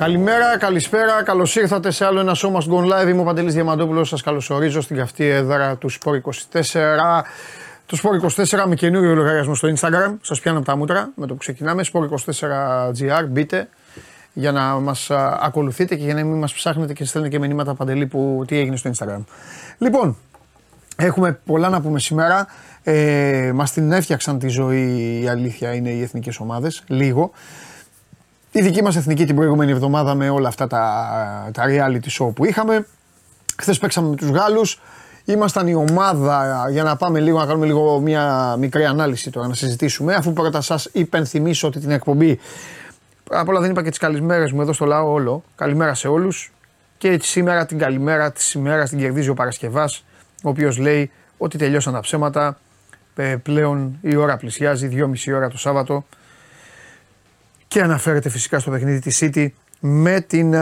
Καλημέρα, καλησπέρα, καλώς ήρθατε σε άλλο ένα σώμα στον Gone Live. Είμαι ο Παντελής Διαμαντόπουλος. Σας καλωσορίζω στην καυτή έδρα του Σπορ 24. Το Σπορ 24 με καινούριο λογαριασμό στο Instagram. Σας πιάνω από τα μούτρα με το που ξεκινάμε. Σπορ 24GR. Μπείτε για να μας ακολουθείτε και για να μην μας ψάχνετε και στέλνετε και μηνύματα παντελή που τι έγινε στο Instagram. Λοιπόν, έχουμε πολλά να πούμε σήμερα. Ε, μας την έφτιαξαν τη ζωή, η αλήθεια είναι οι εθνικές ομάδες. Λίγο. Η δική μας εθνική την προηγούμενη εβδομάδα με όλα αυτά τα, τα reality show που είχαμε. Χθες παίξαμε με τους Γάλλους. Ήμασταν η ομάδα για να πάμε λίγο να κάνουμε λίγο μια μικρή ανάλυση τώρα να συζητήσουμε. Αφού πρώτα σας υπενθυμίσω ότι την εκπομπή. Απ' όλα δεν είπα και τις καλημέρε μου εδώ στο λαό όλο. Καλημέρα σε όλους. Και σήμερα την καλημέρα της ημέρας την κερδίζει ο Παρασκευάς, ο οποίος λέει ότι τελειώσαν τα ψέματα. Ε, πλέον η ώρα πλησιάζει, 2,5 ώρα το Σάββατο και αναφέρεται φυσικά στο παιχνίδι της City με την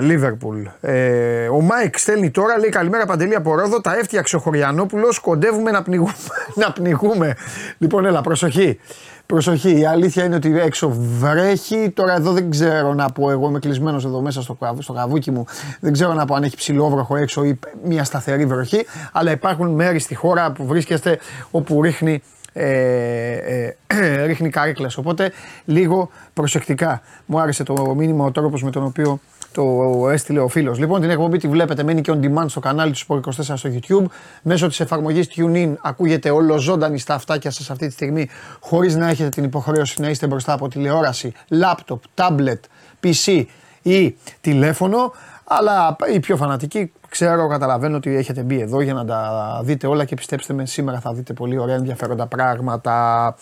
Λίβερπουλ. Ε, ο Μάικ στέλνει τώρα, λέει καλημέρα Παντελή από Ρόδο, τα έφτιαξε ο Χωριανόπουλος, κοντεύουμε να πνιγούμε. να πνιγούμε. Λοιπόν έλα προσοχή. Προσοχή, η αλήθεια είναι ότι έξω βρέχει. Τώρα εδώ δεν ξέρω να πω, εγώ είμαι κλεισμένος εδώ μέσα στο, στο καβούκι μου. Δεν ξέρω να πω αν έχει ψιλόβροχο έξω ή μια σταθερή βροχή. Αλλά υπάρχουν μέρη στη χώρα που βρίσκεστε όπου ρίχνει ε, ε, ρίχνει καρέκλες. Οπότε λίγο προσεκτικά. Μου άρεσε το μήνυμα, ο τρόπος με τον οποίο το έστειλε ο φίλος. Λοιπόν, την εκπομπή τη βλέπετε, μένει και on demand στο κανάλι του Sport 24 στο YouTube. Μέσω της εφαρμογής TuneIn ακούγεται όλο ζωντανή στα αυτάκια σας αυτή τη στιγμή, χωρίς να έχετε την υποχρέωση να είστε μπροστά από τηλεόραση, laptop, tablet, PC ή τηλέφωνο. Αλλά οι πιο φανατικοί ξέρω, καταλαβαίνω ότι έχετε μπει εδώ για να τα δείτε όλα και πιστέψτε με, σήμερα θα δείτε πολύ ωραία ενδιαφέροντα πράγματα.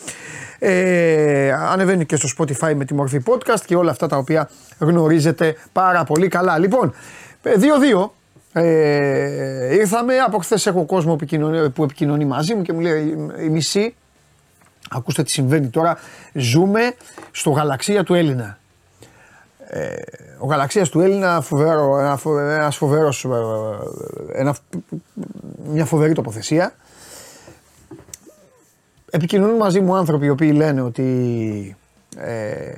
Ε, ανεβαίνει και στο Spotify με τη μορφή podcast και όλα αυτά τα οποία γνωρίζετε πάρα πολύ καλά. Λοιπόν, 2-2. Ε, ήρθαμε, από χθες έχω κόσμο που επικοινωνεί μαζί μου και μου λέει η μισή, ακούστε τι συμβαίνει τώρα, ζούμε στο γαλαξία του Έλληνα. Ε, ο Γαλαξίας του Έλληνα, φοβερό, ένα, ένας φοβερός, ε, ένα, μια φοβερή τοποθεσία. Επικοινωνούν μαζί μου άνθρωποι οι οποίοι λένε ότι ε,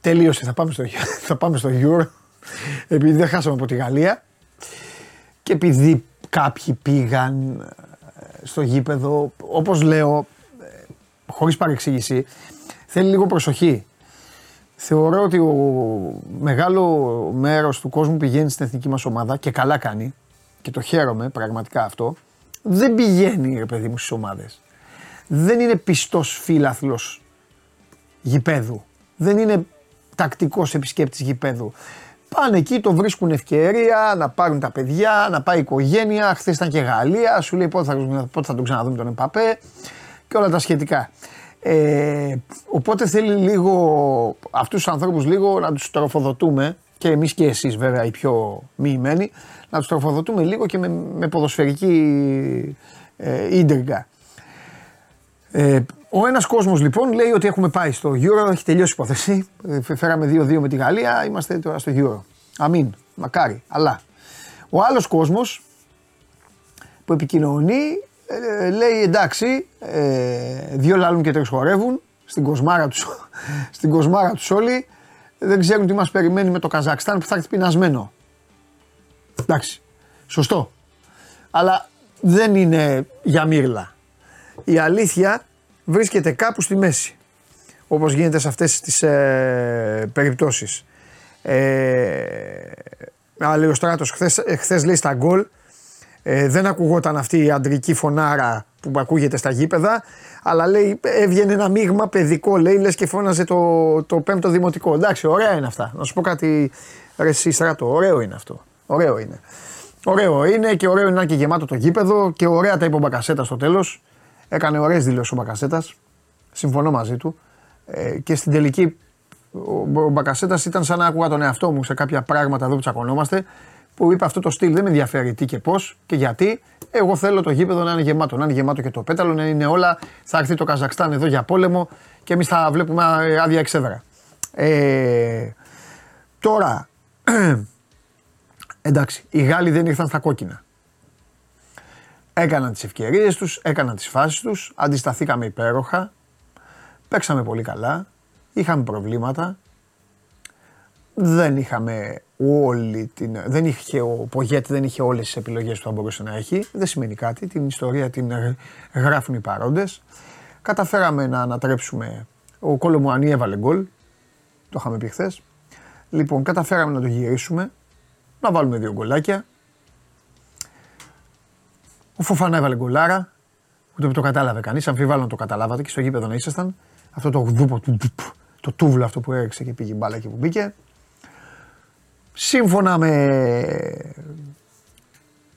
τελείωσε, θα πάμε, στο, θα πάμε στο Euro επειδή δεν χάσαμε από τη Γαλλία και επειδή κάποιοι πήγαν ε, στο γήπεδο, όπως λέω, χωρίς παρεξήγηση, θέλει λίγο προσοχή θεωρώ ότι ο μεγάλο μέρος του κόσμου πηγαίνει στην εθνική μας ομάδα και καλά κάνει και το χαίρομαι πραγματικά αυτό. Δεν πηγαίνει ρε παιδί μου στις ομάδες. Δεν είναι πιστός φίλαθλος γηπέδου. Δεν είναι τακτικός επισκέπτης γηπέδου. Πάνε εκεί, το βρίσκουν ευκαιρία να πάρουν τα παιδιά, να πάει η οικογένεια. Χθες ήταν και Γαλλία, σου λέει πότε θα, πότε θα τον ξαναδούμε τον Εμπαπέ; Και όλα τα σχετικά. Ε, οπότε θέλει λίγο αυτούς τους ανθρώπους λίγο να τους τροφοδοτούμε και εμείς και εσείς βέβαια οι πιο μοιημένοι να τους τροφοδοτούμε λίγο και με, με ποδοσφαιρική ε, ίντριγκα. Ε, ο ένας κόσμος λοιπόν λέει ότι έχουμε πάει στο Euro, έχει τελειώσει η υπόθεση. Ε, φέραμε 2-2 με τη Γαλλία, είμαστε τώρα στο Euro. Αμήν, μακάρι, αλλά. Ο άλλος κόσμος που επικοινωνεί ε, λέει εντάξει, ε, δύο λάλουν και τρεις χορεύουν, στην κοσμάρα τους, στην κοσμάρα τους όλοι, δεν ξέρουν τι μας περιμένει με το Καζακστάν που θα έρθει πεινασμένο. Εντάξει, σωστό. Αλλά δεν είναι για μύρλα. Η αλήθεια βρίσκεται κάπου στη μέση. Όπως γίνεται σε αυτές τις ε, περιπτώσεις. Ε, αλλά ο Στράτος χθες, χθες λέει στα γκολ ε, δεν ακουγόταν αυτή η αντρική φωνάρα που ακούγεται στα γήπεδα, αλλά λέει έβγαινε ένα μείγμα παιδικό, λέει, λες και φώναζε το, το πέμπτο δημοτικό. Εντάξει, ωραία είναι αυτά. Να σου πω κάτι, ρε στράτο, ωραίο είναι αυτό. Ωραίο είναι. Ωραίο είναι και ωραίο είναι να είναι και γεμάτο το γήπεδο και ωραία τα είπε ο Μπακασέτας στο τέλος. Έκανε ωραίες δηλώσεις ο Μπακασέτας. Συμφωνώ μαζί του. Ε, και στην τελική ο, ο Μπακασέτας ήταν σαν να άκουγα τον εαυτό μου σε κάποια πράγματα εδώ που τσακωνόμαστε που είπε αυτό το στυλ δεν με ενδιαφέρει τι και πώς και γιατί. Εγώ θέλω το γήπεδο να είναι γεμάτο. Να είναι γεμάτο και το πέταλο, να είναι όλα. Θα έρθει το Καζακστάν εδώ για πόλεμο και εμείς θα βλέπουμε άδεια εξέδρα. Ε, τώρα, εντάξει, οι Γάλλοι δεν ήρθαν στα κόκκινα. Έκαναν τις ευκαιρίες τους, έκαναν τις φάσεις τους, αντισταθήκαμε υπέροχα, παίξαμε πολύ καλά, είχαμε προβλήματα. Δεν είχαμε όλη την. Δεν είχε, ο Πογέτ δεν είχε όλες τις επιλογές που θα μπορούσε να έχει. Δεν σημαίνει κάτι. Την ιστορία την γράφουν οι παρόντες. Καταφέραμε να ανατρέψουμε. Ο Κολομουανί έβαλε γκολ. Το είχαμε πει χθες. Λοιπόν, καταφέραμε να το γυρίσουμε. Να βάλουμε δύο γκολάκια. Ο Φοφανά έβαλε γκολάρα. Ούτε που το κατάλαβε κανείς. Αμφιβάλλω να το καταλάβατε και στο γήπεδο να ήσασταν. Αυτό το γδούπο, το, το τούβλο αυτό που έριξε και πήγε η μπάλα και που μπήκε. Σύμφωνα με,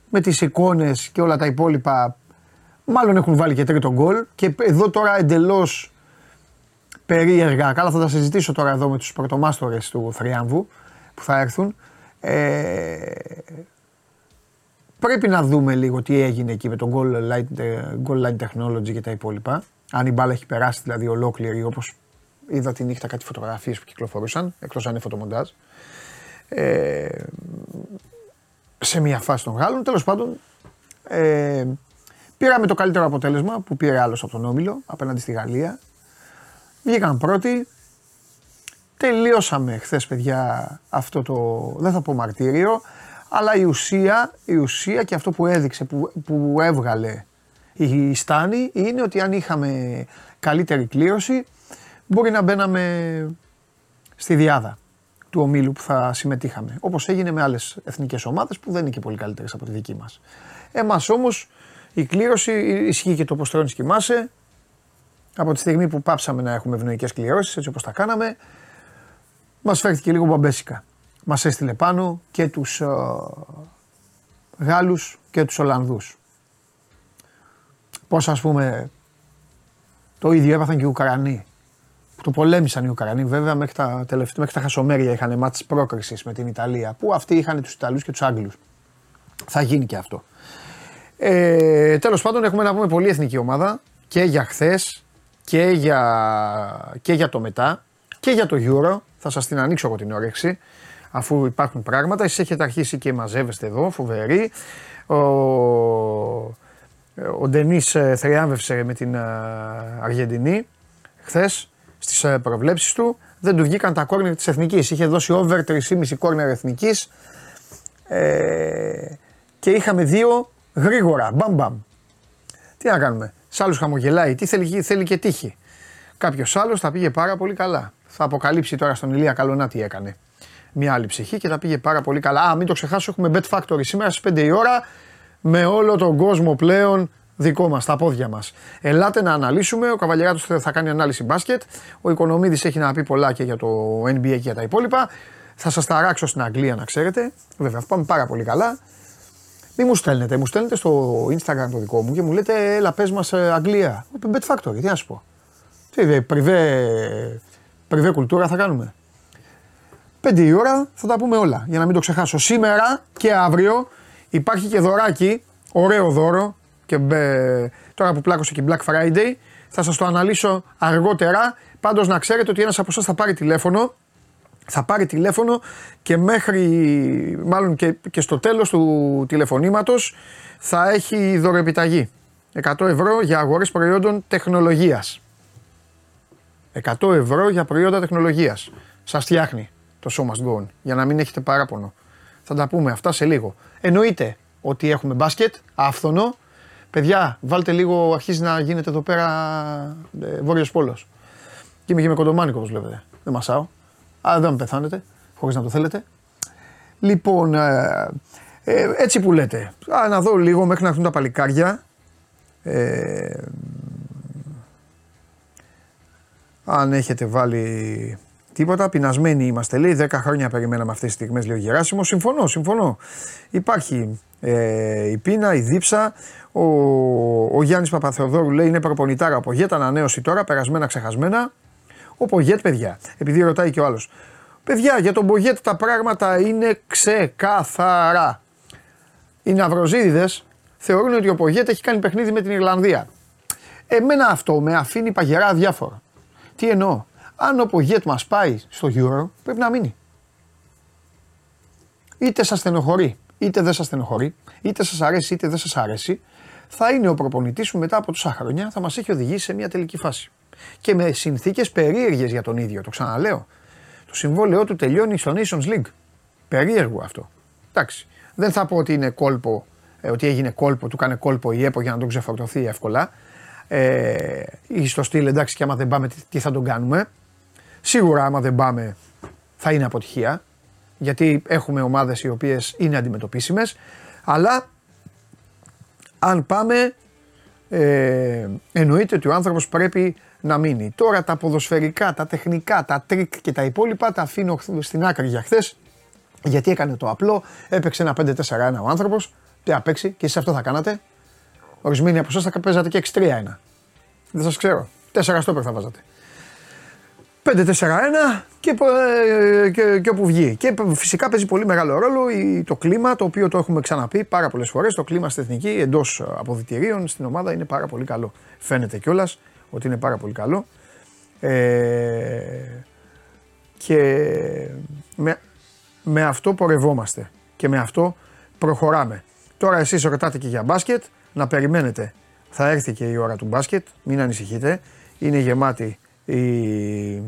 με τις εικόνες και όλα τα υπόλοιπα μάλλον έχουν βάλει και τρίτο γκολ και εδώ τώρα εντελώς περίεργα, καλά θα τα συζητήσω τώρα εδώ με τους πρωτομάστορες του Θριάμβου που θα έρθουν. Ε, πρέπει να δούμε λίγο τι έγινε εκεί με το goal line, goal line technology και τα υπόλοιπα. Αν η μπάλα έχει περάσει δηλαδή ολόκληρη όπως είδα τη νύχτα κάτι φωτογραφίες που κυκλοφορούσαν, εκτός αν είναι φωτομοντάζ. Ε, σε μια φάση των Γάλλων, τέλος πάντων ε, πήραμε το καλύτερο αποτέλεσμα που πήρε άλλος από τον Όμιλο απέναντι στη Γαλλία. Βγήκαν πρώτοι, τελειώσαμε χθες παιδιά αυτό το, δεν θα πω μαρτύριο, αλλά η ουσία, η ουσία και αυτό που έδειξε, που, που έβγαλε η Στάνη είναι ότι αν είχαμε καλύτερη κλήρωση μπορεί να μπαίναμε στη διάδα του ομίλου που θα συμμετείχαμε. Όπως έγινε με άλλες εθνικές ομάδες που δεν είναι και πολύ καλύτερες από τη δική μας. Εμάς όμως η κλήρωση ισχύει και το πώ τρώνει κοιμάσαι. Από τη στιγμή που πάψαμε να έχουμε ευνοϊκές κληρώσεις, έτσι όπως τα κάναμε, μας φέρθηκε λίγο μπαμπέσικα. Μας έστειλε πάνω και τους uh, ε, Γάλλους και τους Ολλανδούς. Πώς ας πούμε το ίδιο έπαθαν και οι Ουκρανοί το πολέμησαν οι Ουκρανοί βέβαια μέχρι τα, τελευταία, μέχρι τα χασομέρια είχαν μάτς πρόκρισης με την Ιταλία που αυτοί είχαν τους Ιταλούς και τους Άγγλους. Θα γίνει και αυτό. Ε, τέλος πάντων έχουμε να πούμε πολύ εθνική ομάδα και για χθες και για, και για το μετά και για το Euro. Θα σας την ανοίξω εγώ την όρεξη αφού υπάρχουν πράγματα. Εσείς έχετε αρχίσει και μαζεύεστε εδώ, φοβεροί. Ο, ο Ντενής ε, θριάμβευσε με την ε, Αργεντινή χθες στις ε, προβλέψεις του. Δεν του βγήκαν τα κόρνερ της εθνικής. Είχε δώσει over 3,5 κόρνερ εθνικής. Ε, και είχαμε δύο γρήγορα. Μπαμ μπαμ. Τι να κάνουμε; Σ' άλλους χαμογελάει. Τι θέλει, θέλει και τύχη. Κάποιος άλλος θα πήγε πάρα πολύ καλά. Θα αποκαλύψει τώρα στον Ηλία Καλονά τι έκανε. Μια άλλη ψυχή και θα πήγε πάρα πολύ καλά. Α, μην το ξεχάσω, έχουμε Bet Factory σήμερα στις 5 η ώρα με όλο τον κόσμο πλέον δικό μας, τα πόδια μας. Ελάτε να αναλύσουμε. Ο Καβαλιαράτος θα κάνει ανάλυση μπάσκετ. Ο Οικονομίδης έχει να πει πολλά και για το NBA και για τα υπόλοιπα. Θα σας ταράξω στην Αγγλία να ξέρετε. Βέβαια, πάμε πάρα πολύ καλά. Μη μου στέλνετε, μου στέλνετε στο Instagram το δικό μου και μου λέτε έλα πες μας ε, Αγγλία. Bet Factory, τι να σου πω. Τι πριβέ, πριβέ κουλτούρα θα κάνουμε. Πέντε η ώρα θα τα πούμε όλα για να μην το ξεχάσω. Σήμερα και αύριο υπάρχει και δωράκι, ωραίο δώρο, και τώρα που πλάκωσε και Black Friday. Θα σας το αναλύσω αργότερα. Πάντως να ξέρετε ότι ένας από εσάς θα πάρει τηλέφωνο θα πάρει τηλέφωνο και μέχρι, μάλλον και, και στο τέλος του τηλεφωνήματος θα έχει δωρεπιταγή. 100 ευρώ για αγορές προϊόντων τεχνολογίας. 100 ευρώ για προϊόντα τεχνολογίας. Σας φτιάχνει το show must go on, για να μην έχετε παράπονο. Θα τα πούμε αυτά σε λίγο. Εννοείται ότι έχουμε μπάσκετ, άφθονο, Παιδιά, βάλτε λίγο, αρχίζει να γίνεται εδώ πέρα ε, βόρειος πόλος. Και είμαι και με κοντομάνικο όπως βλέπετε. Δεν μασάω. Αλλά δεν με πεθάνετε, χωρίς να το θέλετε. Λοιπόν, ε, ε, έτσι που λέτε. Α, να δω λίγο μέχρι να έρθουν τα παλικάρια. Ε, αν έχετε βάλει τίποτα, πεινασμένοι είμαστε λέει. 10 χρόνια περιμέναμε αυτές τις στιγμές, λέει ο Γεράσιμος. Συμφωνώ, συμφωνώ. Υπάρχει ε, η πείνα, η δίψα. Ο, ο Γιάννης Παπαθεοδόρου λέει είναι προπονητάρα από Γετ, ανανέωση τώρα, περασμένα ξεχασμένα. Ο Πογέτ, παιδιά, επειδή ρωτάει και ο άλλος. Παιδιά, για τον Πογέτ τα πράγματα είναι ξεκάθαρα. Οι ναυροζίδιδες θεωρούν ότι ο Πογέτ έχει κάνει παιχνίδι με την Ιρλανδία. Εμένα αυτό με αφήνει παγερά διάφορα. Τι εννοώ. Αν ο Πογέτ μας πάει στο Euro, πρέπει να μείνει. Είτε σας στενοχωρεί, είτε δεν σας στενοχωρεί, είτε σας αρέσει είτε δεν σας αρέσει, θα είναι ο προπονητής που μετά από τόσα χρόνια θα μας έχει οδηγήσει σε μια τελική φάση. Και με συνθήκες περίεργες για τον ίδιο. Το ξαναλέω. Το συμβόλαιό του τελειώνει στο Nations League. Περίεργο αυτό. Εντάξει. Δεν θα πω ότι είναι κόλπο, ε, ότι έγινε κόλπο, του κάνει κόλπο η ΕΠΟ για να τον ξεφορτωθεί εύκολα. Ε, ή στο στυλ εντάξει και άμα δεν πάμε τι θα τον κάνουμε. Σίγουρα άμα δεν πάμε θα είναι αποτυχία γιατί έχουμε ομάδες οι οποίες είναι αντιμετωπίσιμες αλλά αν πάμε ε, εννοείται ότι ο άνθρωπος πρέπει να μείνει. Τώρα τα ποδοσφαιρικά, τα τεχνικά, τα τρικ και τα υπόλοιπα τα αφήνω στην άκρη για χθες. Γιατί έκανε το απλό, έπαιξε ένα 5-4-1 ο άνθρωπος. Τι να παίξει και εσείς αυτό θα κάνατε. Ορισμένοι από εσάς θα παίζατε και 6-3-1. Δεν σας ξέρω. 4 στόπερ θα βάζατε. 5-4-1 και, ε, και, και, όπου βγει. Και φυσικά παίζει πολύ μεγάλο ρόλο το κλίμα, το οποίο το έχουμε ξαναπεί πάρα πολλές φορές. Το κλίμα στην εθνική εντός αποδητηρίων στην ομάδα είναι πάρα πολύ καλό. Φαίνεται κιόλας ότι είναι πάρα πολύ καλό. Ε, και με, με αυτό πορευόμαστε και με αυτό προχωράμε. Τώρα εσείς ρωτάτε και για μπάσκετ, να περιμένετε. Θα έρθει και η ώρα του μπάσκετ, μην ανησυχείτε. Είναι γεμάτη η... Ε,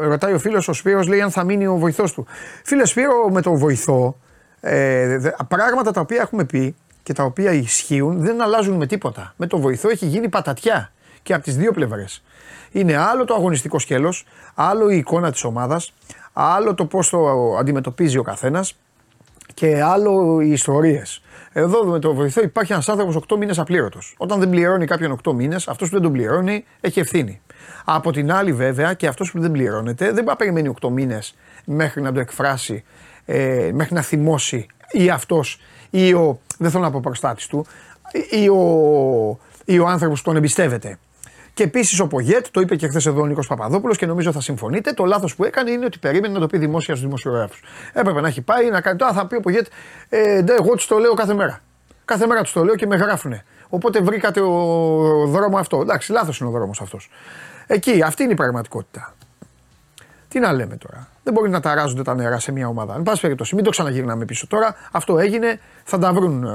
ρωτάει ο φίλος ο Σπύρος, λέει αν θα μείνει ο βοηθός του. Φίλε Σπύρο, με τον βοηθό, ε, πράγματα τα οποία έχουμε πει και τα οποία ισχύουν δεν αλλάζουν με τίποτα. Με τον βοηθό έχει γίνει πατατιά και από τις δύο πλευρές. Είναι άλλο το αγωνιστικό σκέλος, άλλο η εικόνα της ομάδας, άλλο το πώς το αντιμετωπίζει ο καθένας και άλλο οι ιστορίες. Εδώ με το βοηθό υπάρχει ένας άνθρωπος 8 μήνες απλήρωτος. Όταν δεν πληρώνει κάποιον 8 μήνες, αυτός που δεν τον πληρώνει έχει ευθύνη. Από την άλλη, βέβαια, και αυτός που δεν πληρώνεται δεν μπορεί να περιμένει 8 μήνες μέχρι να το εκφράσει, ε, μέχρι να θυμώσει ή αυτός ή ο. Δεν θέλω να πω προστάτης του, ή ο, ή ο άνθρωπος που τον εμπιστεύεται. Και επίσης ο Πογέτ, το είπε και χθες εδώ ο Νίκος Παπαδόπουλος και νομίζω θα συμφωνείτε. Το λάθος που έκανε είναι ότι περίμενε να το πει δημόσια στους δημοσιογράφους. Έπρεπε να έχει πάει να κάνει. Τώρα θα πει ο Πογέτ, ε, εγώ τους το λέω κάθε μέρα. Κάθε μέρα τους το λέω και με γράφουνε. Οπότε βρήκατε ο δρόμο αυτό. Εντάξει, λάθος είναι ο δρόμος αυτός. Εκεί, αυτή είναι η πραγματικότητα. Τι να λέμε τώρα. Δεν μπορεί να ταράζονται τα νερά σε μια ομάδα. Εν πάση περιπτώσει, μην το ξαναγυρνάμε πίσω τώρα. Αυτό έγινε. Θα τα βρουν, ε,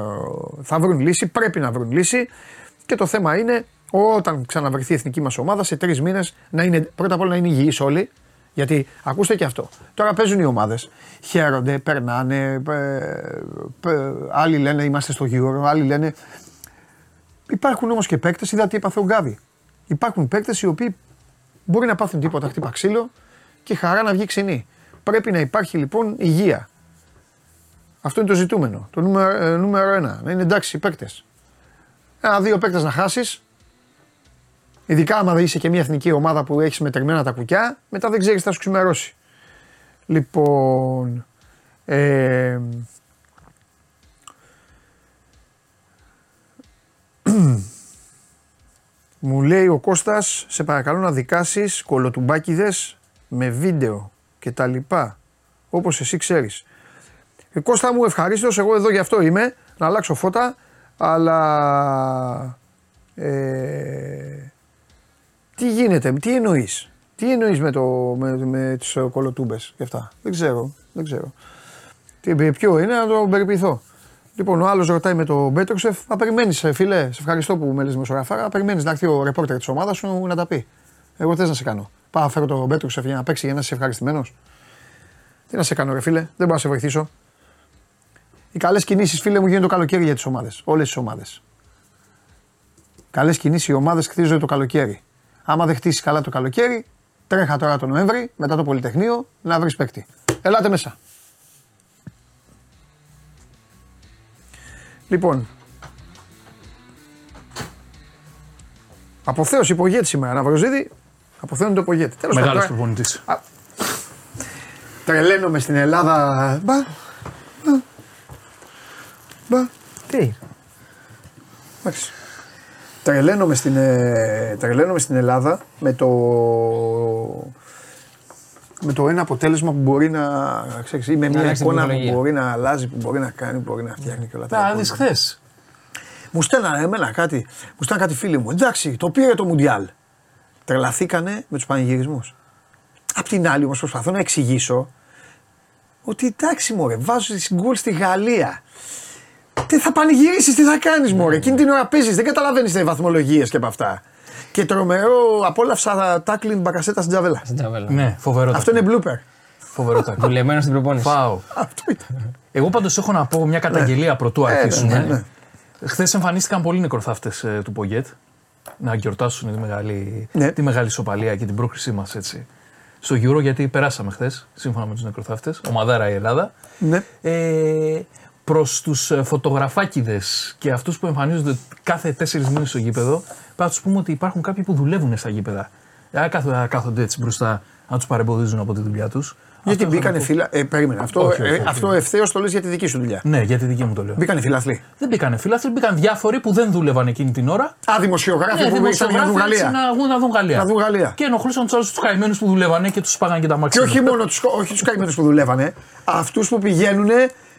θα βρουν λύση. Πρέπει να βρουν λύση. Και το θέμα είναι όταν ξαναβρεθεί η εθνική μας ομάδα σε τρεις μήνες να είναι πρώτα απ' όλα να είναι υγιείς όλοι. Γιατί ακούστε και αυτό. Τώρα παίζουν οι ομάδες. Χαίρονται, περνάνε. Ε, ε, άλλοι λένε είμαστε στο γύρο, άλλοι λένε. Υπάρχουν όμως και παίκτες, είδα τι είπα ο Γκάβι. Υπάρχουν παίκτες οι οποίοι μπορεί να πάθουν τίποτα, χτύπα ξύλο και χαρά να βγει ξινή. Πρέπει να υπάρχει λοιπόν υγεία. Αυτό είναι το ζητούμενο. Το νούμερο, ε, νούμερο ένα. Να είναι εντάξει οι παίκτες. Ένα-δύο παίκτες να χάσεις, Ειδικά άμα είσαι και μια εθνική ομάδα που έχεις μετρημένα τα κουκιά, μετά δεν ξέρεις τι θα σου ξημερώσει. Λοιπόν. Ε, μου λέει ο Κώστας, σε παρακαλώ να δικάσεις κολοτουμπάκιδες με βίντεο και τα λοιπά, όπως εσύ ξέρεις. Ε, Κώστα μου ευχαρίστως, εγώ εδώ γι' αυτό είμαι, να αλλάξω φώτα, αλλά ε, τι γίνεται, τι εννοείς; Τι εννοείς με, το, με, με τις κολοτούμπες και αυτά; Δεν ξέρω. Δεν ξέρω. Τι, ποιο είναι να το περιποιηθώ. Λοιπόν, ο άλλος ρωτάει με το Μπέτροσεφ, μα περιμένεις, ε, φίλε, σε ευχαριστώ που με λες μεσογραφάρα. Περιμένεις να έρθει ο ρεπόρτερ της ομάδας σου να τα πει. Εγώ θες να σε κάνω. Πάω να φέρω το Μπέτροσεφ για να παίξει για να είσαι ευχαριστημένος. Τι να σε κάνω, ρε φίλε, δεν μπορώ να σε βοηθήσω. Οι καλές κινήσεις, φίλε μου, γίνονται το καλοκαίρι για τις ομάδες. Όλες τις ομάδες. Καλές κινήσεις οι ομάδες χτίζονται το καλοκαίρι. Άμα δεν χτίσει καλά το καλοκαίρι, τρέχα τώρα το Νοέμβρη, μετά το Πολυτεχνείο, να βρεις παίκτη. Ελάτε μέσα. Λοιπόν, αποθέωση υπογέτη σήμερα. Ναυροζίδη, αποθέωνε το υπογέτη. Μεγάλος προπονητής. Τρελαίνομαι στην Ελλάδα. Μπα. Μπα. Μπα. Τι; Εντάξει. Τρελαίνομαι στην, ε, τρελαίνομαι στην Ελλάδα με το, με το ένα αποτέλεσμα που μπορεί να. Ξέρεις, ή με μια εικόνα που μπορεί να αλλάζει, που μπορεί να κάνει, που μπορεί να φτιάχνει και όλα αυτά. Να δεις χθες. Μου στέλνανε εμένα κάτι, μου στέλνανε κάτι φίλοι μου. Εντάξει, το πήρε το Μουντιάλ. Τρελαθήκανε με τους πανηγυρισμούς. Απ' την άλλη όμως προσπαθώ να εξηγήσω ότι εντάξει μωρέ, βάζω τη γκολ στη Γαλλία. Τι θα πανηγυρίσεις, τι θα κάνεις, Μωρέ; Εκείνη την ώρα παίζεις, δεν καταλαβαίνεις τις βαθμολογίες και από αυτά. Και τρομερό απόλαυσα τάκλιν μπακασέτα στην τζαβέλα. Στην τζαβέλα. Ναι, φοβερό. Αυτό είναι blooper. Φοβερό τάκλι. Δουλεμένο στην προπόνηση. Φάω. Αυτό ήταν. Εγώ πάντως έχω να πω μια καταγγελία πρωτού αρχίσουμε. ναι, ναι. Χθες εμφανίστηκαν πολλοί νεκροθάφτες του Πογκέτ να γιορτάσουν τη μεγάλη, Ναι. τη μεγάλη σοπαλία και την πρόκρισή μας έτσι. Στο Euro, γιατί περάσαμε χθες, σύμφωνα με τους νεκροθάφτες, ομαδάρα η Ελλάδα. Ναι. Ε, Προς τους φωτογραφάκιδε και αυτούς που εμφανίζονται κάθε τέσσερις μήνες στο γήπεδο, πρέπει να τους πούμε ότι υπάρχουν κάποιοι που δουλεύουν στα γήπεδα. Δεν κάθονται, κάθονται έτσι μπροστά να τους παρεμποδίζουν από τη δουλειά τους. Γιατί μπήκανε φίλα. Ε, περίμενε. Αυτό, Όχι, όχι, ε, όχι. αυτό ευθέως το λες για τη δική σου δουλειά. Ναι, για τη δική μου το λέω. Μπήκανε φιλαθλοί. Δεν μπήκανε φίλαθλοι, μπήκαν διάφοροι που δεν δούλευαν εκείνη την ώρα. Α, δημοσιογράφοι Ναι, που ήρθαν για να δουν δημοσιογράφοι έτσι Γαλλία. να, βγουν να δουν Γαλλία. Να δουν Γαλλία. Και ενοχλούσαν τους άλλους τους καημένους που δουλεύανε και τους πάγανε και τα Και μάξια. όχι μόνο τους όχι τους καημένους που δουλεύανε, αυτούς που πηγαίνουν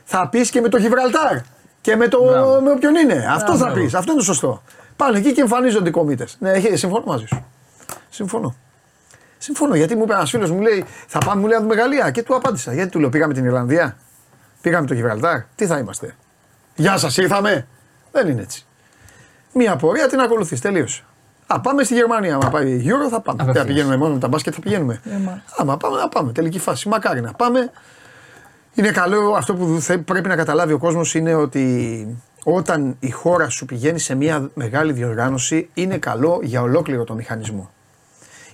θα πεις και με το Γιβραλτάρ. Και με, το, με όποιον είναι. Αυτό θα μπράβο. πεις. Αυτό είναι το σωστό. Πάνε εκεί και εμφανίζονται οι κομίτες. Ναι, έχει- συμφωνώ μαζί σου. Συμφωνώ. Συμφωνώ γιατί μου είπε ένας φίλος μου λέει Θα πάμε μου λέει να δούμε Γαλλία. Και του απάντησα. Γιατί του λέω Πήγαμε την Ιρλανδία. Πήγαμε το Γιβραλτάρ. Τι θα είμαστε. Γεια σας, ήρθαμε. Δεν είναι έτσι. Μία πορεία την ακολουθείς. Τελείωσε. Α, πάμε στη Γερμανία. Άμα πάει η Euro θα πάμε. Δεν θα Απευθείας. πηγαίνουμε μόνο με τα μπάσκετ, θα πηγαίνουμε. Άμα πάμε, να πάμε. Τελική φάση. Μακάρι να πάμε. Είναι καλό αυτό που θε- πρέπει να καταλάβει ο κόσμος είναι ότι όταν η χώρα σου πηγαίνει σε μια μεγάλη διοργάνωση, είναι καλό για ολόκληρο το μηχανισμό.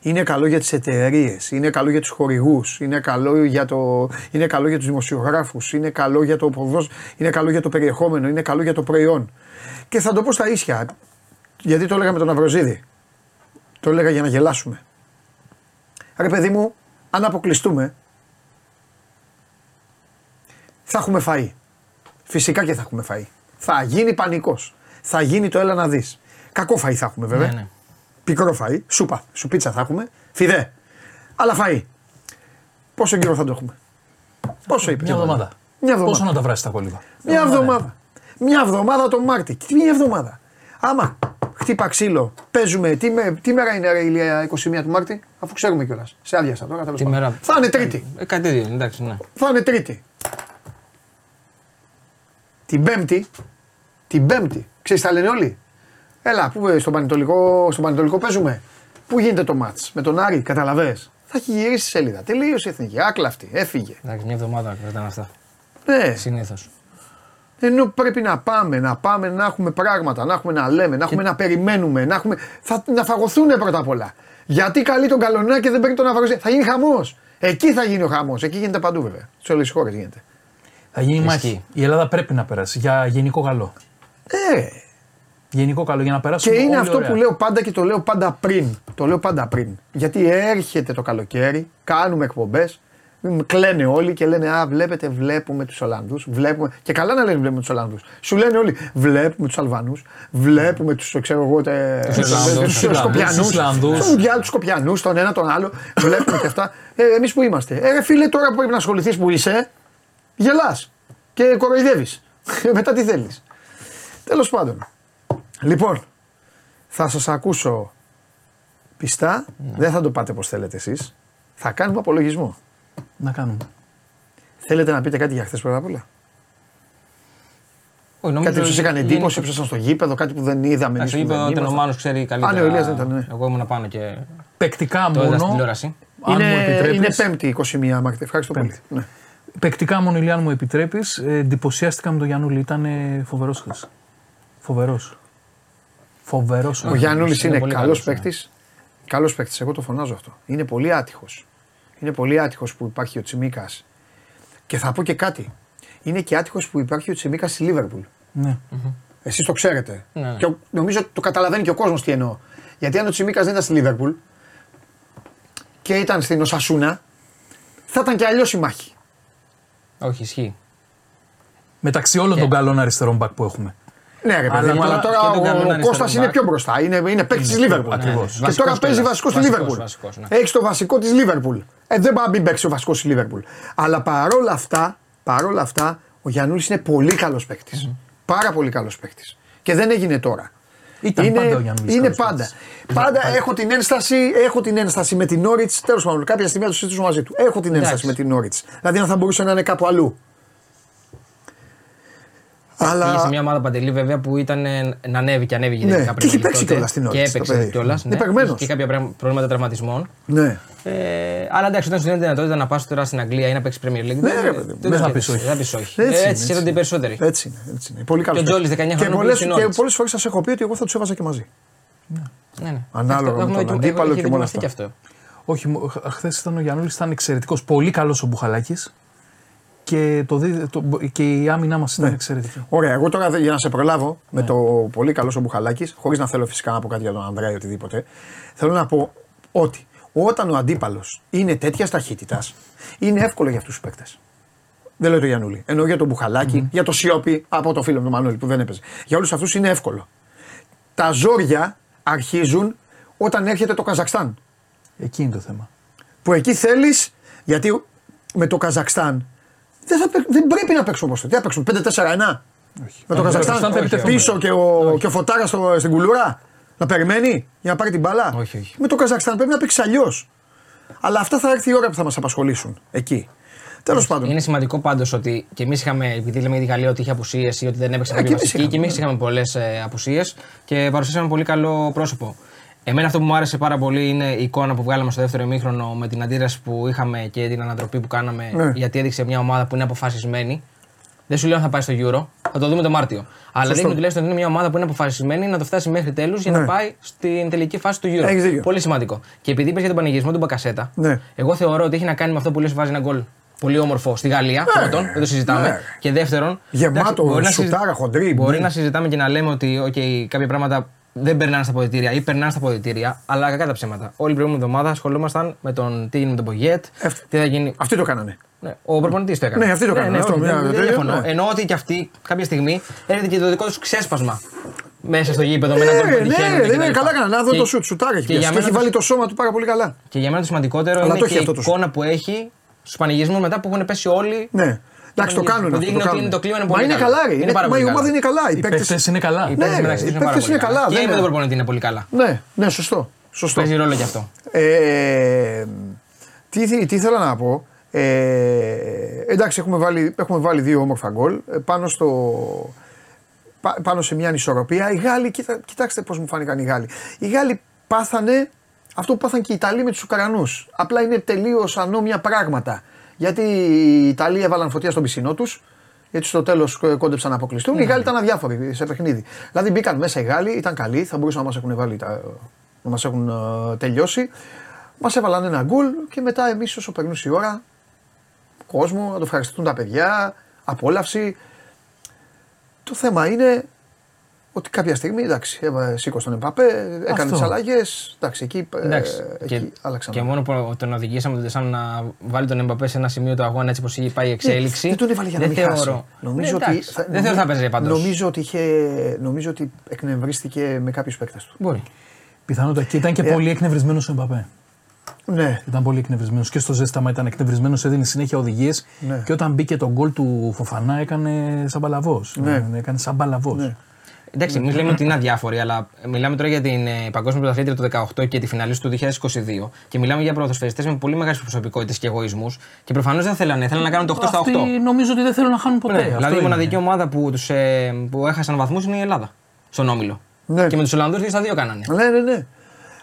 Είναι καλό για τις εταιρείες, είναι καλό για τους χορηγούς, είναι καλό για, το, είναι καλό για τους δημοσιογράφους, είναι καλό για το ποδός, είναι καλό για το περιεχόμενο, είναι καλό για το προϊόν. Και θα το πω στα ίσια, γιατί το έλεγα με τον Αυροζίδη. Το έλεγα για να γελάσουμε. Ρε παιδί μου, αν αποκλειστούμε, θα έχουμε φαΐ. Φυσικά και θα έχουμε φαΐ. Θα γίνει πανικός. Θα γίνει το έλα να δεις. Κακό φαΐ θα έχουμε βέβαια. Ναι, ναι. Πικρό φαΐ, σούπα, σουπίτσα θα έχουμε, φιδέ. Αλλά φαΐ. Πόσο καιρό θα το έχουμε; Πόσο είπε; Μια εβδομάδα. Μια εβδομάδα. Πόσο να τα βράσει τα κόλληβα; Μια εβδομάδα. Μια εβδομάδα το Μάρτι. Τι μια εβδομάδα. Άμα χτύπα ξύλο, παίζουμε. Τι, με, τι μέρα είναι ρε, ηλία 21 του Μάρτι, αφού ξέρουμε κιόλας. Σε άδειασα τώρα. τέλος Τι πάντων. μέρα- Θα είναι Τρίτη. Ε, κάτι τέτοιο, εντάξει, ναι. Θα είναι Τρίτη. Την Πέμπτη. Την Πέμπτη. Ξέρεις τα λένε όλοι. Έλα, πού, στον, Πανετολικό, στον Πανετολικό παίζουμε. Πού γίνεται το μάτς. Με τον Άρη, καταλαβες; Θα έχει γυρίσει η σελίδα. Τελείωσε η εθνική. Άκλαυτη. Έφυγε. Εντάξει, μια εβδομάδα κρατάνε αυτά. Ναι. Συνήθως. Ενώ πρέπει να πάμε, να πάμε να έχουμε πράγματα, να έχουμε να λέμε, να έχουμε να περιμένουμε, να, έχουμε, θα, να φαγωθούν πρώτα απ' όλα. Γιατί καλεί τον καλονά και δεν παίρνει τον Αβραζέ. Θα γίνει χαμός. Εκεί θα γίνει ο χαμός. Εκεί γίνεται παντού βέβαια. Σε όλες τις χώρες γίνεται. Θα γίνει Ισχύει. μάχη. Η Ελλάδα πρέπει να περάσει για γενικό καλό. Ε, Γενικό καλό για να και περάσουμε. είναι όλοι αυτό ωραία. που λέω πάντα και το λέω πάντα πριν. Το λέω πάντα πριν. Γιατί έρχεται το καλοκαίρι, κάνουμε εκπομπές, κλαίνε όλοι και λένε Α, βλέπετε, βλέπουμε τους Ολλανδούς. Βλέπουμε. Και καλά να λένε βλέπουμε τους Ολλανδούς. Σου λένε όλοι, βλέπουμε τους Αλβανούς, βλέπουμε τους ξέρω εγώ, Τους Ισλανδούς, του τους Ισλανδούς, Σκοπιανούς. τους Ισλανδούς. Τους Σκοπιανούς, τον ένα τον άλλο. Βλέπουμε και αυτά. Ε, Εμείς που είμαστε. Ε, ρε φίλε, τώρα που πρέπει να ασχοληθείς που είσαι, γελάς και κοροϊδεύεις. Μετά τι θέλεις. Τέλος πάντων. Λοιπόν, θα σας ακούσω πιστά, δεν θα το πάτε πως θέλετε εσείς. Θα κάνουμε απολογισμό. Να κάνουμε. Θέλετε να πείτε κάτι για χθες πρώτα απ' όλα; Όχι, νομίζω Κάτι που σας έκανε γενικώ- εντύπωση, που ήσασταν στο γήπεδο, κάτι που δεν είδαμε. εμείς Στο που δεν γήπεδο ήμασταν. Τελομάνο ξέρει καλύτερα. Α, ναι, ο Ηλίας δεν ήταν, ναι. Εγώ ήμουν πάνω και Παικτικά το είδα στην μόνο. τηλεόραση. Αν μου Είναι, επιτρέπεις, είναι πέμπτη 21 Μάρτη. Ευχαριστώ πολύ. Ναι. Παικτικά μόνο, Ηλία, αν μου επιτρέπεις, εντυπωσιάστηκα με τον Γιαννούλη. Ήταν φοβερός χθες. Φοβερός. Φοβερός. Ο Γιάννουλης είναι είναι πολύ καλός καλός, ναι. παίκτης. Καλός παίκτης, εγώ το φωνάζω αυτό. Είναι πολύ άτυχος. Είναι πολύ άτυχος που υπάρχει ο Τσιμίκας. Και θα πω και κάτι. Είναι και άτυχος που υπάρχει ο Τσιμίκας στη Λίβερπουλ. Ναι. Εσείς το ξέρετε. Ναι, ναι. Και ο- νομίζω ότι το καταλαβαίνει και ο κόσμος τι εννοώ. Γιατί αν ο Τσιμίκας δεν ήταν στη Λίβερπουλ και ήταν στην Οσασούνα, θα ήταν και αλλιώς η μάχη. Όχι, ισχύει. Μεταξύ όλων των καλών αριστερών μπακ που έχουμε. Ναι, ρε παιδί Αλλά μου, αλλά τώρα τώρα και τον ο, κανόνα ο αριστερό Κώστας είναι μπακ. πιο μπροστά. Είναι, είναι παίκτης τη Λίβερπουλ. ακριβώς. Και Βασικός τώρα παίζει κιόλας. βασικός στη Βασικός, Λίβερπουλ. βασικός, ναι. Έχει το βασικό της Λίβερπουλ. Ε, δεν πάει να μην παίξει ο βασικός της Λίβερπουλ. Αλλά παρόλα αυτά, παρόλα αυτά ο Γιαννούλης είναι πολύ καλός παίκτης. Πάρα πολύ καλός παίκτης. Και δεν έγινε τώρα. Ήταν είναι, πάντα ο Γιαννούλης Είναι καλός πάντα. παίκτης. Πάντα έχω την ένσταση, έχω την ένσταση με την Νόριτ. Τέλος πάντων, κάποια στιγμή θα το συζητήσουμε μαζί του. Έχω την ένσταση Εντάξει. με την Νόριτ. Δηλαδή, αν θα μπορούσε να είναι κάπου αλλού. Αλλά- Πήγες σε μια ομάδα παντελή βέβαια που ήταν ε, να ανέβει και ανέβει Ναι, γενικά και έχει Premier League παίξει τότε. κιόλας στην Και Όρεξη το έπαιξε παιδί. κιόλας. Είναι παιγμένος. Και κάποια πρέ- προβλήματα τραυματισμών. Ναι. Ε, αλλά εντάξει, όταν σου δίνει τη δυνατότητα να πας τώρα στην Αγγλία ή να παίξεις Premier League. Ναι, δεν- ρε παιδί μου, δεν δεν το θα πεις σκέφτεσαι, όχι. δεν θα πεις όχι. Έτσι Έτσι, είναι, έτσι έτσι σκέφτονται οι περισσότεροι. Έτσι είναι. Έτσι είναι. Πολύ καλός. Και ο Τζόλης 19 και χρονών πολλές, που είναι και Όρεξη. πολλές φορές σας έχω πει ότι εγώ θα τους έβαζα και μαζί. Ναι, ναι. Ανάλογα Αυτό με έχουμε τον δοκι- αντίπαλο έχει και μόνο δοκιμαστεί αυτά. και αυτό. Όχι, χθες ήταν ο Γιαννούλη, ήταν εξαιρετικός. Πολύ καλός ο Μπουχαλάκης. Και, το, δι- το, και η άμυνά μας ήταν εξαιρετική. Ωραία, εγώ τώρα δε- για να σε προλάβω με το πολύ καλό ο Μπουχαλάκης, χωρίς να θέλω φυσικά να πω κάτι για τον Ανδρέα ή οτιδήποτε, θέλω να πω ότι όταν ο αντίπαλος είναι τέτοιας ταχύτητας, είναι εύκολο για αυτούς τους παίκτες. Δεν λέω το Γιανούλη. Εννοώ για τον μπουχαλακη για το Σιώπη, από το φίλο μου τον Μανώλη που δεν έπαιζε. Για όλους αυτούς είναι εύκολο. Τα ζόρια αρχίζουν όταν έρχεται το Καζακστάν. Εκεί είναι το θέμα. Που εκεί θέλεις, γιατί με το Καζακστάν δεν, θα, παί- δεν πρέπει να παίξουμε όπω το. Τι θα παίξουμε, 5-4-1. Με το το Καζακστάν Καζακστάν θα επιτεθούμε. πίσω και ο, και ο Φωτάρας στο, στην κουλούρα; Να περιμένει για να πάρει την μπάλα; Όχι, όχι. Με το Καζακστάν πρέπει να παίξει αλλιώς. Αλλά αυτά θα έρθει η ώρα που θα μας απασχολήσουν εκεί. Τέλος πάντων. Είναι σημαντικό πάντως ότι και εμείς είχαμε, επειδή λέμε για τη Γαλλία ότι είχε απουσίες ή ότι δεν έπαιξε Ε, κάποια και εμείς βασική, είχαμε, και εμείς ναι. είχαμε πολλές απουσίες και παρουσιάσαμε πολύ καλό πρόσωπο. Εμένα αυτό που μου άρεσε πάρα πολύ είναι η εικόνα που βγάλαμε στο δεύτερο ημίχρονο με την αντίδραση που είχαμε και την ανατροπή που κάναμε. Ναι. Γιατί έδειξε μια ομάδα που είναι αποφασισμένη. Δεν σου λέω αν θα πάει στο Euro, θα το δούμε το Μάρτιο. Αλλά δείχνει τουλάχιστον ότι είναι μια ομάδα που είναι αποφασισμένη να το φτάσει μέχρι τέλους για Ναι. να πάει στην τελική φάση του Euro. Έχεις δίκιο. Πολύ σημαντικό. Και επειδή είπε για τον πανηγυρισμό του Μπακασέτα, Ναι. εγώ θεωρώ ότι έχει να κάνει με αυτό που λες βάζει ένα γκολ πολύ όμορφο στη Γαλλία. πρώτον, δεν το συζητάμε. ναι. Και δεύτερον. Γεμάτο, εντάξει, μπορεί να σουτάρα, συζη- χοντρή, Μπορεί μπλε. να συζητάμε και να λέμε ότι okay, κάποια πράγματα δεν περνάνε στα ποδητήρια ή περνάνε στα ποδητήρια, αλλά κακά τα ψέματα. Όλη την προηγούμενη εβδομάδα ασχολούμασταν με τον τι γίνεται με τον Πογιέτ, Ευτ- τι θα γίνει. Αυτοί το κάνανε. Ναι, ο προπονητής το έκανε. Ναι, αυτοί το έκαναν. Αυτό, όχι, μια- δεν, δεν τέτοιο, διαφωνώ. ναι. Εννοώ ότι και αυτοί κάποια στιγμή έρχεται και το δικό τους ξέσπασμα μέσα στο γήπεδο με ένα γκολ που Ναι, πετυχαίνουν ναι, και δεν τα είναι λοιπά. καλά έκανα. Να δω Και- το σουτ, σουτάρα έχει και πιάσει. για Και μένα έχει το- βάλει το σώμα του πάρα πολύ καλά. Και για μένα το σημαντικότερο Αλλά είναι το έχει και η αυτό το σουτ. εικόνα που έχει στους πανηγυρισμούς μετά που έχουν πέσει όλοι. Ναι. Εντάξει, το Που κάνουν αυτό. δείχνει Το ότι κάνουν. είναι το κλίμα είναι Μα πολύ είναι καλό. καλά, ρε. Είναι Είναι- πάρα Μα η πολύ ομάδα καλό. είναι καλά. Οι Οι παίκτες- παίχτε είναι καλά. Οι Ναι, παίκτες ρε, μεταξύ οι τους είναι πάρα παίκτες πολύ είναι καλά, καλά. δεν Και με είναι- τον προπονητή είναι πολύ καλά. Ναι, ναι, σωστό. Σωστό. Παίζει ρόλο και αυτό. Ε, τι, τι, τι ήθελα να πω. Ε, εντάξει, έχουμε βάλει, έχουμε βάλει δύο όμορφα γκολ ε, πάνω, στο, πά- πάνω σε μια ανισορροπία. Οι Γάλλοι, κοίτα, κοιτάξτε πώς μου φάνηκαν οι Γάλλοι. Οι Γάλλοι πάθανε αυτό που πάθαν και οι Ιταλοί με τους Ουκρανούς. Απλά είναι τελείως ανώμια πράγματα. Γιατί οι Ιταλοί έβαλαν φωτιά στον πισινό τους, γιατί στο τέλος κόντεψαν να αποκλειστούν. Οι Γάλλοι ήταν αδιάφοροι σε παιχνίδι. Δηλαδή μπήκαν μέσα οι Γάλλοι, ήταν καλοί, θα μπορούσαν να μας έχουν βάλει τα, να μας έχουν ε, τελειώσει. Μας έβαλαν ένα γκολ και μετά εμείς όσο περνούσε η ώρα, κόσμο, να το ευχαριστούν τα παιδιά, απόλαυση. Το θέμα είναι ότι κάποια στιγμή, εντάξει, έβα- σήκωσε τον Εμπαπέ, έκανε Αυτό. τι αλλαγές. Εντάξει, εκεί, ε, Εντάξει. εκεί και, άλλαξαν. και μόνο που τον οδηγήσαμε τον Τεσάν να βάλει τον Εμπαπέ σε ένα σημείο του αγώνα έτσι όπως είχε πάει η εξέλιξη. Δεν τον έβαλε για να δεν μην χάσει. θεωρώ. Νομίζω Ναι, ότι, εντάξει, δεν θεωρώ θα παίζει πάντως. Νομίζω ότι, είχε, νομίζω ότι εκνευρίστηκε με κάποιους παίκτες του. Μπορεί. Πιθανότατα και ήταν και Ε. πολύ εκνευρισμένος ο Εμπαπέ. Ναι, Ήταν πολύ εκνευρισμένος και στο ζέσταμα ήταν εκνευρισμένος, έδινε συνέχεια οδηγίες. Ναι. Και όταν μπήκε το γκολ του Φοφανά έκανε σαν παλαβός. Ναι. Έκανε σαν παλαβός. ναι. Εντάξει, εμείς λέμε ότι είναι αδιάφοροι, αλλά μιλάμε τώρα για την ε, Παγκόσμια Πρωταθλήτρια του 2018 και τη φιναλίστα του 2022 και μιλάμε για ποδοσφαιριστέ με πολύ μεγάλες προσωπικότητες και εγωισμούς και προφανώς δεν θέλανε, θέλανε να κάνουν το 8 στα 8. Αυτοί νομίζω ότι δεν θέλουν να χάνουν ποτέ. Ναι, Αυτό δηλαδή η είναι. μοναδική ομάδα που, τους, ε, που έχασαν βαθμούς είναι η Ελλάδα. Στον Όμιλο. Ναι. Και με τους Ολλανδούς 2 στα 2 κάνανε. Ναι, ναι, ναι.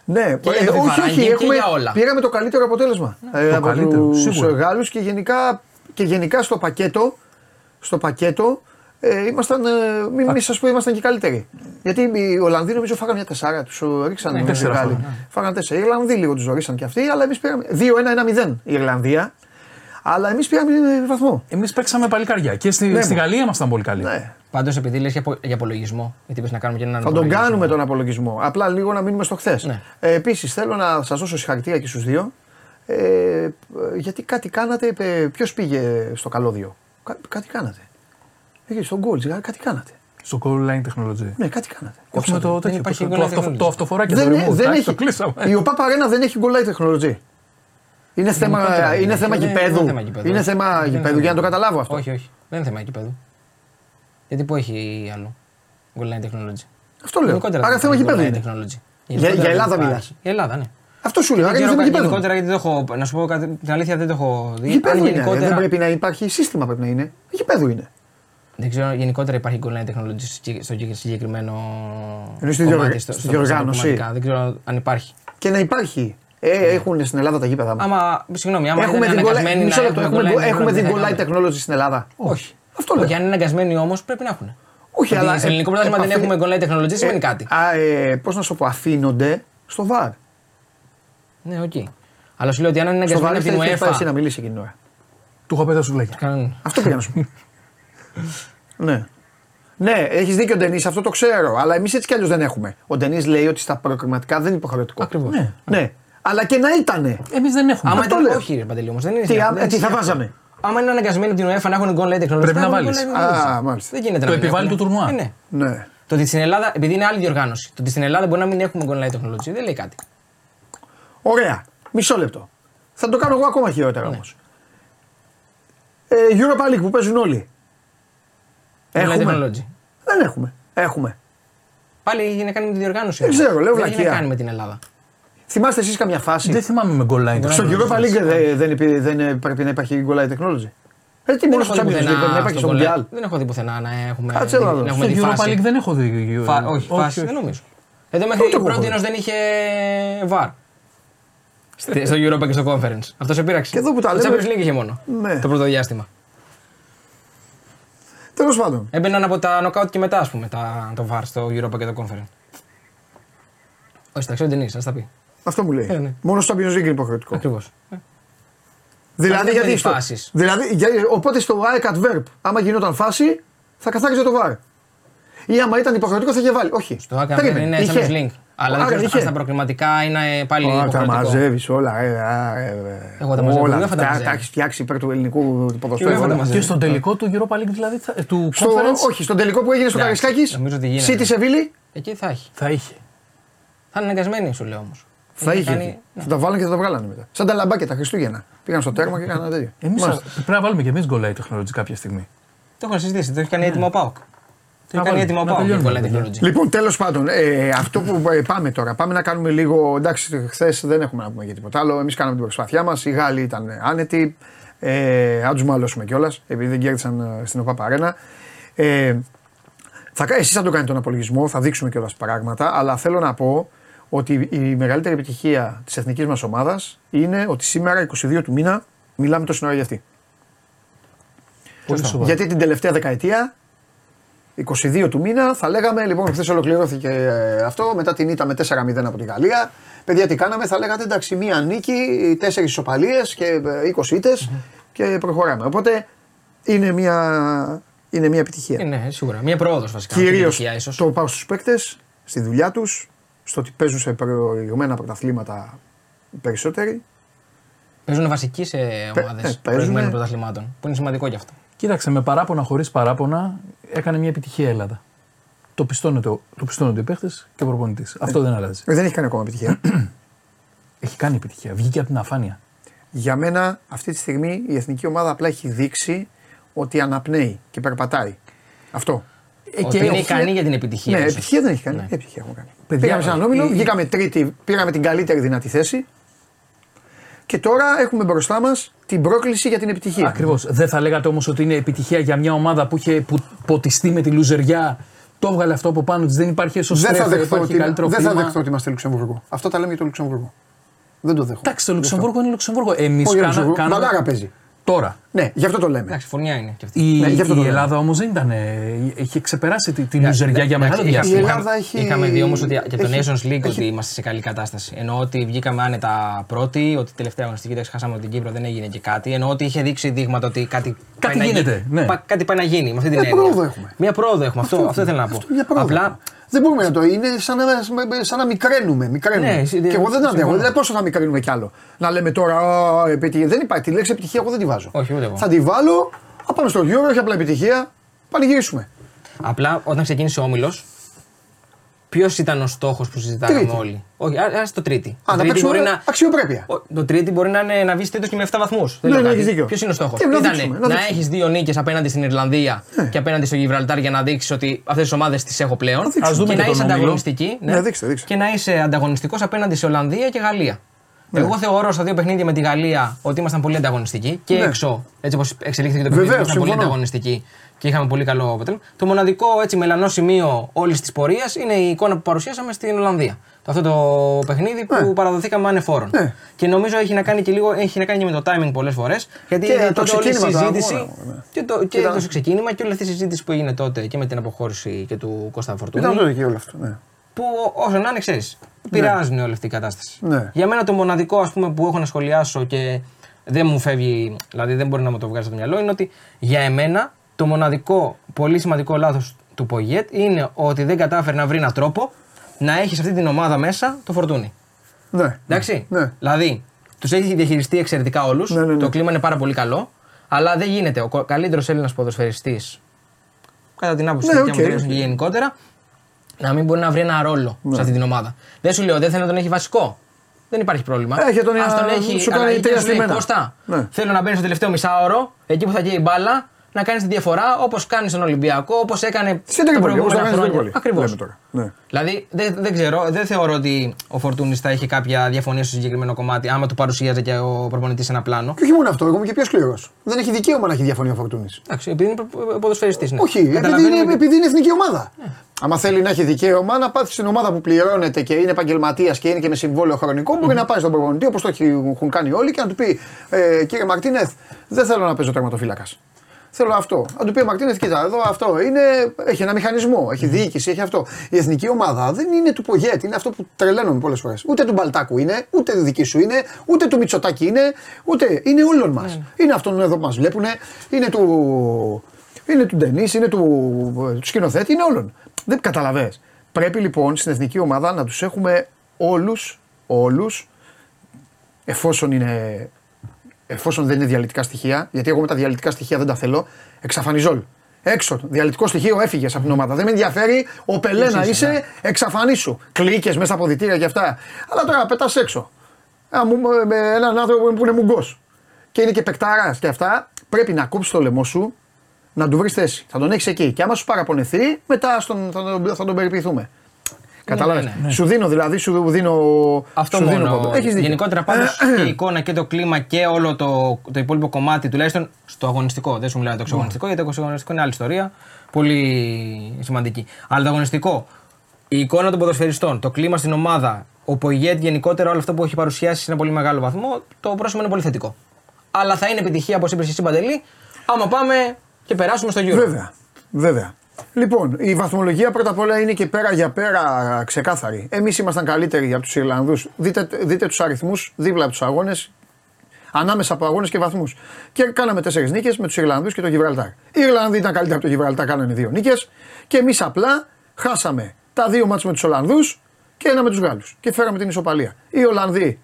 Ναι, Και για το όχι, FIFA όχι, ranking και έχουμε, για όλα. πήραμε το καλύτερο αποτέλεσμα ε, Το από καλύτερο, τους σίγουρα. Γάλλους και γενικά, και γενικά στο πακέτο, στο πακέτο ε, ήμασταν, ε, μην, μην σας πω, ήμασταν και καλύτεροι. Γιατί οι Ολλανδοί νομίζω φάγανε μια τεσσάρα, τους ε, ρίξαν Ναι, οι τέσσερα Γάλλοι. φάγανε, Φάγανε τέσσερα. Οι Ιρλανδοί λίγο τους ζωρίσαν και αυτοί, αλλά εμείς πήραμε 2-1-1-0 η Ιρλανδία. Αλλά εμείς πήραμε ε, βαθμό. Εμείς παίξαμε παλικάρια και στη, Ναι, στη μου. Γαλλία ήμασταν πολύ καλοί. Ναι. Πάντως, επειδή λες για, απο- για απολογισμό, γιατί είπες να κάνουμε και έναν Θα τον απολογισμό. κάνουμε τον απολογισμό. Απλά λίγο να μείνουμε στο χθες. Ναι. Ε, Επίσης, θέλω να σας δώσω συγχαρητήρια και στους δύο. Ε, γιατί κάτι κάνατε. Ποιος πήγε στο καλώδιο; Κά, κάτι κάνατε. Πήγε στον γκολ, κάτι κάνατε. Στο goal line technology. Ναι, κάτι κάνατε. Έχουμε το, τέτοιο, υπάρχει το, goal το, line αυτο, technology. το αυτοφοράκι Δεν, το είναι- remote. δεν εντάξει, έχει. Το κλείσαμε. Η ΟΠΑ Παρένα δεν έχει goal line technology. Είναι θέμα, Γενικότερα είναι δεν θέμα έχει. γηπέδου. Δεν είναι θέμα γηπέδου. Είναι θέμα Δεν είναι γηπέδου θέμα. για να το καταλάβω αυτό. Όχι, όχι. Δεν είναι θέμα γηπέδου. Γιατί που έχει άλλο. Goal line technology. Αυτό λέω. Γενικότερα Άρα δεν θέμα υπάρχει γηπέδου goal line είναι. technology. Για- Γενικότερα για δεν Ελλάδα υπάρχει. μιλάς. Για Ελλάδα, ναι. Αυτό σου λέω. Δεν Άρα είναι ξέρω θέμα κάτι γηπέδου. γενικότερα γιατί δεν το έχω. Να σου πω κάτι, την αλήθεια δεν το έχω δει. Γηπέδου Αν είναι. γενικότερα- Δεν πρέπει να υπάρχει σύστημα πρέπει να είναι. Γηπέδου είναι. Δεν ξέρω, γενικότερα υπάρχει goal line technology στο συγκεκριμένο. Εννοείς στη κομμάτι, διοργα- στο- στη στο- διοργάνωση. στα προγραμματικά. Δεν ξέρω αν υπάρχει. Και να υπάρχει. Ε, έχουν στην Ελλάδα τα γήπεδα μα. Άμα, συγγνώμη, άμα Έχουμε ήταν την goal αναγκασμένοι line- να μισό λεπτό, έχουν έχουμε goal line go- έχουμε technology, την δεν goal line θα technology στην Ελλάδα. Όχι. Αυτό λέω. Όχι, αν είναι αναγκασμένοι όμως πρέπει να έχουν. Όχι, Ότι αλλά. στο ελληνικό πρωτάθλημα δεν επαφή- έχουμε goal line technology, σημαίνει κάτι. Α, ε, Πώς να σου πω, αφήνονται στο βαρ. Ναι, οκ. Αλλά σου λέω ότι αν είναι Στο βαρ αναγκασμένοι από θέλει την πάει εσύ UEFA. να μιλήσει εκείνη την ώρα. Του έχω πει θα σου λέγει. κάνουν- Αυτό πήγα να σου πω. ναι. Ναι, έχεις δίκιο ο Ντενή, αυτό το ξέρω. Αλλά εμείς έτσι κι αλλιώς δεν έχουμε. Ο Ντενή λέει ότι στα προκριματικά δεν είναι υποχρεωτικό. Ακριβώς. Ναι. Ναι. Αλλά και να ήτανε. Εμείς δεν έχουμε. Άμα Αυτό ήταν, λέω. όχι, ρε Παντελή, όμως, δεν είναι. Τι, δεν α, είναι τι θα σχέση. βάζαμε. Άμα είναι αναγκασμένοι από την UEFA να έχουν goal line technology. Πρέπει να έχουν βάλεις. goal line technology. Α, μάλιστα. Δεν γίνεται Το να μην επιβάλλει έχουν. το τουρνουά. Ε, ναι. Ναι. Το ότι στην Ελλάδα, επειδή είναι άλλη διοργάνωση, το ότι στην Ελλάδα μπορεί να μην έχουμε goal line technology δεν λέει κάτι. Ωραία. Μισό λεπτό. Θα το κάνω εγώ ακόμα χειρότερα Ναι. όμως. Ε, Europa League που παίζουν όλοι. Goal line Έχουμε. technology. Δεν έχουμε. Έχουμε. Πάλι έχει να κάνει με τη διοργάνωση. Δεν όμως. ξέρω, λέω Δεν έχει βλακεία. να κάνει με την Ελλάδα. Θυμάστε εσείς καμιά φάση; Δεν θυμάμαι με goal line. Στο Ναι, Europa ναι, League δεν, δεν, υπή- δεν πρέπει να υπάρχει goal line technology. Ε, τι μόνο στο έχω Champions δει League πουθενά πρέπει να υπάρχει στο στο goal line- Mundial. Δεν έχω δει πουθενά να έχουμε, Κάτσε να δω. να έχουμε Στο τη Europa φάση. League δεν έχω δει. Φα- όχι, φάση, δεν νομίζω. Εδώ μέχρι Πότε η έχω πρώτη δει; ενός δεν είχε VAR. Στη- Στο Europa και στο Conference. Αυτό σε πείραξε. Και εδώ που τα Το λέμε- Champions League είχε μόνο. Ναι. Το πρώτο διάστημα. Τέλος πάντων. Έμπαιναν από τα knockout και μετά, ας πούμε, τα, το VAR στο Europa και το Conference. Όχι, τα ξέρει ο Ντενής, ας τα πει. Αυτό μου λέει. Ε, ναι. Μόνο στο Champions League είναι υποχρεωτικό. Ακριβώς. Δηλαδή, δεν γιατί έχει στο, φάσεις. δηλαδή, για, οπότε στο ΑΕΚ Adverb, άμα γινόταν φάση, θα καθάριζε το βάρ. Ή άμα ήταν υποχρεωτικό θα είχε βάλει. Όχι. Το Άκα Περίμενε. είναι Είχε. Champions League. Αλλά δεν Άρα ξέρω είχε. αν στα προκριματικά είναι πάλι Ω, τα υποχρεωτικό. μαζεύεις όλα. Ε, α, ε, ε, Εγώ τα μαζεύω, όλα δεν θα τα αυτά μαζεύω. τα έχεις φτιάξει υπέρ του ελληνικού Και ποδοσφαίρου. εγώ θα τα όλα. μαζεύω. Και στον τελικό του Europa League δηλαδή, θα- ε, του Στο, Conference, όχι, στον τελικό που έγινε στο Εντάξει, Καρισκάκη, νομίζω ότι γίνεται. City Σεβίλη, Εκεί θα έχει. θα είχε. Θα είναι αναγκασμένοι, σου λέω όμως. θα είχε. Θα τα βάλουν και θα τα βγάλανε μετά. Σαν τα λαμπάκια τα Χριστούγεννα. Πήγαν στο τέρμα και έκαναν τέτοιο. Εμείς Μάλιστα. πρέπει να βάλουμε και εμείς goal line technology κάποια στιγμή. Το έχω συζητήσει, το έχει κάνει έτοιμο ο Πάοκ. Το Να έχει κάνει βάλουμε, έτοιμο ο να Πάοκ. τελειώνουμε, η Goal Line παιδιά. Technology. Λοιπόν, τέλος πάντων, ε, αυτό που ε, πάμε τώρα, πάμε να κάνουμε λίγο. Εντάξει, χθες δεν έχουμε να πούμε για τίποτα άλλο. Εμείς κάναμε την προσπάθειά μας. Οι Γάλλοι ήταν άνετοι. Ε, αν τους μαλώσουμε κιόλας, επειδή δεν κέρδισαν ε, στην ΟΠΑ Αρένα. Ε, θα, κα- εσείς θα το κάνετε τον απολογισμό, θα δείξουμε κιόλας πράγματα, αλλά θέλω να πω ότι η μεγαλύτερη επιτυχία της εθνικής μας ομάδας είναι ότι σήμερα, 22 του μήνα, μιλάμε τόση ώρα για αυτή. Πολύ σοβαρά. Γιατί την τελευταία δεκαετία, 22 του μήνα, θα λέγαμε λοιπόν, χθες ολοκληρώθηκε ε, αυτό, μετά την ήττα με 4-0 από τη Γαλλία. Παιδιά, τι κάναμε, θα λέγατε εντάξει, μία νίκη, τέσσερις ισοπαλίες και ε, 20 ήττες και προχωράμε. Οπότε είναι μια, είναι μια επιτυχία. Ε, Ναι, σίγουρα. Μία πρόοδος βασικά. Κυρίως επιτυχία, ίσως. το πάω στους παίκτες, στη δουλειά τους, στο ότι παίζουν σε προηγμένα πρωταθλήματα οι περισσότεροι. Παίζουν βασικοί σε ομάδες παίζουνε. προηγουμένων πρωταθλημάτων. Που είναι σημαντικό γι' αυτό. Κοίταξε, με παράπονα χωρίς παράπονα έκανε μια επιτυχία η Ελλάδα. Το πιστώνεται, ο- το πιστώνονται οι παίχτες και ο προπονητής. Αυτό δεν αλλάζει. Ε, Δεν έχει κάνει ακόμα επιτυχία. Έχει κάνει επιτυχία. Βγήκε από την αφάνεια. Για μένα αυτή τη στιγμή η εθνική ομάδα απλά έχει δείξει ότι αναπνέει και περπατάει. Αυτό. Ε, Ότι είναι όχι- ικανή για την επιτυχία. ναι, ίσως. επιτυχία δεν έχει κάνει. Ναι. Τι επιτυχία έχουμε κάνει. Παιδιά, πήγαμε σε έναν η- όμιλο, η- βγήκαμε τρίτη, πήραμε την καλύτερη δυνατή θέση και τώρα έχουμε μπροστά μας την πρόκληση για την επιτυχία. Ακριβώς. Δεν θα λέγατε όμως ότι είναι επιτυχία για μια ομάδα που είχε που, ποτιστεί με τη λουζεριά. Το έβγαλε αυτό από πάνω της. Δεν υπάρχει Δεν θα, εσωστρέφεια, δεχθώ υπάρχει ότι, καλύτερο δεν θα κλίμα. δεχθώ ότι είμαστε Λουξεμβούργο. Αυτό τα λέμε για το Λουξεμβούργο. Δεν το δέχομαι. Εντάξει, το Λουξεμβούργο είναι Λουξεμβούργο. Εμείς Όχι, κάναμε. Λουξεμβούργο. Μπαλάρα παίζει. Τώρα. Ναι, γι' αυτό το λέμε. Εντάξει, φωνιά είναι κι αυτή. Η, Ναι, γι' αυτό το η λέω. Ελλάδα όμως δεν ήταν. ε, Είχε ξεπεράσει τη, τη Ναι, λουζεριά για εντάξει, μεγάλο είχα- διάστημα. Η είχα- Ελλάδα έχει- Είχαμε δει όμως ότι και το έχει- Nations League έχει- ότι είμαστε σε καλή κατάσταση. Ενώ ότι βγήκαμε άνετα πρώτοι, ότι τελευταία αγωνιστική εντάξει, χάσαμε την Κύπρο, δεν έγινε και κάτι. Ενώ ότι είχε δείξει δείγματα ότι κάτι, πάει να γίνεται, γίνει. ναι. Πα- κάτι πάει να γίνει με αυτή την Μια έννοια. πρόοδο έχουμε. Μια πρόοδο έχουμε. Αυτό, αυτό ήθελα να πω. Μια πρόοδο. Απλά Δεν μπορούμε να το. Είναι σαν να, σαν να μικραίνουμε. μικραίνουμε. Ναι, εσύ- και εγώ δεν αντέχω. συμφωνώ. Δηλαδή, πόσο θα μικραίνουμε κι άλλο. Να λέμε τώρα. «Α, επιτυχία». Δεν υπάρχει. Τη λέξη επιτυχία εγώ δεν τη βάζω. Όχι, ούτε εγώ. Θα τη βάλω. Α, πάμε στο Euro, όχι απλά επιτυχία. Πανηγυρίσουμε. Απλά όταν ξεκίνησε ο όμιλος, ποιος ήταν ο στόχος που συζητάγαμε Τρίτη. όλοι; Όχι, α ας το τρίτη. Α, το να τρίτη παίξουμε μπορεί να. αξιοπρέπεια. Ο- Το τρίτη μπορεί να, είναι, να βγεις τρίτος και με 7 βαθμούς. Ναι, ναι, έχεις δίκιο. Ποιος είναι ο στόχος; Και να Ήταν δείξουμε, να να, δείξουμε. έχεις δύο νίκες απέναντι στην Ιρλανδία Ναι. και απέναντι στο Γιβραλτάρ για να δείξεις ότι αυτές τις ομάδες τις έχω πλέον. δείξουμε. Ας δούμε και και να τον είσαι όμιλο. ανταγωνιστική. Ναι, δείξτε, δείξτε. Και να είσαι ανταγωνιστικός απέναντι σε Ολλανδία και Γαλλία. Εγώ θεωρώ στα δύο παιχνίδια με τη Γαλλία ότι ήμασταν πολύ ανταγωνιστικοί και Ναι. έξω, έτσι όπως εξελίχθηκε το παιχνίδι, Βεβαίως, ήμασταν πολύ συμφωνώ. ανταγωνιστικοί και είχαμε πολύ καλό αποτέλεσμα. Το μοναδικό έτσι μελανό σημείο όλης της πορείας είναι η εικόνα που παρουσιάσαμε στην Ολλανδία. Αυτό το παιχνίδι που Ναι. παραδοθήκαμε ανεφόρον. Ναι. Και νομίζω έχει να κάνει και λίγο έχει να κάνει και με το timing πολλές φορές. Γιατί Και έγινε το τότε όλη η ξεκίνημα του συζήτηση. αγώνα, ναι. Και το, και Ήταν- το ξεκίνημα και όλη αυτή η συζήτηση που έγινε τότε και με την αποχώρηση και του Κώστα Φορτούνη Ήταν τότε και όλο αυτό. Ναι. Που όσο να είναι, ξέρει, πειράζουν όλη αυτή η κατάσταση. Ναι. Για μένα το μοναδικό ας πούμε, που έχω να σχολιάσω και δεν μου φεύγει, δηλαδή δεν μπορεί να μου το βγάζει από το μυαλό, είναι ότι για εμένα το μοναδικό πολύ σημαντικό λάθος του Πογιέτ είναι ότι δεν κατάφερε να βρει έναν τρόπο να έχει σε αυτή την ομάδα μέσα το φορτούνι. Ναι. Εντάξει. Ναι. Δηλαδή, τους έχει διαχειριστεί εξαιρετικά όλους. Ναι, ναι, ναι. Το κλίμα είναι πάρα πολύ καλό. Αλλά δεν γίνεται ο καλύτερος Έλληνας ποδοσφαιριστής, κατά την άποψη Ναι, ναι, οκ, μου τουλάχιστον οκ. και γενικότερα, να μην μπορεί να βρει ένα ρόλο Ναι. σε αυτή την ομάδα. Δεν σου λέω, δεν θέλει να τον έχει βασικό. Δεν υπάρχει πρόβλημα. Έχει τον, Ας τον α, έχει, σου αλλά κάνει είτε τρία σου λέει, στημένα. Κώστα, Ναι. θέλω να μπαίνεις στο τελευταίο μισάωρο, εκεί που θα καίει η μπάλα, να κάνεις τη διαφορά όπως κάνεις στον Ολυμπιακό, όπως έκανε Στην τα Τρίπολη, όπως το προηγούμενα κάνει στην χρόνια. Τρίπολη. Ακριβώς. Λέμε τώρα. Ναι. Δηλαδή δεν, δεν ξέρω, δεν θεωρώ ότι ο Φορτούνης θα είχε κάποια διαφωνία στο συγκεκριμένο κομμάτι, άμα του παρουσίαζε και ο προπονητής ένα πλάνο. Και όχι μόνο αυτό, εγώ είμαι και πιο σκληρός. Δεν έχει δικαίωμα να έχει διαφωνία ο Φορτούνης. Εντάξει, επειδή είναι ποδοσφαιριστής. Ναι. Όχι, επειδή Καταλαβαίνουμε είναι, και- επειδή είναι εθνική ομάδα. Άμα θέλει να έχει δικαίωμα να πάθει στην ομάδα που πληρώνεται και είναι επαγγελματίας και είναι και με συμβόλαιο χρονικό, μπορεί να πάει στον προπονητή όπως το έχει- έχουν κάνει όλοι και να του πει ε, Κύριε Μαρτίνεθ, δεν θέλω να παίζω τερματοφύλακα. Θέλω αυτό. Να του πει ο Μαρτίνεθ, κοίτα, εδώ αυτό είναι, έχει ένα μηχανισμό, έχει διοίκηση, έχει αυτό. Η εθνική ομάδα δεν είναι του Πογέτ, είναι αυτό που τρελαίνομαι πολλές φορές. Ούτε του Μπαλτάκου είναι, ούτε δική σου είναι, ούτε του Μητσοτάκη είναι, ούτε είναι όλων μας. Είναι αυτόν εδώ που μας βλέπουν, είναι του, είναι του Ντενής, είναι του, του σκηνοθέτη, είναι όλων. Δεν καταλαβες. Πρέπει λοιπόν στην εθνική ομάδα να τους έχουμε όλους, όλους, εφόσον είναι εφόσον δεν είναι διαλυτικά στοιχεία, γιατί εγώ με τα διαλυτικά στοιχεία δεν τα θέλω, εξαφανιζόλ. Έξω. Διαλυτικό στοιχείο έφυγες από την ομάδα. Δεν με ενδιαφέρει. Ο Πελέ να είσαι, εξαφανίσου. Κλίκε μέσα στα αποδητήρια και αυτά. Αλλά τώρα πετάς έξω. Α, μου- με έναν άνθρωπο που είναι μουγκός. Και είναι και παικτάρας και αυτά. Πρέπει να κόψεις το λαιμό σου να του βρεις θέση. Θα τον έχεις εκεί. Και άμα σου παραπονεθεί, μετά στον, θα, τον, θα τον περιποιηθούμε. Κατάλαβες; ναι, ναι. Σου δίνω δηλαδή, σου δίνω. Αυτό σου δίνω μόνο. πόντο. Έχεις δίκιο. Γενικότερα πάντως και η εικόνα και το κλίμα και όλο το, το υπόλοιπο κομμάτι, τουλάχιστον στο αγωνιστικό. Δεν σου μιλάω για το εξαγωνιστικό, γιατί το εξαγωνιστικό είναι άλλη ιστορία. Πολύ σημαντική. Αλλά το αγωνιστικό, η εικόνα των ποδοσφαιριστών, το κλίμα στην ομάδα, ο Πογιέτ γενικότερα όλο αυτό που έχει παρουσιάσει σε ένα πολύ μεγάλο βαθμό, το πρόσωπο είναι πολύ θετικό. Αλλά θα είναι επιτυχία, όπως είπες και εσύ Παντελή, άμα πάμε και περάσουμε στο Euro. Βέβαια. Βέβαια. Λοιπόν, η βαθμολογία πρώτα απ' όλα είναι και πέρα για πέρα ξεκάθαρη. Εμείς ήμασταν καλύτεροι από τους Ιρλανδούς. Δείτε, δείτε τους αριθμούς δίπλα από τους αγώνες, ανάμεσα από αγώνες και βαθμούς. Και κάναμε τέσσερις νίκες με τους Ιρλανδούς και το Γιβραλτάρ. Οι Ιρλανδοί ήταν καλύτεροι από το Γιβραλτάρ, κάνανε δύο νίκες. Και εμείς απλά χάσαμε τα δύο μάτς με τους Ολλανδούς και ένα με τους Γάλλους. Και φέραμε την ισοπαλία. Οι Ολλανδοί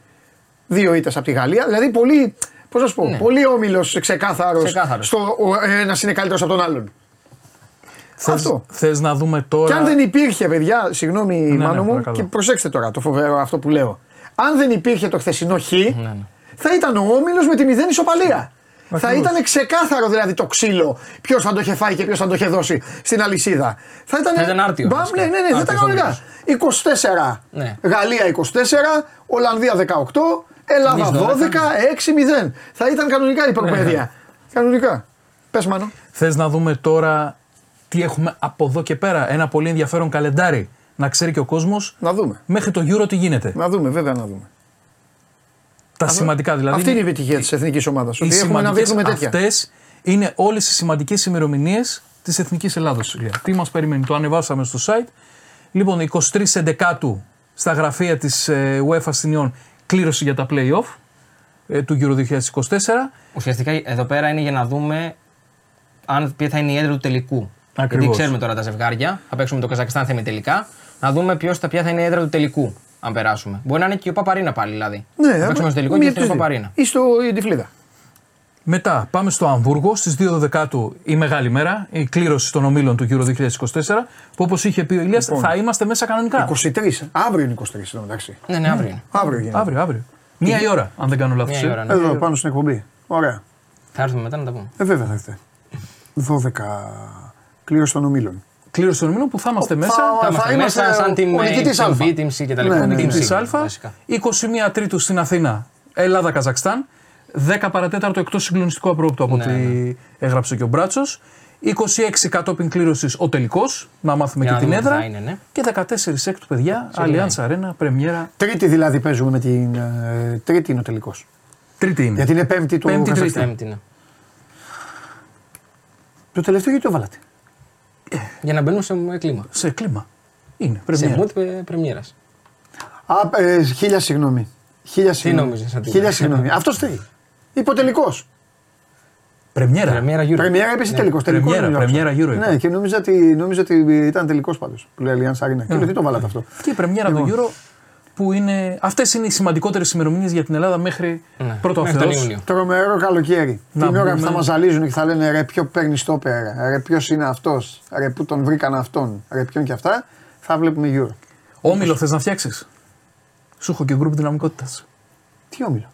δύο ήττες από τη Γαλλία. Δηλαδή πολύ. Πώς να σου πω, Ναι. πολύ όμιλος ξεκάθαρος. Ξεκάθαρος. Στο ένας είναι καλύτερος από τον άλλον. Αυτό. Θες να δούμε τώρα. Και αν δεν υπήρχε, παιδιά, συγγνώμη ναι, Μάνο μου, παρακαλώ. και προσέξτε τώρα το φοβερό αυτό που λέω. Αν δεν υπήρχε το χθεσινό χ, ναι. θα ήταν ο Όμιλος με τη μηδέν ισοπαλία. Θα Ακριβώς. ήταν ξεκάθαρο δηλαδή το ξύλο ποιος θα το είχε φάει και ποιος θα το είχε δώσει στην αλυσίδα. Θα ήταν, Θα ήταν άρτιο, Μπαμ, βασικά. ναι, ναι, ναι, θα ήταν Άρτιος κανονικά. 24 Ναι. Γαλλία 24, Ολλανδία 18, Ελλάδα Εμείς 12, 12. 6-0. Θα ήταν κανονικά η προπαίδεια. Κανονικά. Πες Μάνο. Θες να δούμε τώρα τι έχουμε από εδώ και πέρα. Ένα πολύ ενδιαφέρον καλεντάρι. Να ξέρει και ο κόσμος Να δούμε. μέχρι το Euro τι γίνεται. Να δούμε, βέβαια να δούμε. Τα σημαντικά δηλαδή. Αυτή είναι η επιτυχία της εθνικής ομάδας. οι Ότι έχουμε να σημαντικές δείχνουμε τέτοια. αυτές είναι όλες οι σημαντικές ημερομηνίες της Εθνικής Ελλάδος. Ηλία. Τι μας περιμένει, το ανεβάσαμε στο site. Λοιπόν, 23 Εντεκάτου στα γραφεία της ε, UEFA στην Ιόν κλήρωση για τα play-off ε, του Euro 2024. Ουσιαστικά εδώ πέρα είναι για να δούμε αν ποια θα είναι η έδρα του τελικού. Ακριβώς. Γιατί ξέρουμε τώρα τα ζευγάρια, θα παίξουμε το Καζακστάν θα είναι τελικά. Να δούμε ποιος, θα- ποια θα είναι η έδρα του τελικού, αν περάσουμε. Μπορεί να είναι και ο Παπαρίνα πάλι δηλαδή. Ναι, θα παίξουμε στο τελικό μία και από τις στο δύο. Παπαρίνα. Ή στο η Τυφλίδα. Μετά πάμε στο Αμβούργο στις 2 Δεκάτου η μεγάλη μέρα, η κλήρωση των ομίλων του Euro 2024 που όπως είχε πει ο Ηλίας Λοιπόν. θα είμαστε μέσα κανονικά. 23. Αύριο είναι 23 εδώ μεταξύ. Ναι, ναι, αύριο είναι. Αύριο γίνεται. Αύριο, αύριο. Μία η ώρα, αν δεν κάνω λάθος. Μία η ε. ώρα, ναι. Εδώ πάνω στην εκπομπή. Ωραία. Θα έρθουμε μετά να τα πούμε. Ε, βέβαια θα έρθετε. 12 κλήρωση των ομίλων. κλήρωση των ομίλων που θα είμαστε μέσα. Θα είμαστε μέσα σαν την ο νικητής A, Α. την B, την C και τα Ναι, λοιπά. ναι, Την ναι. Τη C, Α. βασικά. 21 Τρίτου στην Αθήνα, Ελλάδα-Καζακστάν. 10 παρατέταρτο εκτός συγκλονιστικό απρόπτου από Ναι, ό,τι έγραψε και ο Μπράτσος. 26 κατόπιν κλήρωσης ο τελικός, να μάθουμε Για και να την δούμε τι έδρα. θα είναι, ναι. Και 14 έκτου παιδιά, Allianz Arena, πρεμιέρα. Τρίτη δηλαδή παίζουμε με την. ε, Τρίτη είναι ο τελικός. Τρίτη είναι. Γιατί είναι πέμπτη του Πέμπτη, Καζακστάν. τρίτη. Πέμπτη, ναι. Το τελευταίο γιατί το βάλατε; Για να μπαίνουμε σε κλίμα. Σε κλίμα. Είναι, Σε πρεμιέρα. mood πρεμιέρας. Α, ε, χίλια συγγνώμη. Χίλια συγγνώμη. νόμιζες ότι Χίλια είναι; συγγνώμη. Αυτός τι; Υποτελικός. Πρεμιέρα. Πρεμιέρα Euro. Πρεμιέρα έπεσε Ναι. τελικός. Πρεμιέρα, πρεμιέρα Euro Ναι, είπα. και νόμιζα ότι, νόμιζα ότι ήταν τελικός πάντως. Που λέει Allianz Arena. Και λέω τι το βάλατε αυτό. Και η πρεμιέρα του Λοιπόν. Euro που είναι. Αυτές είναι οι σημαντικότερες ημερομηνίες για την Ελλάδα μέχρι Ναι, πρώτο μέχρι τον Θεός. Ιούνιο. Τρομερό καλοκαίρι. Να Την ώρα που μπούμε- θα μας ζαλίζουν και θα λένε ρε, ποιο παίρνεις στο πέρα, ρε, ποιος είναι αυτός, ρε, πού τον βρήκαν αυτόν, ρε, ποιον και αυτά, θα βλέπουμε Euro. Όμιλο θες να φτιάξεις; Σου έχω και γκρουπ δυναμικότητας. Τι όμιλο;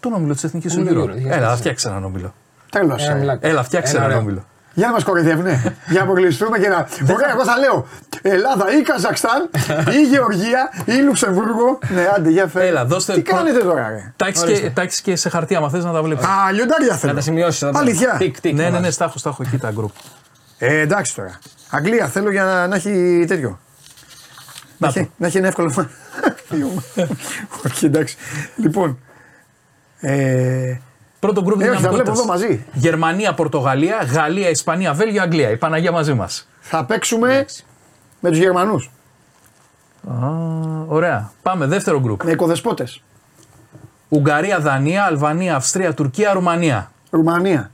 Τον όμιλο της Εθνικής Όμιλο Euro. Euro, για Έλα, να φτιάξει έναν όμιλο. Τρελό. Ένα μιλάκι. Έλα, φτιάξει Ένα έναν ωραίο. όμιλο. Για να μας κοροϊδεύουνε. Για να αποκλειστούμε και να. Ωραία, εγώ θα λέω Ελλάδα ή Καζακστάν ή Γεωργία ή Λουξεμβούργο. Ναι, άντε, για φέρε. Έλα, δώστε- Τι κάνετε τώρα, ρε; Τα έχεις και, τα έχεις και σε χαρτί, άμα θες να τα βλέπεις. Α, λιοντάρια Να θέλω. τα σημειώσεις εδώ. πέρα. Αλήθεια. Τικ, τικ, Ναι, να ναι, ναι, βάζεις. στα έχω, στα έχω εκεί τα γκρουπ. Ε, εντάξει τώρα. Αγγλία θέλω για να, να έχει τέτοιο. Να, Να έχει, να έχει ένα εύκολο. Όχι, εντάξει. Λοιπόν. Ε, Πρώτο γκρουπ ε, όχι, θα βλέπω εδώ δυναμικότητας. μαζί. Γερμανία, Πορτογαλία, Γαλλία, Ισπανία, Βέλγιο, Αγγλία. Η Παναγία μαζί μας. Θα παίξουμε με τους Γερμανούς. Ωραία. Πάμε, δεύτερο γκρουπ. Με οικοδεσπότες. Ουγγαρία, Δανία, Αλβανία, Αυστρία, Τουρκία, Ρουμανία. Ρουμανία.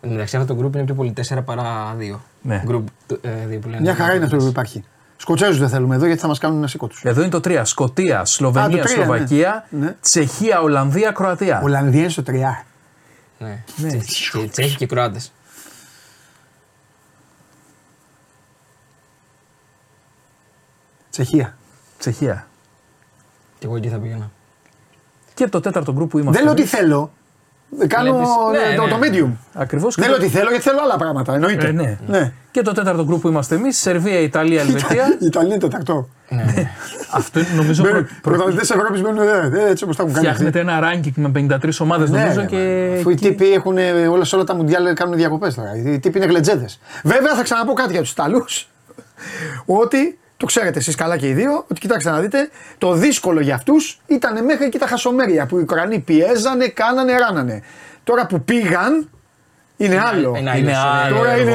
Εν μεταξύ αυτό το group είναι πιο πολύ 4 παρά 2. Ναι. Group 2 που λένε. Μια χαρά είναι αυτό που υπάρχει. Σκοτσέζους δεν θέλουμε εδώ γιατί θα μας κάνουν ένα σήκω του. Εδώ είναι το 3. Σκοτία, Α, Σλοβενία, το τρία, Σλοβακία, ναι. Ναι. Τσεχία, Ολλανδία, Κροατία. Ολλανδία είναι στο 3. Ναι. Τσι- τσι- Τσέχοι και Κροάτες. Τσεχία. Τσεχία. Και εγώ εκεί θα πήγαινα. Και το τέταρτο γκρουπ που είμαστε. Δεν λέω τι θέλω. Κάνω Βλέπεις. Ναι, το, ναι. το medium. Ακριβώς. Δεν λέω τι θέλω γιατί θέλω άλλα πράγματα. Εννοείται. Ε, ναι. ναι. Και το τέταρτο γκρουπ που είμαστε εμείς, Σερβία, Ιταλία, Ελβετία. Η Ιταλία είναι τεταρτό. Αυτό είναι νομίζω. προ- προ- Πρωταθλητές Ευρώπης μένουν ε, ε, έτσι όπως τα έχουν κάνει. Φτιάχνεται ένα ranking με 53 ομάδες Ναι, νομίζω ρε, και. μα. Αφού οι τύποι έχουν όλα, σε όλα τα μουντιάλ κάνουν διακοπές τώρα. Οι τύποι είναι γλετζέδε. Βέβαια θα ξαναπώ κάτι για τους Ιταλούς. ότι το ξέρετε εσείς καλά και οι δύο, ότι κοιτάξτε να δείτε, το δύσκολο για αυτούς ήταν μέχρι εκεί τα χασομέρια που οι Ουκρανοί πιέζανε, κάνανε, ράνανε. Τώρα που πήγαν, είναι άλλο. είναι Είναι άλλος, άλλο Τώρα έργο. είναι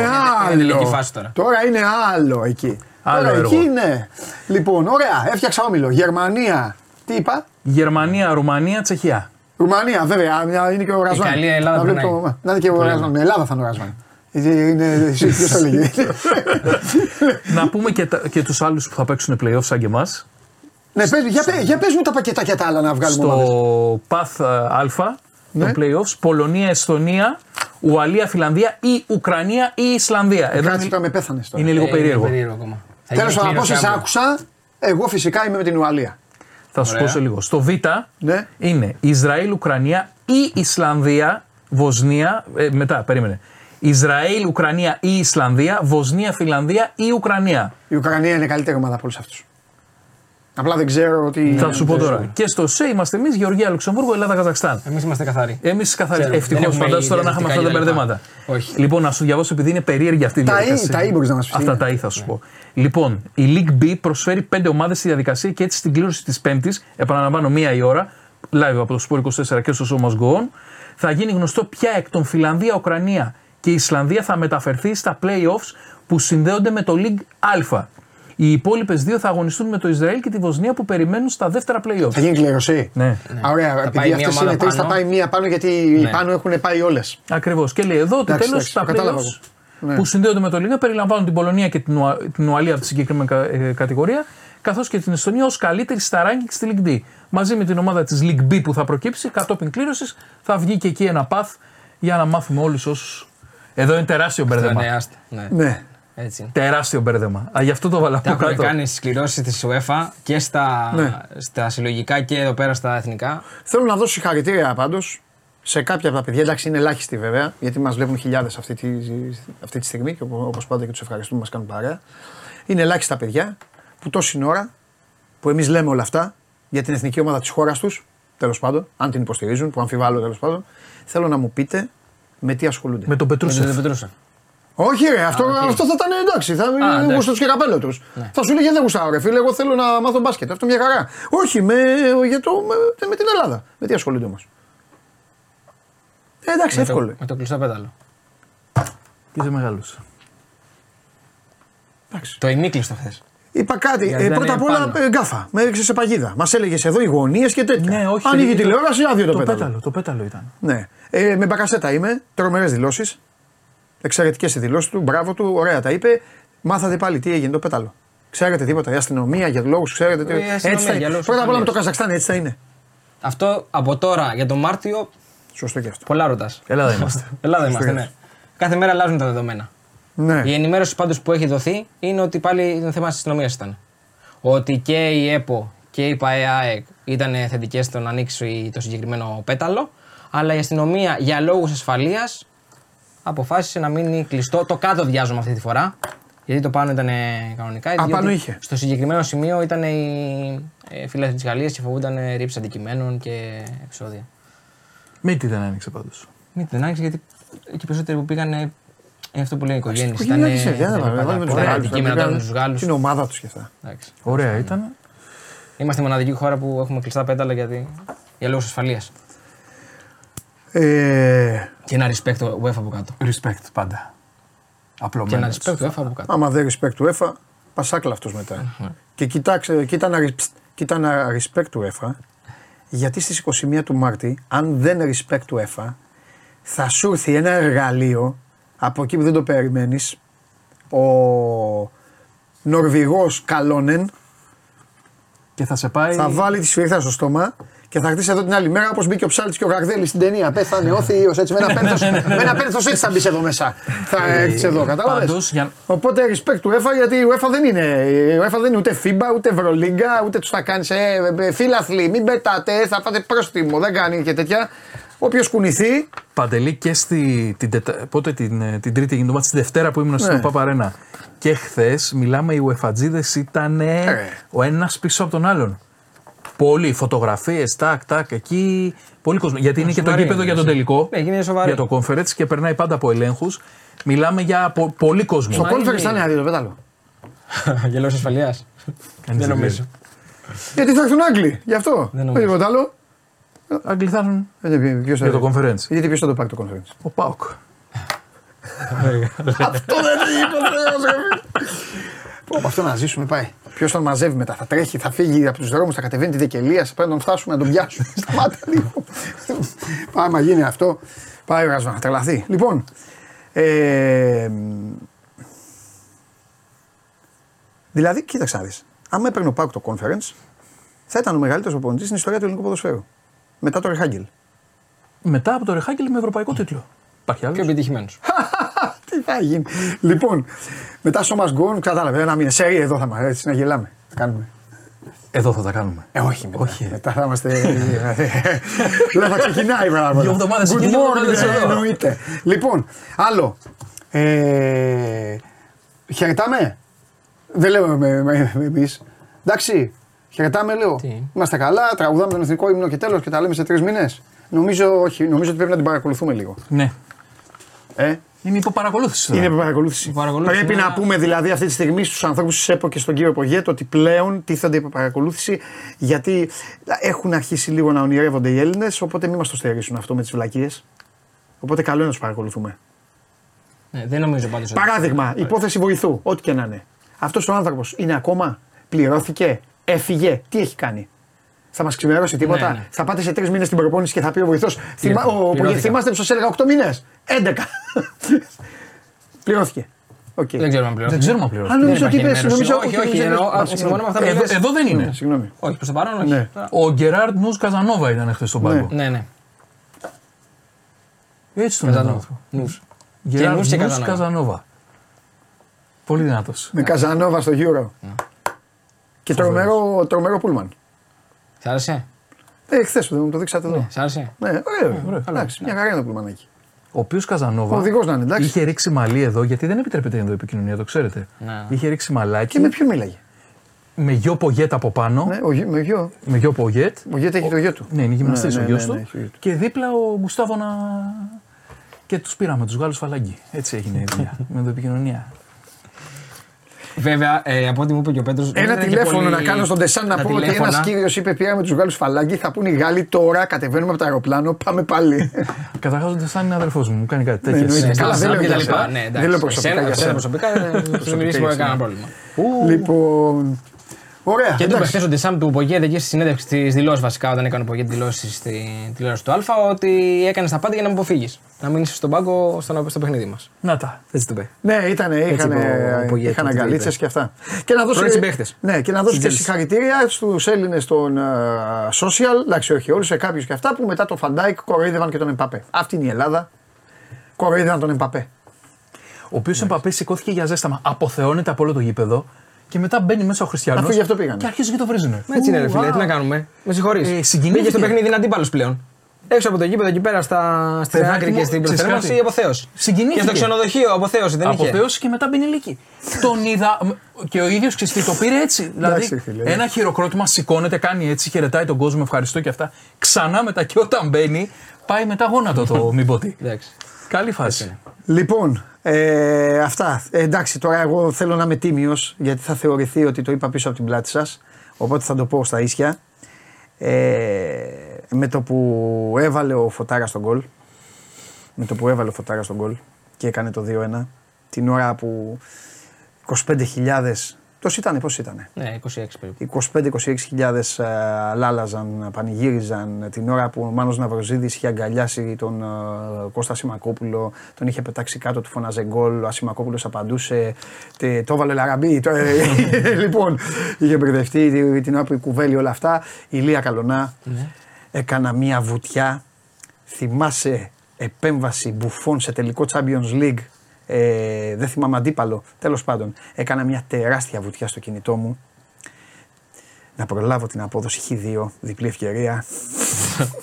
Είναι τελική άλλο. φάση τώρα. είναι άλλο εκεί. Άλλο τώρα έργο. εκεί είναι. Λοιπόν, ωραία, έφτιαξα όμιλο. Γερμανία, τι είπα; Γερμανία, Ρουμανία, Τσεχία. Ρουμανία, βέβαια, να είναι και ο Ρασβάν. Ιταλία, Ελλάδα να, βλέπει περνάει. το- να είναι και ο Ρασβάν. Με Ελλάδα θα είναι ο Ρασβάν. Είναι, είναι, εσύ, ποιος το έλεγε. Να πούμε και, τα- και τους άλλους που θα παίξουν playoff σαν και εμάς. ναι, πες, για, πες- για πες μου τα πακετάκια τα άλλα να βγάλουμε ομάδες. Στο Path Α, Ναι. το playoffs, Πολωνία, Εσθονία, Ουαλία, Φιλανδία ή Ουκρανία ή Ισλανδία. Εδώ Κάτσε είναι, τώρα με πέθανες τώρα. είναι λίγο Ε, περίεργο. περίεργο ακόμα. Θα Τέλος γίνει πάντων, από κλήρωση όσες αύριο. άκουσα, εγώ φυσικά είμαι με την Ουαλία. Θα σου Ωραία. πω σε λίγο. Στο Β Ναι. είναι Ισραήλ, Ουκρανία ή Ισλανδία, Βοσνία. Ε, μετά, περίμενε. Ισραήλ, Ουκρανία ή Ισλανδία, Βοσνία, Φιλανδία ή Ουκρανία. Η Ουκρανία είναι η καλύτερη ομάδα από όλους αυτούς. Απλά δεν ξέρω ότι. Θα σου πω τώρα. Και στο ΣΕ είμαστε εμείς, Γεωργία, Λουξεμβούργο, Ελλάδα, Καζακστάν. Εμείς είμαστε καθαροί. Εμείς καθαρίζουμε. Ξέρω, Ευτυχώς, δεν έχουμε φαντάζομαι τώρα να είχαμε αυτά τα διαδικαστικά μπερδέματα. κτλ. Όχι. Λοιπόν, να σου διαβάσω επειδή είναι περίεργη αυτή η Τα διαδικασία. ή- τα ή μπορείς να μας πεις, Αυτά είναι. τα ή θα σου πω. Λοιπόν, η League B προσφέρει πέντε ομάδες στη διαδικασία και έτσι στην κλήρωση της Πέμπτης, επαναλαμβάνω μία η ώρα, live από το Sport 24 και στο Show Must Go On, θα γίνει γνωστό ποια εκ των Φιλανδία, Ουκρανία και Ισλανδία θα μεταφερθεί στα playoffs που συνδέονται με το League Α. Οι υπόλοιπες δύο θα αγωνιστούν με το Ισραήλ και τη Βοσνία που περιμένουν στα δεύτερα playoffs. Θα γίνει κληρωσή. Ναι, Α, ωραία, πάει επειδή μία αυτές ομάδα είναι τρεις, θα πάνω. πάει μία πάνω γιατί οι Ναι. πάνω έχουν πάει όλες. ακριβώς. Και λέει εδώ ότι Εντάξει, τέλος εντάξει, τα το κατάλαβα playoffs εγώ. Ναι. που συνδέονται με το Λίγα περιλαμβάνουν την Πολωνία και την, Ουα... την Ουαλία από τη συγκεκριμένη κα- ε, κατηγορία, καθώς και την Εστονία ως καλύτερη στα ranking στη League D. Μαζί με την ομάδα της League B που θα προκύψει κατόπιν κλήρωσης, θα βγει και εκεί ένα path για να μάθουμε όλους όσους. Εδώ είναι τεράστιο μπέρδεμα. Ναι, άστα. Ναι. Ναι. Έτσι είναι. Τεράστιο μπέρδεμα. Α, γι' αυτό το βάλα Τα από έχουν κάτω. κάνει στι κληρώσει της UEFA και στα, Ναι. στα συλλογικά και εδώ πέρα στα εθνικά. Θέλω να δώσω συγχαρητήρια πάντως σε κάποια από τα παιδιά, εντάξει είναι ελάχιστοι βέβαια, γιατί μας βλέπουν χιλιάδες αυτή, τη, αυτή τη στιγμή και όπως πάντα και τους ευχαριστούμε, μας κάνουν παρέα. Είναι ελάχιστα παιδιά που τόση ώρα που εμείς λέμε όλα αυτά για την εθνική ομάδα της χώρας τους, τέλος πάντων, αν την υποστηρίζουν, που αμφιβάλλω τέλος πάντων, θέλω να μου πείτε με τι ασχολούνται; Με τον Πετρούσεφ. Δεν Πετρούσεφ. Όχι, ρε, αυτό, οκ. αυτό θα ήταν εντάξει. Θα εντάξει. είναι γούστος και καπέλο τους. Θα σου 'λεγε δεν γουστάρω, ρε φίλε, εγώ θέλω να μάθω μπάσκετ. Αυτό μια χαρά. Όχι, με, για το, με, με την Ελλάδα. Με τι ασχολούνται όμως; Ε, εντάξει, Με το, εύκολο. με το κλειστό πέταλο. Είσαι μεγάλος. Εντάξει. Το ημίκλειστο χθες. Είπα κάτι. Γιατί Ε, ήταν πρώτα απ' όλα πάνω. ε, γκάφα. Με έριξες σε παγίδα. Μας έλεγες εδώ οι γωνίε και τέτοια. Ναι, όχι. Ανοίγει η το- τηλεόραση, άδειο το, το πέταλο. πέταλο. Το πέταλο ήταν. Ναι. Ε, με μπακασέτα είμαι. Τρομερές δηλώσεις. Εξαιρετικές οι δηλώσεις του. Μπράβο του. Ωραία τα είπε. Μάθατε πάλι τι έγινε το πέταλο. Ξέρετε τίποτα. Η αστυνομία για λόγους, ξέρετε. τι- Ε, η αστυνομία έτσι θα για είναι. λόγους Πρώτα απ' όλα με το ασφαλείας. Καζακστάν έτσι θα είναι. Αυτό από τώρα για τον Μάρτιο, Σωστό και αυτό. πολλά ρωτάς. Ελλάδα είμαστε. Ελλάδα είμαστε, Σωστό. ναι. Κάθε μέρα αλλάζουν τα δεδομένα. Ναι. Η ενημέρωση πάντως που έχει δοθεί είναι ότι πάλι είναι θέμα της αστυνομίας ήταν. Ότι και η ΕΠΟ και η ΠαΕΑΕΚ ήταν θετικές στο να ανοίξει το συγκεκριμένο πέταλο, αλλά η αστυνομία για λόγους ασφαλείας αποφάσισε να μείνει κλειστό. Το κάτω διάζουμε αυτή τη φορά. Γιατί το πάνω ήταν ε, κανονικά. διότι πάνω είχε. Στο συγκεκριμένο σημείο ήταν οι ε, φίλοι της Γαλλίας και φοβούνταν ε, ρήψη αντικειμένων και επεισόδια. Μην τι δεν άνοιξε πάντως. Μην την άνοιξε γιατί εκεί περισσότεροι που πήγαν είναι αυτό που λένε οι οικογένειε. Οικογενειακές, ε, δεν θα βάλουμε, βάλουμε τους Γάλλους, αντικείμενα θα τώρα με πήγαν τους Γάλλους. Την ομάδα τους και αυτά. Ωραία ήταν. Είμαστε η μοναδική χώρα που έχουμε κλειστά πέταλα γιατί, για λόγους ασφαλείας. Ε, Και ένα respect το UEFA από κάτω. Respect πάντα. Και Απλωμένο. ένα respect το UEFA από κάτω. άμα δεν respect του ΕΦΑ, πασάκλα αυτός μετά. και κοιτάξε, κοίτα να, ρισ- κοίτα να respect του ΕΦΑ, γιατί στις 21 του Μάρτη, αν δεν respect του ΕΦΑ, θα σου έρθει ένα εργαλείο από εκεί που δεν το περιμένεις, ο Νορβηγός Καλόνεν Και θα σε πάει. θα βάλει τη σφυρίχτα στο στόμα και θα χτίσει εδώ την άλλη μέρα όπως μπήκε ο Ψάλτης και ο Γαρδέλη στην ταινία. Πέθανε όθιος έτσι. Με ένα πένθος, με ένα πένθος έτσι θα μπεις εδώ μέσα. Θα έρθεις εδώ, κατάλαβες; Πάντως, για- Οπότε respect του UEFA γιατί η UEFA δεν είναι. Η UEFA δεν είναι ούτε FIBA ούτε Ευρωλίγκα ούτε τους θα κάνεις. Ε, ε, φίλαθλοι, μην πετάτε, θα πάτε πρόστιμο. Δεν κάνει και τέτοια. Όποιο κουνηθεί. Παντελή και στη, την, τετα... πότε την, ε, την Τρίτη έγινε το μάτι, τη Δευτέρα που ήμουν στην Ναι. Παπαρένα. Και χθες, μιλάμε, οι ουεφατζίδες ήταν Ε. ο ένας πίσω από τον άλλον. Πολλοί φωτογραφίες, τάκ, τάκ, εκεί. Πολύ κόσμο. Γιατί είναι και το σοβαρή γήπεδο για τον είναι. τελικό. Ναι, γίνεται σοβαρή. Για το conference και περνάει πάντα από ελέγχους. Μιλάμε για πο- πολύ κόσμο. Στο Μα conference είναι- θα είναι άδειο το πέταλο. για λόγου ασφαλείας. Κανείς Δεν δεν νομίζω. Γιατί θα έρθουν Άγγλοι, γι' αυτό. Δεν Όχι νομίζω. τίποτα άλλο. Άγγλοι θα έρθουν Ε, ποιος θα- για το conference. Γιατί ποιος θα το πάρει το conference; Ο Πάοκ. Αυτό δεν είναι το Πω, αυτό να ζήσουμε πάει. Ποιος τον μαζεύει μετά, θα τρέχει, θα φύγει από τους δρόμους, θα κατεβαίνει τη Δεκελία, θα πρέπει να τον φτάσουμε να τον πιάσουμε. Σταμάτα λίγο. Πάει, μα γίνει αυτό. Πάει ο Ρασβάν, θα τρελαθεί. Λοιπόν, ε, δηλαδή, κοίταξε να δεις. Άμα έπαιρνε ο Πάουκ το conference, θα ήταν ο μεγαλύτερος οπονητή στην ιστορία του ελληνικού ποδοσφαίρου. Μετά το Ρεχάγκελ. Μετά από το Ρεχάγκελ με ευρωπαϊκό τίτλο. Υπάρχει άλλος; Πιο επιτυχημένος. Τι θα γίνει. Λοιπόν, μετά στο Must Go On, κατάλαβε ένα μήνα. Σερή εδώ θα μας έτσι να γελάμε. Θα κάνουμε. Εδώ θα τα κάνουμε. Ε, όχι, μετά. Όχι. Μετά θα είμαστε. Δεν θα ξεκινάει πράγμα. Δύο εβδομάδες Good εκεί, δύο morning, εβδομάδες ε, εδώ. εννοείται. Λοιπόν, άλλο. Ε, χαιρετάμε. Δεν λέω εμείς. Εντάξει, χαιρετάμε λέω. Τι; Είμαστε καλά, τραγουδάμε τον εθνικό ύμνο και τέλος και τα λέμε σε τρεις μήνες. Νομίζω, όχι, νομίζω ότι πρέπει να την παρακολουθούμε λίγο. Ναι. Ε, Είναι υποπαρακολούθηση. τώρα. είναι υπό παρακολούθηση. Υπό παρακολούθηση Πρέπει είναι να ένα- πούμε δηλαδή αυτή τη στιγμή στους ανθρώπους της ΕΠΟ και στον κύριο Πογέτο ότι πλέον τίθενται υπό παρακολούθηση γιατί έχουν αρχίσει λίγο να ονειρεύονται οι Έλληνες. Οπότε μην μας το στερήσουν αυτό με τις βλακίες. Οπότε καλό είναι να τους παρακολουθούμε. Ναι, δεν νομίζω πάντως ότι. Παράδειγμα, υπόθεση βοηθού, ό,τι και να είναι. Αυτός ο άνθρωπος είναι ακόμα, πληρώθηκε, έφυγε, τι έχει κάνει; Θα μας ξημερώσει τίποτα; Ναι, ναι. Θα πάτε σε τρεις μήνες στην προπόνηση και θα πει ο βοηθός. Θυμά, ο, πληρώθηκα. θυμάστε που σας έλεγα 8 μήνες; 11. πληρώθηκε. Οκ. Δεν ξέρουμε αν Δεν πληρώνει. ξέρουμε αν πληρώνει. Α, νομίζω ότι υπάρχει είπες, ενημέρωση. νομίζω Όχι, ότι όχι, δεν εννοώ, είπες. α, Α, συμφωνώ με αυτά που Εδώ, λες. εδώ δεν είναι. Συγγνώμη. Όχι, προς το παρόν, όχι. Ναι. Ο Γκεράρντ Νους Καζανόβα ήταν χθες στον πάγκο. Ναι, ναι. Έτσι τον λένε. Καζανόβα. Νους. Γκεράρντ νους και Νους Καζανόβα. Καζανόβα. Πολύ δυνατός. Με Καζανόβα στο Euro. Και τρομερό, τρομερό πούλμαν. Σ' άρεσε; Ε, χθες δεν μου το δείξατε εδώ. Σ' άρεσε. Ναι, ωραίο. Εντάξει, μια χαρά είναι το πλουμανάκι. Ο οποίος Καζανόβα Ο οδηγός να είναι, εντάξει. είχε ρίξει μαλλί εδώ, γιατί δεν επιτρέπεται εδώ επικοινωνία, το ξέρετε. Ναι. Είχε ρίξει μαλάκι Και με ποιον μίλαγε; με γιο Πογέτ από πάνω. Ναι, ο, γιο- με γιο. Με γιο Πογέτ. Ο Γιώργο έχει το γιο του. Ναι, είναι γυμναστής Ναι, ο ναι, γιος ναι, του. ναι, έχει το γιος του. Και δίπλα ο Γκουστάβο να. Και τους πήραμε, τους Γάλλους φαλάγγι. Έτσι έγινε η δουλειά. με το επικοινωνία. Βέβαια, ε, από ό,τι μου είπε και ο Πέτρος. Ένα τηλέφωνο να κάνω στον Τεσάν να πω ότι ένας κύριος είπε πήραμε τους Γάλλους φαλάκι. Θα πούνε οι Γάλλοι τώρα κατεβαίνουμε από το αεροπλάνο, πάμε πάλι. Καταρχάς ο Ντεσάν είναι αδερφός μου, μου κάνει κάτι τέτοιο. εννοείται. Καλά, δεν λέω και για τα λοιπά. σένα. Ναι, εντάξει. Δεν λέω προσωπικά Εσένα- για εσένα σένα. προσωπικά δεν σου μιλήσει για με κανένα σένα. πρόβλημα. λοιπόν. Ωραία. Και του είπε εντάξει. χθε ο Ντεσάμπ του Πογέδε εκεί στη συνέντευξη της δηλώσης βασικά, όταν έκανε ο Πογέδε δηλώσει στη τηλεόραση του Α, ότι έκανε τα πάντα για να με αποφύγει. Να μείνει στον πάγκο στο, στο παιχνίδι μας. Να τα. Έτσι του είπε. Ναι, ήταν, είχαν, είπε ο Πογέτ, είχαν τι αγκαλίτσες είπε. και αυτά. Και να δώσω, Πρώην συμπαίκτες. ναι, και να δώσω και Τζέλση. συγχαρητήρια στους Έλληνες των ε, social, εντάξει, όχι όλους, σε κάποιους και αυτά που μετά το Φαν Ντάικ κοροϊδεύαν και τον Εμπαπέ. Αυτή είναι η Ελλάδα. Κοροϊδεύαν τον Εμπαπέ. Ο οποίος Εμπαπέ σηκώθηκε για ζέσταμα. Αποθεώνεται από όλο το γήπεδο και μετά μπαίνει μέσα ο Χριστιανός. Αφού γι' αυτό πήγανε. Και αρχίζει και το βρίζουνε. Έτσι είναι, ρε Ου, φίλε, α. τι να κάνουμε. Με συγχωρείς. Ε, συγκινήθηκε. Πήγες στο παιχνίδι είναι αντίπαλος πλέον. Έξω από το γήπεδο εκεί πέρα στα, στην Παιδάκι άκρη μου, και στην ξέρεις προθέρμανση κάτι; αποθέωση. Συγκινήθηκε. Και στο ξενοδοχείο αποθέωση δεν είχε. Αποθέωση και μετά μπαίνει λύκη. Τον είδα και ο ίδιος ξεστή το πήρε έτσι. Εντάξει, δηλαδή φίλε. ένα χειροκρότημα σηκώνεται, κάνει έτσι, χαιρετάει τον κόσμο, ευχαριστώ και αυτά. Ξανά μετά και όταν μπαίνει, πάει μετά γόνατο το μη πω τι. Εντάξει. Καλή φάση. Λοιπόν, ε, αυτά. Ε, εντάξει, τώρα εγώ θέλω να είμαι τίμιος γιατί θα θεωρηθεί ότι το είπα πίσω από την πλάτη σας. Οπότε θα το πω στα ίσια. Ε, με το που έβαλε ο Φωτάρα στον γκολ. Με το που έβαλε ο Φωτάρα στον γκολ και έκανε το 2-1. Την ώρα που 25.000. Τόσο ήταν, πώ ήταν. Ναι, 26 περίπου. 25-26 χιλιάδες ε, λάλαζαν, πανηγύριζαν την ώρα που ο Μάνος Ναυροζίδης είχε αγκαλιάσει τον ε, Κώστα Σιμακόπουλο, τον είχε πετάξει κάτω, του φώναζε γκολ, ο Ασημακόπουλος απαντούσε, τε, το έβαλε Λαραμπή, το, ε, λοιπόν, είχε μπερδευτεί την- την ώρα που η κουβέλη όλα αυτά, η Λία Καλονά, έκανα μία βουτιά, θυμάσαι επέμβαση μπουφών σε τελικό Champions League, ε, δεν θυμάμαι αντίπαλο, τέλος πάντων, έκανα μια τεράστια βουτιά στο κινητό μου, να προλάβω την απόδοση Χ2, διπλή ευκαιρία.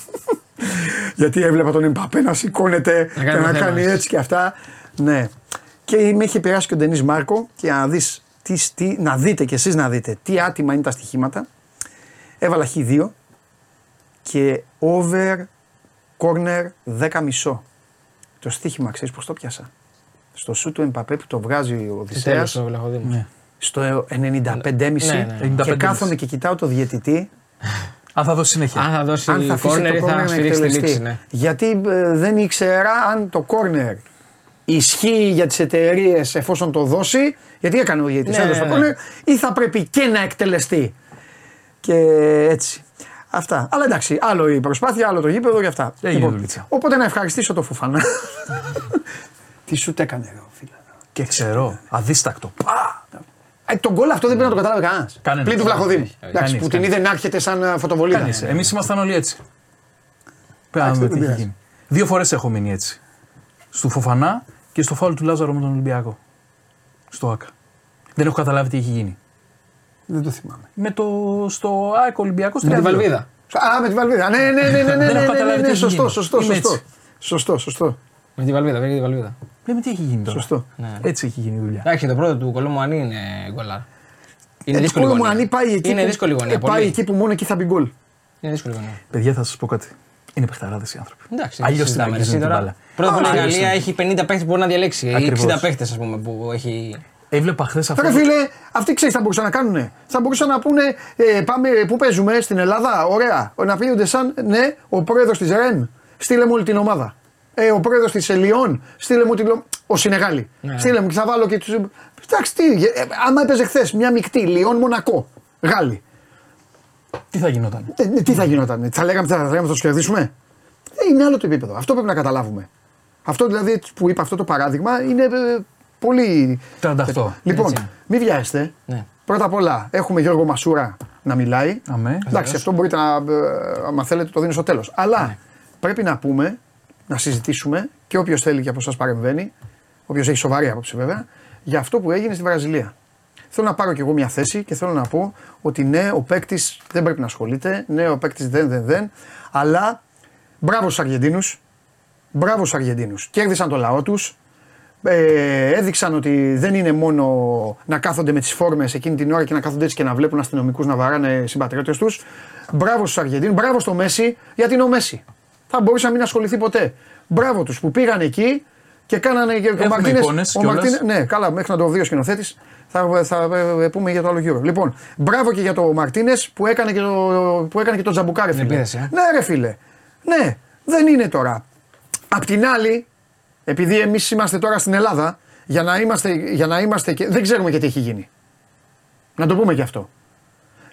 Γιατί έβλεπα τον Εμπαπέ να σηκώνεται Να και κάνει να το κάνει θέμα. έτσι και αυτά. Ναι. Και με είχε περάσει και ο Ντενής Μάρκο και να, δεις, τι, τι, να δείτε κι εσείς να δείτε τι άτιμα είναι τα στοιχήματα. Έβαλα Χ2 και over corner 10 μισό. Το στοίχημα ξέρεις πώς το πιάσα; Στο σου του Εμπαπέ που το βγάζει ο Τέλο Οδυσσέας το Βλαχοδήμος. Ναι. στο 95,5 Ναι, ναι. και 95,5. κάθομαι και κοιτάω το διαιτητή Αν θα δώσει συνέχεια. Αν θα δώσει αν θα αφήσει κόρνερ ή το θα κόρνερ να σφυρίξει τη λήξη. εκτελεστεί. Ναι. Γιατί ε, δεν ήξερα αν το κόρνερ ισχύει για τις εταιρείες εφόσον το δώσει, γιατί έκανε ο διαιτητής, Ναι, έδωσε το ναι, κόρνερ, ή θα πρέπει και να εκτελεστεί. Και έτσι. Αυτά. Αλλά εντάξει, άλλο η προσπάθεια, άλλο το γήπεδο και αυτά. Έγινε δουλίτσα. οπότε να ευχαριστήσω το Φουφανά. Τι σου το έκανε, ρε, φίλε. Και ξέρω, αδίστακτο. Πα! Ε, τον γκολ αυτό δεν πρέπει να το καταλάβει κανένας. Κανένας. Πλην του Βλαχοδήμου. Όχι, όχι. Εντάξει, Κανείς, που την κανείς. είδε να έρχεται σαν ε, φωτοβολίδα. Κανείς. Εμείς ήμασταν όλοι έτσι. Πρέπει να Εντάξει, δούμε δεν τι έχει πειράζει. γίνει. Δύο φορές έχω μείνει έτσι. Στο Φοφανά και στο φάουλ του Λάζαρο με τον Ολυμπιακό. Στο ΑΚΑ. Δεν έχω καταλάβει τι έχει γίνει. Δεν το θυμάμαι. Με το, στο ΑΕΚ Ολυμπιακός Με τη Βαλβίδα. Α, με τη Βαλβίδα. Ναι, ναι, ναι, ναι, ναι, ναι, έχω ναι, ναι, καταλάβει ναι, τι έχει σωστό, γίνει. σωστό, Είμαι σωστό. έτσι. Σωστό, σωστό. Με τη Βαλβίδα, με τη Βαλβίδα. Λέμε τι έχει γίνει τώρα. Σωστό. Ναι. Έτσι έχει γίνει η δουλειά. Εντάξει, το πρώτο του Κολόμου είναι γκολάρα. Είναι Έτσι, δύσκολη μου γωνία. αν πάει εκεί. Είναι που- δύσκολη γωνία. ε, Πάει πολύ. εκεί που μόνο εκεί θα μπει γκολ. Είναι δύσκολη γωνία. Παιδιά, θα σας πω κάτι. Είναι παιχταράδες οι άνθρωποι. Εντάξει, Αλλιώς την συζητάμε, αγγίζουν εσύ την τώρα. μπάλα. Πρώτα απ' όλα η Αλλιώς Γαλλία την- έχει 50 παίχτε που μπορεί να διαλέξει. Ή Ακριβώς. 60 παίχτε, ας πούμε, που έχει. Έβλεπα χθες αυτό. Τώρα φίλε, αυτοί ξέρεις τι θα μπορούσαν να κάνουν. Θα μπορούσαν να πούνε, ε, πάμε, πού παίζουμε, στην Ελλάδα, ωραία. Να πει σαν, ναι, ο πρόεδρος της ΡΕΝ, στείλε μου όλη την ομάδα. Ε, ο πρόεδρος της Ελιών, στείλε μου την. Ο Σινεγάλη. Ναι. Στείλε μου και θα βάλω και του. Εντάξει, τι, ε, άμα έπαιζε χθες μια μεικτή Λιόν Μονακό, Γάλλοι. Τι θα γινόταν; Ε, ναι, τι θα γινόταν, θα λέγαμε, θα, θα λέγαμε θα τους κερδίσουμε; Ε, είναι άλλο το επίπεδο. Αυτό πρέπει να καταλάβουμε. Αυτό δηλαδή που είπα αυτό το παράδειγμα είναι ε, πολύ. 38. Λοιπόν, Έτσι είναι. μην βιάζεστε. Ναι. Πρώτα απ' όλα έχουμε Γιώργο Μασούρα να μιλάει. Αμέ, Εντάξει, βεβαίως. αυτό μπορείτε να. ε, άμα θέλετε, το δίνω στο τέλος. Αλλά πρέπει να πούμε, να συζητήσουμε και όποιος θέλει και από εσά παρεμβαίνει, όποιος έχει σοβαρή άποψη βέβαια, για αυτό που έγινε στη Βραζιλία. θέλω να πάρω κι εγώ μια θέση και θέλω να πω ότι ναι, ο παίκτης δεν πρέπει να ασχολείται. Ναι, ο παίκτης δεν, δεν, δεν. Αλλά μπράβο στους Αργεντίνους. Μπράβο στους Αργεντίνους. Κέρδισαν το λαό τους. Ε, έδειξαν ότι δεν είναι μόνο να κάθονται με τις φόρμες εκείνη την ώρα και να κάθονται έτσι και να βλέπουν αστυνομικούς να βαράνε συμπατριώτες τους. Μπράβο στους Αργεντίνους, μπράβο στο Μέση, γιατί είναι ο Μέση. Θα μπορούσε να μην ασχοληθεί ποτέ. Μπράβο τους που πήγαν εκεί και κάνανε και Έχουμε ο Μαρτίνες, εικόνες ο κιόλας. Μαρτίνες- ναι, καλά, μέχρι να το δει ο σκηνοθέτης. Θα, θα ε, πούμε για το άλλο γύρο. Λοιπόν, μπράβο και για το Μαρτίνες που έκανε και το, που έκανε και το τζαμπουκάρε. Την επίθεση, ε. Ναι, ρε φίλε. Ναι, δεν είναι τώρα. Απ' την άλλη, επειδή εμείς είμαστε τώρα στην Ελλάδα, για να είμαστε, για να είμαστε και. Δεν ξέρουμε και τι έχει γίνει. Να το πούμε και αυτό.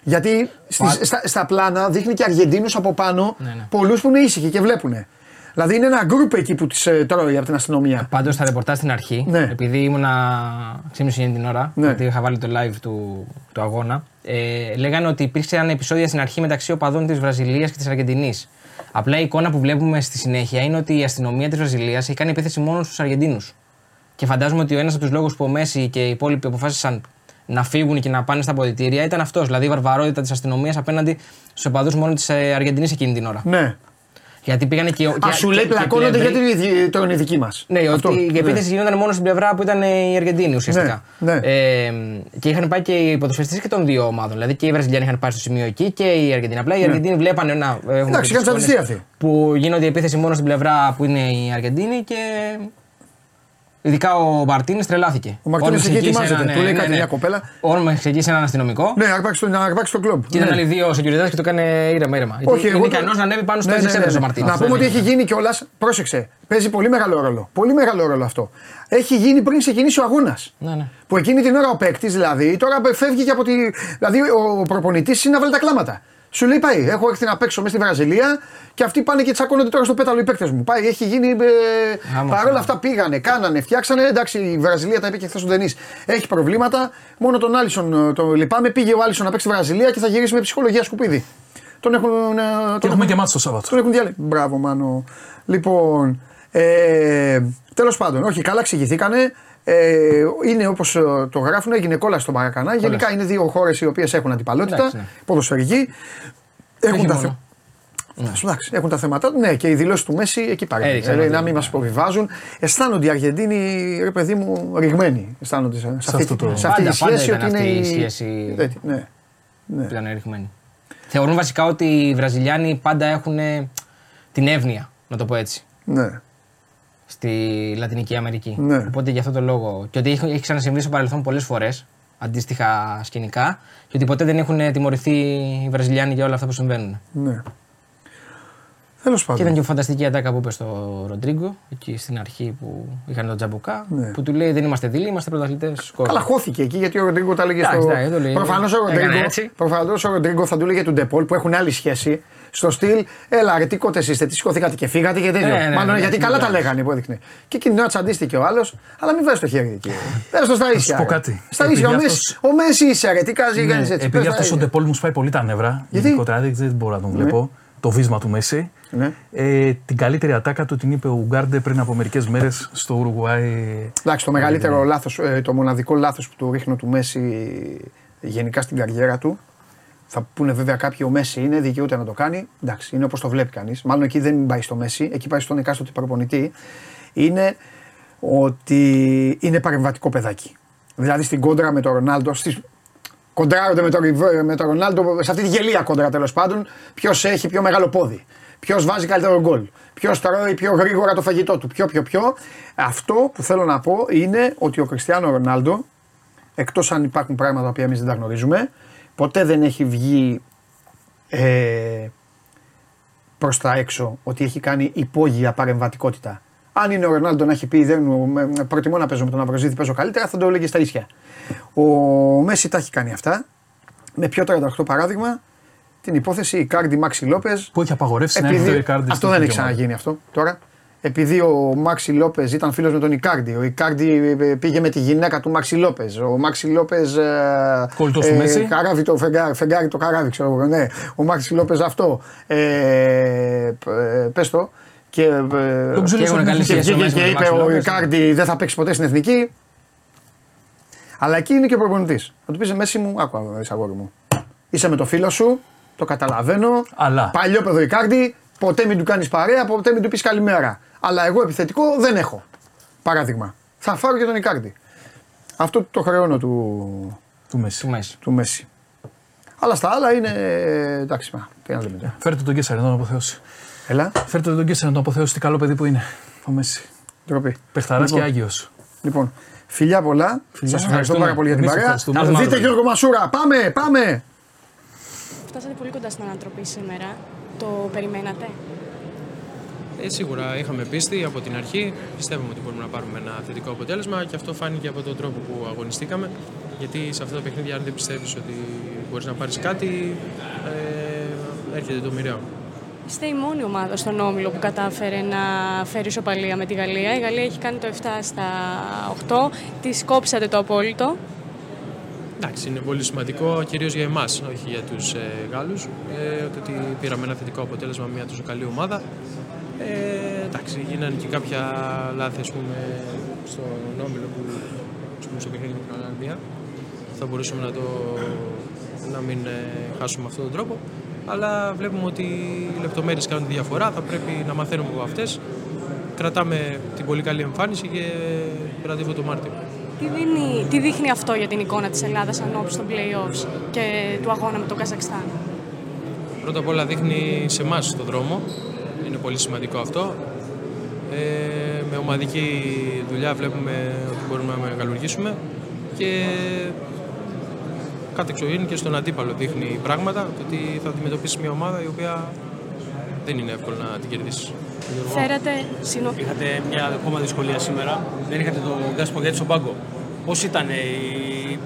Γιατί στις, στα, στα πλάνα δείχνει και Αργεντίνους από πάνω Ναι, ναι. πολλούς που είναι ήσυχοι και βλέπουν. Δηλαδή είναι ένα γκρουπ εκεί που τις ε, τρώει από την αστυνομία. Πάντως στα ρεπορτάζ στην αρχή, Ναι. επειδή ήμουνα ξύπνηση για την ώρα, Ναι. γιατί είχα βάλει το live του, του αγώνα, ε, λέγανε ότι υπήρξαν επεισόδια στην αρχή μεταξύ οπαδών της Βραζιλίας και της Αργεντινής. Απλά η εικόνα που βλέπουμε στη συνέχεια είναι ότι η αστυνομία της Βραζιλίας έχει κάνει επίθεση μόνο στους Αργεντίνους. Και φαντάζομαι ότι ο ένας από τους λόγους που ο Μέση και οι υπόλοιποι αποφάσισαν να φύγουν και να πάνε στα αποδητήρια ήταν αυτός. Δηλαδή η βαρβαρότητα της αστυνομίας απέναντι στους οπαδούς μόνο της Αργεντινής εκείνη την ώρα. Ναι. Γιατί πήγανε και. Α και- σου και- λέει και πλακώνονται πλευροί- γιατί δι- το είναι δική μας. ναι, ότι η επίθεση γινόταν μόνο στην πλευρά που ήταν η Αργεντίνη ουσιαστικά. Ναι, ναι. Ε, και είχαν πάει και οι ποδοσφαιριστές και των δύο ομάδων. Δηλαδή και οι Βραζιλιάνοι είχαν πάει στο σημείο εκεί και η Αργεντινή. Απλά οι Αργεντίνοι βλέπανε να. έχουμε Ναι. Εντάξει, τις είχαν τσαντιστεί εικόνες αυτοί. Που γίνονται η επίθεση μόνο στην πλευρά που είναι η Αργεντίνη και. Ειδικά ο Μαρτίνε τρελάθηκε. Ο Μαρτίνες Όρμηξε εκεί εκεί σε ετοιμάζεται. ένα- Του λέει κάτι μια κοπέλα. Όρμηξε εκεί σε έναν αστυνομικό. Ναι, να αρπάξει το, να αρπάξει το κλομπ. Και ήταν ναι. άλλοι δύο security και το έκανε ήρεμα, ήρεμα. Όχι, είναι εγώ ικανός το- να ανέβει πάνω στο Ναι, ναι, ναι, ναι, ναι. ο Μαρτίνε. Να πούμε ότι έχει γίνει κιόλας. Πρόσεξε. Παίζει πολύ μεγάλο ρόλο. Πολύ μεγάλο ρόλο αυτό. Έχει γίνει πριν ξεκινήσει ο αγώνας. Ναι, ναι. Που εκείνη την ώρα ο παίκτης δηλαδή τώρα φεύγει και από τη. Δηλαδή ο προπονητής είναι να βάλει τα κλάματα. Σου λέει πάει, έχω έρθει να παίξω μέσα στη Βραζιλία και αυτοί πάνε και τσακώνονται τώρα στο πέταλο οι παίκτες μου. Πάει, έχει γίνει. Ε, Άμα παρόλα αυτό. αυτά πήγανε, κάνανε, φτιάξανε. Εντάξει, η Βραζιλία τα είπε και χθες ο Ντενής. Έχει προβλήματα. Μόνο τον Άλισον ε, το λυπάμαι. Πήγε ο Άλισον να παίξει στη Βραζιλία και θα γυρίσει με ψυχολογία σκουπίδι. Τον έχουν. ε, Και τον έχουμε και μάτς το Σάββατο. τον έχουν διαλέξει. Μπράβο, Μάνο. Λοιπόν, ε, τέλος πάντων, όχι, καλά εξηγηθήκανε. Ε, είναι όπως το γράφουν, έγινε κόλλα στο Μαρακανά. Γενικά είναι δύο χώρες οι οποίες έχουν αντιπαλότητα. Εντάξει, ναι. Ποδοσφαιρική. Έχουν Όχι τα, μόνο. θε... Εντάξει, έχουν τα θέματα. Ναι, και οι δηλώσεις του Μέση εκεί παρέμβουν. Έδειξαν Ε, ότι- να μην μας υποβιβάζουν. Αισθάνονται οι Αργεντίνοι, ρε παιδί μου, ρηγμένοι. Αισθάνονται σε, σε αυτή, αυτό το- σε αυτή Πάντα- η σχέση πάντα ότι ήταν είναι. αυτή η η- σχέση. Έτσι, Ναι. ναι. που ήταν ρηγμένοι. Θεωρούν βασικά ότι οι Βραζιλιάνοι πάντα έχουν ε, την εύνοια, να το πω έτσι, ναι. Στη Λατινική Αμερική. Ναι. Οπότε για αυτό το λόγο. Και ότι έχει, έχει ξανασυμβεί στο παρελθόν πολλές φορές αντίστοιχα σκηνικά και ότι ποτέ δεν έχουν ε, τιμωρηθεί οι Βραζιλιάνοι για όλα αυτά που συμβαίνουν. ναι. Τέλος Και πάντων. ήταν και φανταστική ατάκα που είπε στο Ροντρίγκο, εκεί στην αρχή που είχαν τον Τζαμπουκά, Ναι. που του λέει Δεν είμαστε δειλοί, είμαστε πρωταθλητές κόσμου. Καλά, χώθηκε εκεί γιατί ο Ροντρίγκο τα έλεγε Εντάξει, στο. εντάξει, το λέει. Προφανώς ο, Έκανε Ροντρίγκο, έτσι. προφανώς ο Ροντρίγκο θα του λέγε του Ντεπόλ που έχουν άλλη σχέση. Στο στυλ, έλα ρε, τι κότες είστε, τι σηκωθήκατε και φύγατε και τέτοιο. Ναι, ναι, Μάλλον ναι, γιατί ναι, καλά ναι. τα λέγανε που έδειχνε. Και εκείνη την ώρα τσαντίστηκε ο άλλος, αλλά μην βάζεις το χέρι εκεί. Πε το στα ίσια. πω ρε. κάτι. Στα Επειδή ίσια. Ο αυτός- Μέση- Ο Μέσης είσαι, ρε, τι κάνει, Ναι, κάνεις έτσι. επειδή Πες τα αυτός ο ίδια. Ντεπόλ μου σπάει πολύ τα νεύρα. Γιατί; Γενικότερα δεν, δεν μπορώ να τον βλέπω. Το βίσμα του Μέση. Ναι. Ε, την καλύτερη ατάκα του την είπε ο Ουγκάρντε πριν από μερικές μέρες στο Ουρουγουάι. Εντάξει, το μεγαλύτερο λάθος, το μοναδικό λάθος που του ρίχνω του Μέση γενικά στην καριέρα του. Θα πούνε βέβαια κάποιοι ο Μέση είναι, δικαιούται να το κάνει. Εντάξει, είναι όπως το βλέπει κανείς. Μάλλον εκεί δεν πάει στο Μέση, εκεί πάει στον εκάστοτε προπονητή. Είναι ότι είναι παρεμβατικό παιδάκι. Δηλαδή στην κόντρα με τον Ρονάλντο, στις... κοντράρονται με τον, Ριβ- με τον Ρονάλντο, σε αυτή τη γελία κόντρα τέλος πάντων, ποιος έχει πιο μεγάλο πόδι. Ποιος βάζει καλύτερο γκολ. Ποιος τρώει πιο γρήγορα το φαγητό του. Ποιο, ποιο, ποιο. Αυτό που θέλω να πω είναι ότι ο Κριστιανό Ρονάλντο, εκτός αν υπάρχουν πράγματα που εμείς δεν τα γνωρίζουμε, ποτέ δεν έχει βγει ε, προς τα έξω ότι έχει κάνει υπόγεια παρεμβατικότητα. Αν είναι ο Ρονάλντο να έχει πει δεν, με- με- προτιμώ να παίζω με τον Αβροζίδη, παίζω καλύτερα, θα το έλεγε στα ίσια. Ο Μέση τα έχει κάνει αυτά. Με πιο 38 παράδειγμα, την υπόθεση Ικάρντι Μάξι Λόπες. Που έχει απαγορεύσει να έρθει ο Ικάρντι αυτό δεν έχει ξαναγίνει αυτό τώρα. Επειδή ο Μάξι Λόπες ήταν φίλος με τον Ικάρντι, ο Ικάρντι ε, πήγε με τη γυναίκα του Μάξι Λόπες. Ο Μάξι Λόπες. Κολλητός του Μέση. Καράβι το φεγγάρι, φεγγάρι το καράβι, ξέρω εγώ. Ναι. Ο Μάξι Λόπες αυτό. Ε, Πες το. Και, ε, Τον Και έχουν καλή και σχέση ο βγήκε Μέση και με τον είπε Μάξι ο Λόπες. Ικάρντι δεν θα παίξεις ποτέ στην εθνική. Αλλά εκεί είναι και ο προπονητής. Θα του πεις Μέση μου, άκουα εσύ αγόρι μου. Είσαι με το φίλο σου, το καταλαβαίνω. Αλλά. Παλιό παιδό Ικάρντι, ποτέ μην του κάνεις παρέα, ποτέ μην του πεις καλημέρα. Αλλά εγώ επιθετικό δεν έχω. Παράδειγμα. Θα φάρω και τον Ικάρντι. Αυτό το χρεώνω του, Του Μέση. Του Μέση. του Μέση. Αλλά στα άλλα είναι. Εντάξει, μα, τι να λέμε τώρα. Φέρτε τον Κέσσαρη να τον αποθεώσει. Έλα, Φέρτε τον Κέσσαρη να τον αποθεώσει τι καλό παιδί που είναι. Ο Μέση. ντροπή. Πεχταρά Λοιπόν. και Άγιος. Λοιπόν, φιλιά πολλά. Φιλιά. Σας ευχαριστώ Ευχαριστούμε. πάρα πολύ για την Εμείς παρέα. ευχαριστούμε. Να δείτε Γιώργο Μασούρα. Πάμε, πάμε. Φτάσατε πολύ κοντά στην ανατροπή σήμερα. Το περιμένατε; Ε, σίγουρα είχαμε πίστη από την αρχή. Πιστεύουμε ότι μπορούμε να πάρουμε ένα θετικό αποτέλεσμα και αυτό φάνηκε από τον τρόπο που αγωνιστήκαμε. Γιατί σε αυτά τα παιχνίδια, αν δεν πιστεύεις ότι μπορείς να πάρεις κάτι, ε, έρχεται το μοιραίο. Είστε η μόνη ομάδα στον Όμιλο που κατάφερε να φέρει ισοπαλία με τη Γαλλία. Η Γαλλία έχει κάνει το 7 στα 8. Τη κόψατε το απόλυτο. Εντάξει, είναι πολύ σημαντικό κυρίως για εμάς, όχι για τους ε, Γάλλους. Ε, το ότι πήραμε ένα θετικό αποτέλεσμα με μια τόσο καλή ομάδα. Ε, εντάξει, γίνανε και κάποια λάθη ας πούμε, στον Όμιλο που ας πούμε, στο παιχνίδι με την Ολλανδία. Θα μπορούσαμε να, το, να μην ε, χάσουμε αυτόν τον τρόπο. Αλλά βλέπουμε ότι οι λεπτομέρειες κάνουν τη διαφορά. Θα πρέπει να μαθαίνουμε από αυτές. Κρατάμε την πολύ καλή εμφάνιση και ραντεβού το Μάρτιο. Τι δείχνει, τι δείχνει αυτό για την εικόνα της Ελλάδας ανώπιση των play-offs και του αγώνα με το Καζακστάν; Πρώτα απ' όλα δείχνει σε εμάς το δρόμο. Είναι πολύ σημαντικό αυτό. Ε, με ομαδική δουλειά βλέπουμε ότι μπορούμε να μεγαλουργήσουμε και κάτι εξωγήινη και στον αντίπαλο δείχνει πράγματα το ότι θα αντιμετωπίσει μια ομάδα η οποία δεν είναι εύκολο να την κερδίσει. Φέρατε, συνο... Είχατε μια ακόμα δυσκολία σήμερα. Δεν είχατε τον Γκάσπο γιατί στον πάγκο. Πώς ήταν η...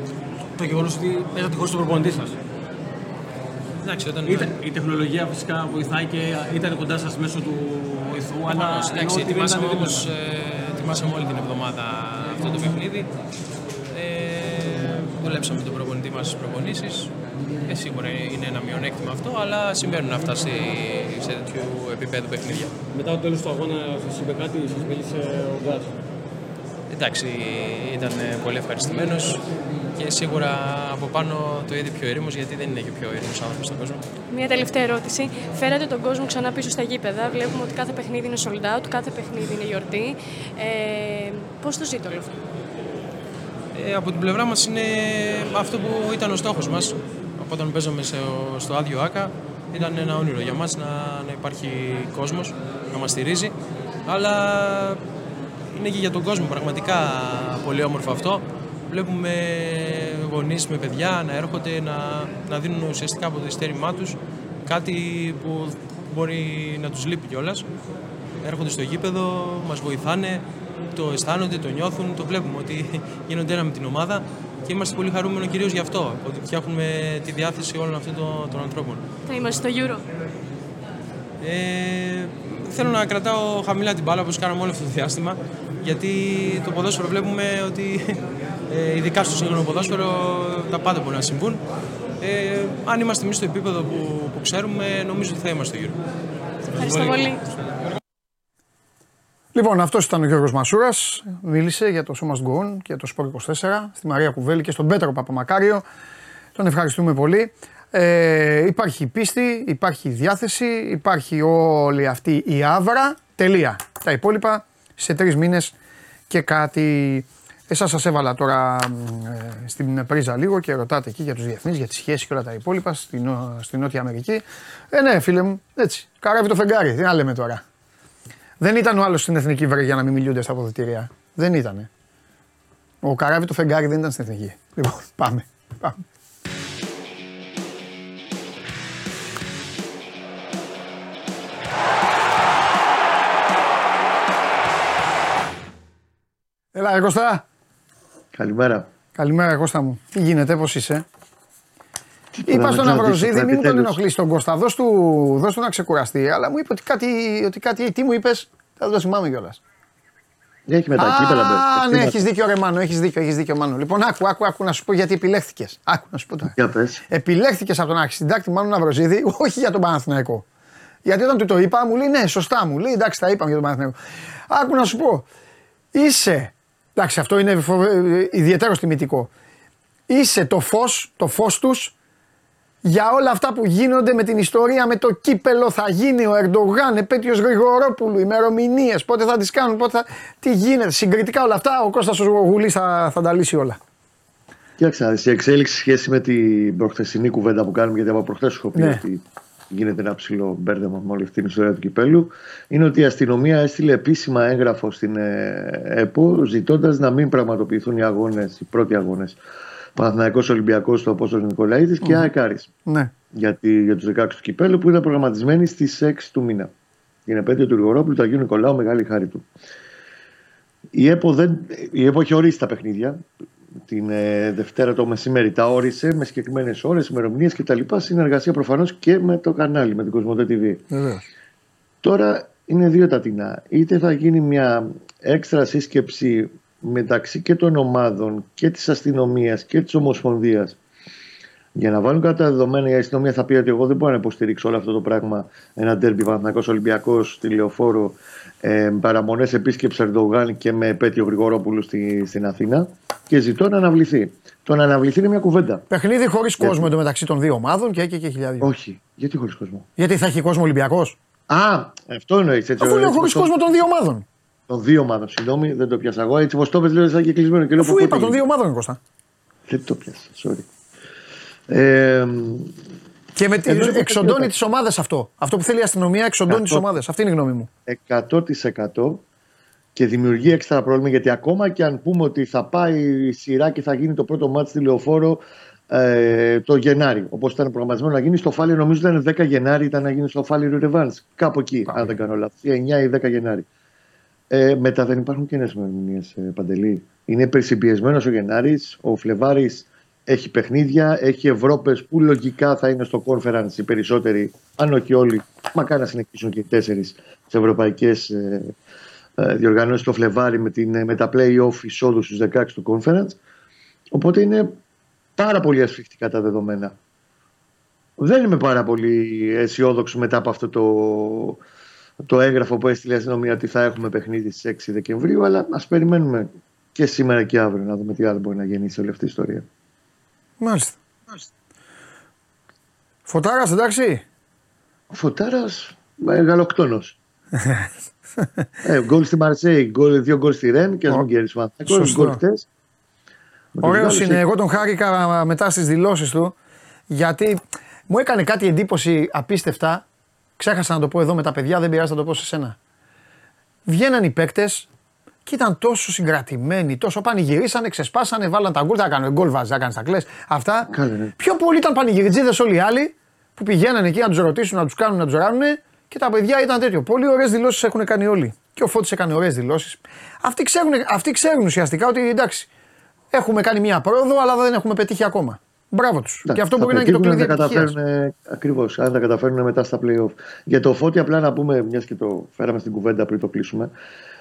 το γεγονός ότι παίζατε χωρί τον προπονητή σας; Εντάξει, όταν Η, η τεχνολογία φυσικά βοηθάει και ήταν κοντά σας μέσω του βοηθού. Αλλά Προφανώς, εντάξει, ενώ ότι δεν ετοιμάσαμε ήταν όμως, δίπλα. ε, ετοιμάσαμε όλη την εβδομάδα αυτό το παιχνίδι. Ε, δουλέψαμε με τον προπονητή μας στις προπονήσεις. Ε, σίγουρα είναι ένα μειονέκτημα αυτό, αλλά συμβαίνουν αυτά σε, σε τέτοιου επίπεδου παιχνίδια. Μετά το τέλος του αγώνα σα είπε κάτι, σας μίλησε ο Γκάς. Εντάξει, ήταν ε, πολύ ευχαριστημένος και σίγουρα από πάνω το είδε πιο ήρεμος γιατί δεν είναι και πιο ήρεμος άνθρωπος στον κόσμο. Μια τελευταία ερώτηση. Φέρατε τον κόσμο ξανά πίσω στα γήπεδα. Βλέπουμε ότι κάθε παιχνίδι είναι sold out, κάθε παιχνίδι είναι γιορτή. Ε, Πώς το ζείτε όλο αυτό; Ε, από την πλευρά μας είναι αυτό που ήταν ο στόχος μας. Από όταν παίζαμε σε, στο άδειο ΆΚΑ ήταν ένα όνειρο για μας να, να υπάρχει κόσμος, να μας στηρίζει. Αλλά είναι και για τον κόσμο πραγματικά πολύ όμορφο αυτό. Βλέπουμε γονείς με παιδιά να έρχονται να, να δίνουν ουσιαστικά από το ειστέρημά τους κάτι που μπορεί να τους λείπει κιόλας έρχονται στο γήπεδο, μας βοηθάνε, το αισθάνονται, το νιώθουν, το βλέπουμε ότι γίνονται ένα με την ομάδα και είμαστε πολύ χαρούμενοι κυρίως γι' αυτό, ότι φτιάχνουμε τη διάθεση όλων αυτών των, των ανθρώπων. Θα είμαστε στο Euro. Ε, θέλω να κρατάω χαμηλά την μπάλα όπως κάναμε όλο αυτό το διάστημα γιατί το ποδόσφαιρο βλέπουμε ότι ε, ειδικά στο σύγχρονο ποδόσφαιρο τα πάντα μπορούν να συμβούν. Ε, αν είμαστε εμείς στο επίπεδο που, που ξέρουμε νομίζω ότι θα είμαστε στο γύρο. Ευχαριστώ πολύ. Λοιπόν, αυτός ήταν ο Γιώργος Μασούρας. Μίλησε για το Σώμα Go On και το Sport 24 στη Μαρία Κουβέλη και στον Πέτρο Παπαμακάριο. Τον ευχαριστούμε πολύ. Ε, υπάρχει πίστη, υπάρχει διάθεση, υπάρχει όλη αυτή η άβρα. Τελεία. Τα υπόλοιπα σε τρεις μήνες και κάτι. Εσάς σας έβαλα τώρα μ, ε, στην πρίζα λίγο και ρωτάτε εκεί για τους διεθνείς, για τι σχέσει και όλα τα υπόλοιπα στην, Νο- στη Νότια Αμερική. Ε, ναι, φίλε μου, έτσι. Καράβι το φεγγάρι. Τι να λέμε τώρα. Δεν ήταν ο άλλος στην εθνική βρε για να μην μιλούνται στα αποδητήρια. Δεν ήταν. Ο καράβι το φεγγάρι δεν ήταν στην εθνική. Λοιπόν, πάμε. πάμε. Έλα, ρε Κώστα. Καλημέρα. Καλημέρα, Κώστα μου. Τι γίνεται, πώς είσαι; Τώρα Είπα με στον τζάτζι, Αυροζίδη, μην μου τον επιτέλους. ενοχλήσει τον Κώστα. Δώσ' του, δώσ' του να ξεκουραστεί. Αλλά μου είπε ότι κάτι. Ότι κάτι τι μου είπες, θα το θυμάμαι κιόλας. Έχει με τα κύπελα. Α, μπε. ναι, έχεις δίκιο, ρε Μάνο, έχεις δίκιο, έχεις δίκιο, Μάνο. Λοιπόν, άκου, άκου, άκου να σου πω γιατί επιλέχθηκες. Άκου να σου πω τώρα. Για πες. Επιλέχθηκες από τον αρχισυντάκτη Μάνο Ναυροζίδη, όχι για τον Παναθηναϊκό. Γιατί όταν του το είπα, μου λέει ναι, σωστά μου λέει εντάξει, τα είπαμε για τον Παναθηναϊκό. Άκου να σου πω, είσαι, Εντάξει, αυτό είναι φοβε... ε, ιδιαίτερο τιμητικό. Είσαι το φως, το φως τους για όλα αυτά που γίνονται με την ιστορία, με το κύπελο. Θα γίνει ο Ερντογάν, επέτειος Γρηγορόπουλου, ημερομηνίες, πότε θα τις κάνουν, πότε θα. Τι γίνεται, συγκριτικά όλα αυτά. Ο Κώστας ο Γουλής θα, θα τα λύσει όλα. Κοίταξε, να δεις, η εξέλιξη σχέση με την προχθεσινή κουβέντα που κάνουμε, γιατί από προχθές σου έχω πει Ναι. ότι γίνεται ένα ψηλό μπέρδεμα με όλη αυτή την ιστορία του κυπέλου, είναι ότι η αστυνομία έστειλε επίσημα έγγραφο στην ε, ΕΠΟ ζητώντας να μην πραγματοποιηθούν οι αγώνες, οι πρώτοι αγώνες. Παναθηναϊκός Ολυμπιακός στο Απόστολος Νικολαίδης και ΑΕΚ Άρης Ναι. για, τη, για τους 16 του κυπέλου που ήταν προγραμματισμένοι στις 6 του μήνα. Την επέτειο του Γρηγορόπουλου του Αγίου Νικολάου, μεγάλη χάρη του. Η ΕΠΟ, δεν, η ΕΠΟ έχει ορίσει τα παιχνίδια. Την ε, Δευτέρα το μεσημέρι τα όρισε με συγκεκριμένες ώρες, ημερομηνίες κτλ. Συνεργασία προφανώς και με το κανάλι, με την Κοσμοτέ TV. Βεβαίως. Τώρα είναι δύο τα τεινά. Είτε θα γίνει μια έξτρα σύσκεψη μεταξύ και των ομάδων και της αστυνομίας και της Ομοσπονδίας για να βάλουν κατά τα δεδομένα η αστυνομία θα πει ότι εγώ δεν μπορώ να υποστηρίξω όλο αυτό το πράγμα ένα τέρμπι Παναθηναϊκός Ολυμπιακός στη Λεωφόρο ε, παραμονές επίσκεψη Ερντογάν και με επέτειο Γρηγορόπουλου στη, στην Αθήνα και ζητώ να αναβληθεί. Το να αναβληθεί είναι μια κουβέντα. Παιχνίδι χωρίς κόσμο εντωμεταξύ των δύο ομάδων και, και, και χιλιάδες. Όχι. Γιατί χωρίς κόσμο; Γιατί θα έχει κόσμο Ολυμπιακός; Α, αυτό εννοείς έτσι. Αφού λέω έτσι, χωρίς όπως το- κόσμο των δύο ομάδων. Των δύο ομάδων, συγγνώμη, δεν το πιάσα εγώ. Έτσι, όπω το πες, λέω σαν και κλεισμένο. Και λέω, Αφού πω, πω, είπα τι των δύο ομάδων, Κώστα. Δεν το πιάσα, sorry. Ε, Και με τη, Εδώ είναι εξοντώνει κάτι τι ομάδε αυτό. Αυτό που θέλει η αστυνομία εξοντώνει τι Καθώ- ομάδε. Αυτή είναι η γνώμη μου. 100% και δημιουργεί έξτρα πρόβλημα γιατί ακόμα και αν πούμε ότι θα πάει η σειρά και θα γίνει το πρώτο μάτι στη Λεωφόρο ε, το Γενάρη, όπως ήταν προγραμματισμένο να γίνει στο Φάλιρο, νομίζω ήταν 10 Γενάρη, ήταν να γίνει στο Φάλιρο Ρεβάνς. Κάπου εκεί, αν δεν κάνω λάθος. 9 ή 10 Γενάρη. Ε, μετά δεν υπάρχουν κοινέ ημερομηνίε, ε, Παντελή. Είναι υπερσυμπιεσμένος ο Γενάρης. Ο Φλεβάρης έχει παιχνίδια, έχει Ευρώπες που λογικά θα είναι στο conference οι περισσότεροι, αν όχι όλοι. Μακάρι να συνεχίσουν και οι τέσσερις τις ευρωπαϊκές ε, ε, διοργανώσεις το Φλεβάρι με, την, ε, με τα play-off εισόδου στους 16 του conference. Οπότε είναι πάρα πολύ ασφιχτικά τα δεδομένα. Δεν είμαι πάρα πολύ αισιόδοξο μετά από αυτό το, το έγγραφο που έστειλε η αστυνομία ότι θα έχουμε παιχνίδι στις 6 Δεκεμβρίου, αλλά ας περιμένουμε και σήμερα και αύριο να δούμε τι άλλο μπορεί να γεννήσει όλη αυτή η ιστορία. Μάλιστα. Φωτάρας, εντάξει. Ο Φωτάρας μεγαλοκτόνο. ε, γκολ στη Μαρσέη, γκολ, δύο γκολ στη Ρεν και ας Ω, μην κέρδισε ο Παναθηναϊκός, σωστό. γκολ χτες. Με τους Ωραίος Γάλλους είναι. έχει- Εγώ τον χάρηκα μετά στις δηλώσεις του γιατί μου έκανε κάτι εντύπωση απίστευτα. Ξέχασα να το πω εδώ με τα παιδιά, δεν πειράζει να το πω σε σένα. Βγαίναν οι παίκτες και ήταν τόσο συγκρατημένοι, τόσο πανηγυρίσανε, ξεσπάσανε, βάλαν τα γκολ, θα κάνουν γκολ βάζα, έκανε τα κλες. Αυτά. Καλά, ναι. Πιο πολύ ήταν πανηγυριτζίδε όλοι οι άλλοι που πηγαίνανε εκεί να τους ρωτήσουν, να τους κάνουν, να τους ράνουν και τα παιδιά ήταν τέτοιο. Πολύ ωραίες δηλώσεις έχουν κάνει όλοι. Και ο Φώτης έκανε ωραίες δηλώσεις. Αυτοί ξέρουν, αυτοί ξέρουν ουσιαστικά ότι εντάξει, έχουμε κάνει μια πρόοδο, αλλά δεν έχουμε πετύχει ακόμα. Μπράβο τους. Εντάξει, Και αυτό θα μπορεί να είναι και το πετύχουν κλειδί αν τα επιτυχίας. καταφέρουν, Ακριβώς, αν τα καταφέρουν μετά στα playoff. Για το φώτι, απλά να πούμε, μιας και το φέραμε στην κουβέντα πριν το κλείσουμε,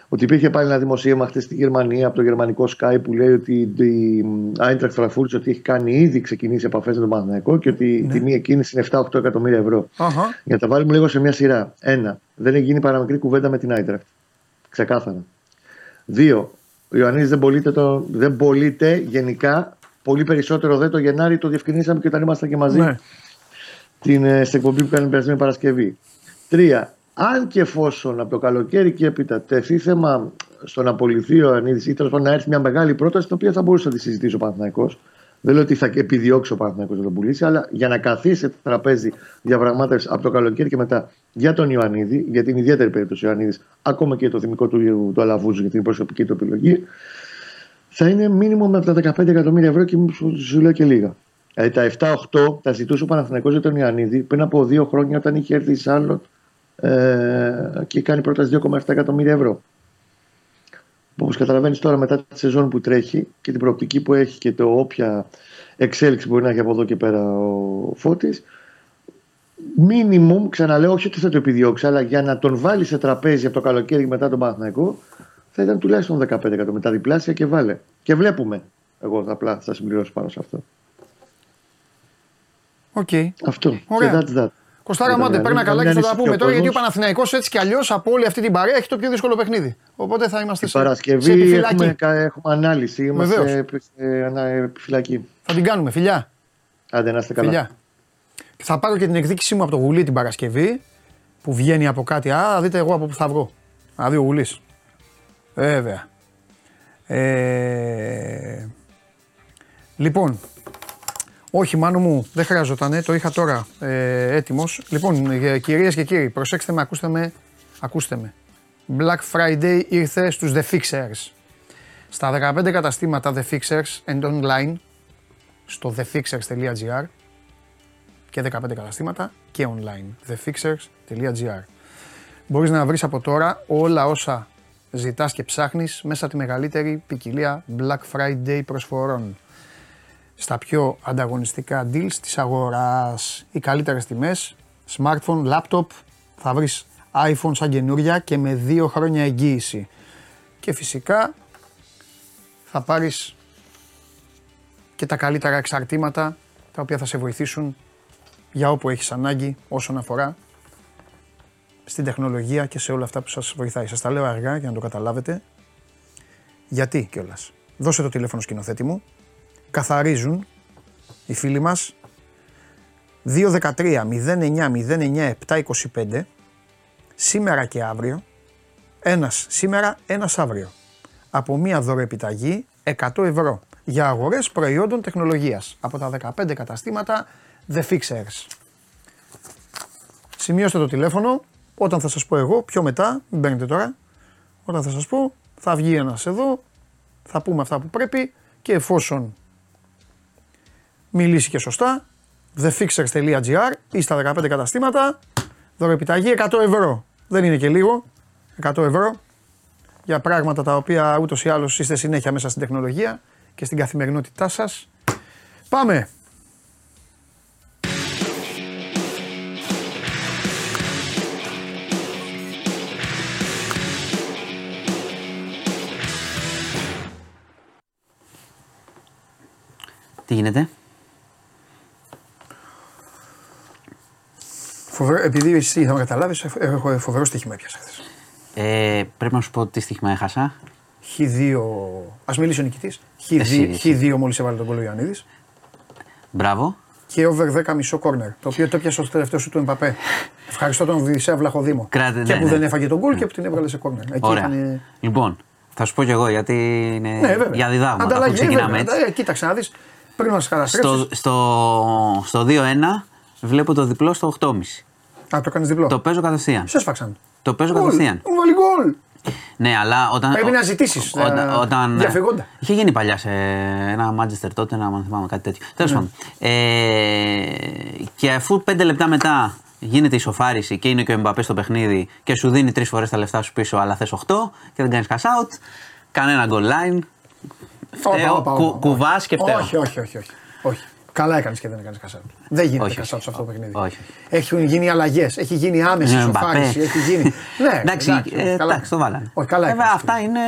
ότι υπήρχε πάλι ένα δημοσίευμα χθες στη Γερμανία από το γερμανικό Sky που λέει ότι η Eintracht Frankfurt ότι έχει κάνει ήδη ξεκινήσει επαφές με τον Παναθηναϊκό και ότι η τιμή εκείνης είναι 7-8 εκατομμύρια ευρώ. Ναι. Αχα. Για να τα βάλουμε λίγο σε μια σειρά. Ένα, δεν έχει γίνει παραμικρή κουβέντα με την Eintracht. Ξεκάθαρα. Δύο, ο Ιωαννίδης δεν, πωλείται το- δεν πωλείται γενικά. Πολύ περισσότερο δε το Γενάρη το διευκρινίσαμε και όταν ήμασταν και μαζί Ναι. την, ε, στην εκπομπή που κάνει την περασμένη Παρασκευή. Τρία, αν και εφόσον από το καλοκαίρι και έπειτα τεθεί θέμα στο να απολυθεί ο Ιωαννίδη ή τέλος πάντων να έρθει μια μεγάλη πρόταση, την οποία θα μπορούσε να τη συζητήσει ο Παναθηναϊκός. Δεν λέω ότι θα επιδιώξει ο Παναθηναϊκός να τον πουλήσει, αλλά για να καθίσει σε τραπέζι διαπραγμάτευσης από το καλοκαίρι και μετά για τον Ιωαννίδη, για την ιδιαίτερη περίπτωση ο Ιωαννίδης, ακόμα και το θυμικό του, του Αλαβούζου για την προσωπική του επιλογή, θα είναι μήνυμο με από τα 15 εκατομμύρια ευρώ και σου- σου λέω και λίγα. Δηλαδή τα 7-8 τα ζητούσε ο Παναθηναϊκός για τον Ιωαννίδη πριν από δύο χρόνια όταν είχε έρθει η Σάρλοτ ε, και κάνει πρόταση 2,7 εκατομμύρια ευρώ. Όπως καταλαβαίνεις τώρα μετά τη σεζόν που τρέχει και την προοπτική που έχει και το όποια εξέλιξη μπορεί να έχει από εδώ και πέρα ο Φώτης Μίνιμουμ, ξαναλέω, όχι ότι θα το επιδιώξει, αλλά για να τον βάλει σε τραπέζι από το καλοκαίρι μετά τον Παναθηναϊκό, θα ήταν τουλάχιστον 15 εκατομμύρια. Με τα διπλάσια και βάλε. Και βλέπουμε. Εγώ απλά θα συμπληρώσω πάνω σε αυτό. Οκ. Αυτό. Ωραία. Και that's that. Κοστάρα Ήταν, μάντε, ναι, παίρνα ναι, καλά ναι, και θα τα ανησυχεί πούμε ο τώρα γιατί ο κόσμος. Παναθηναϊκός έτσι κι αλλιώς από όλη αυτή την παρέα έχει το πιο δύσκολο παιχνίδι. Οπότε θα είμαστε Την σε, σε Παρασκευή επιφυλακή. έχουμε, κα- έχουμε ανάλυση. Είμαστε Βεβαίως. επι- σε ανα- επιφυλακή. Θα την κάνουμε, φιλιά. Άντε να είστε καλά. φιλιά. Και θα πάρω και την εκδίκησή μου από το γουλί την Παρασκευή που βγαίνει από κάτι. Α, θα δείτε εγώ από πού θα βγω. Α, δει ο γουλής. Βέβαια. Ε, λοιπόν, όχι μάνο μου, δεν χρειαζόταν, το είχα τώρα ε, έτοιμος. Λοιπόν, ε, κυρίες και κύριοι, προσέξτε με, ακούστε με, ακούστε με. Black Friday ήρθε στους The Fixers. Στα 15 καταστήματα The Fixers and online, στο thefixers.gr και 15 καταστήματα και online, thefixers.gr. Μπορείς να βρεις από τώρα όλα όσα ζητάς και ψάχνεις μέσα από τη μεγαλύτερη ποικιλία Black Friday προσφορών στα πιο ανταγωνιστικά deals της αγοράς. Οι καλύτερες τιμές, smartphone, laptop, θα βρεις iPhone σαν καινούρια και με δύο χρόνια εγγύηση. Και φυσικά θα πάρεις και τα καλύτερα εξαρτήματα τα οποία θα σε βοηθήσουν για όπου έχεις ανάγκη όσον αφορά στην τεχνολογία και σε όλα αυτά που σας βοηθάει. Σας τα λέω αργά για να το καταλάβετε. Γιατί κιόλας. Δώσε το τηλέφωνο σκηνοθέτη μου. Καθαρίζουν οι φίλοι μας. 213 09 09 725 σήμερα και αύριο. Ένας σήμερα, ένας αύριο. Από μία δωρεοπιταγή 100 ευρώ για αγορές προϊόντων τεχνολογίας. Από τα 15 καταστήματα The Fixers. Σημειώστε το τηλέφωνο. Όταν θα σας πω εγώ, πιο μετά, μην παίρνετε τώρα, όταν θα σας πω θα βγει ένας εδώ, θα πούμε αυτά που πρέπει και εφόσον μιλήσει και σωστά, thefixers.gr ή στα 15 καταστήματα, δωρεπιταγή 100 ευρώ. Δεν είναι και λίγο, 100 ευρώ για πράγματα τα οποία ούτως ή άλλως είστε συνέχεια μέσα στην τεχνολογία και στην καθημερινότητά σας. Πάμε! Τι γίνεται; Φοβερό, επειδή εσύ θα με καταλάβεις, έχω φοβερό στοίχημα έπιασα χθες. Ε, πρέπει να σου πω τι στοίχημα έχασα. Χ2, ας μιλήσει ο νικητής, Εσύ, Χ2, Χ2 μόλις έβαλε τον κόλλο Ιωαννίδης Μπράβο. και over 10 μισό κόρνερ, το οποίο το έπιασε στο τελευταίο σου του Εμπαπέ. Ευχαριστώ τον Βυσσέα Βλαχοδήμο. Κράτε, και ναι, που ναι. δεν έφαγε τον γκολ και που την έβγαλε σε κόρνερ. Εκεί Ωραία. ήταν. Λοιπόν, θα σου πω κι εγώ γιατί είναι Ναι, βέβαια. για διδάγματα. αφού Ανταλλαγή, ξεκινάμε βέβαια. έτσι. Ε, κοίταξε να δεις. Πριν μας καταστρέψει. Στο, στο, στο 2-1 βλέπω το διπλό στο 8,5. Α, το κάνει διπλό. Το παίζω κατευθείαν. Σε σφάξαν. Το παίζω Γκολ. κατευθείαν. Μου βάλει γκολ. Ναι, αλλά όταν. Πρέπει να ζητήσεις, Όταν. ε, όταν διαφυγόντα. είχε γίνει παλιά σε ένα Manchester τότε, να αν θυμάμαι κάτι τέτοιο. Τέλος Ναι. πάντων. Ε, και αφού πέντε λεπτά μετά γίνεται η σοφάριση και είναι και ο Εμπαπέ στο παιχνίδι και σου δίνει τρεις φορές τα λεφτά σου πίσω, αλλά θες 8 και δεν κάνεις cash out, κανένα goal line. Φταίω, Όπα, όπα, κου- όπα, κουβάς και φταίω. Όχι, όχι, όχι. όχι. όχι. Καλά έκανες και δεν έκανες κασάουτ. Δεν γίνεται Όχι, κασάουτ σε όχι. αυτό το παιχνίδι. Όχι. Έχουν γίνει αλλαγές, έχει γίνει άμεση Ναι, σοφάριση, Μπαπέ. έχει γίνει. ναι, εντάξει, ε, καλά. εντάξει, το βάλανε. Όχι, καλά Βέβαια, έκανες. αυτά είναι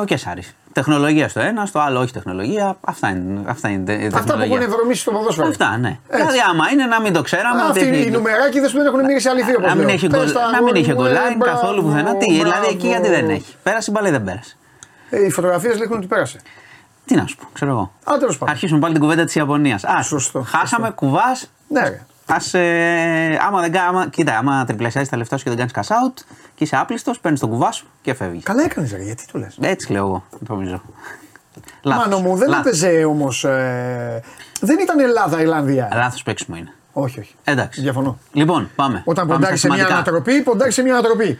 ο Κέσσαρη. Τεχνολογία στο ένα, στο άλλο όχι τεχνολογία. Αυτά είναι, αυτά είναι τε- Αυτά που τεχνολογία. έχουν ευρωμίσει στο ποδόσφαιρο. Αυτά, ναι. Έτσι. Δηλαδή, άμα είναι να μην το ξέραμε. Αυτοί ότι είναι οι έχει- νουμεράκιδε που δεν έχουν μυρίσει αληθή όπως να μην έχει γκολ- να μην είχε γκολάιν καθόλου πουθενά. Τι, δηλαδή εκεί γιατί δεν έχει. Πέρασε η μπάλα ή δεν πέρασε. Ε, οι φωτογραφίες δείχνουν ότι πέρασε. Τι να σου πω, ξέρω εγώ. Α, τέλος πάντων. Αρχίσουμε πάλι την κουβέντα της Ιαπωνίας. Α, Σωστό, χάσαμε, κουβάς. Ναι, ρε. Ας, ε, άμα δεν κα- άμα, κοίτα, άμα τριπλασιάζει τα λεφτά σου και δεν κάνεις cash out και είσαι άπλιστος, παίρνεις τον κουβάς σου και φεύγεις. Καλά έκανες, ρε, γιατί το λες; Έτσι λέω εγώ, νομίζω. Λάθος. Μάνο μου, δεν Λάθος. έπαιζε όμως. Ε, δεν ήταν Ελλάδα-Ιρλανδία. Λάθος παίξιμο είναι. Όχι, όχι. Εντάξει. Διαφωνώ. Λοιπόν, πάμε. Όταν πάμε ποντάρει στα σε μια σημαντικά. ανατροπή, ποντάρει σε μια ανατροπή.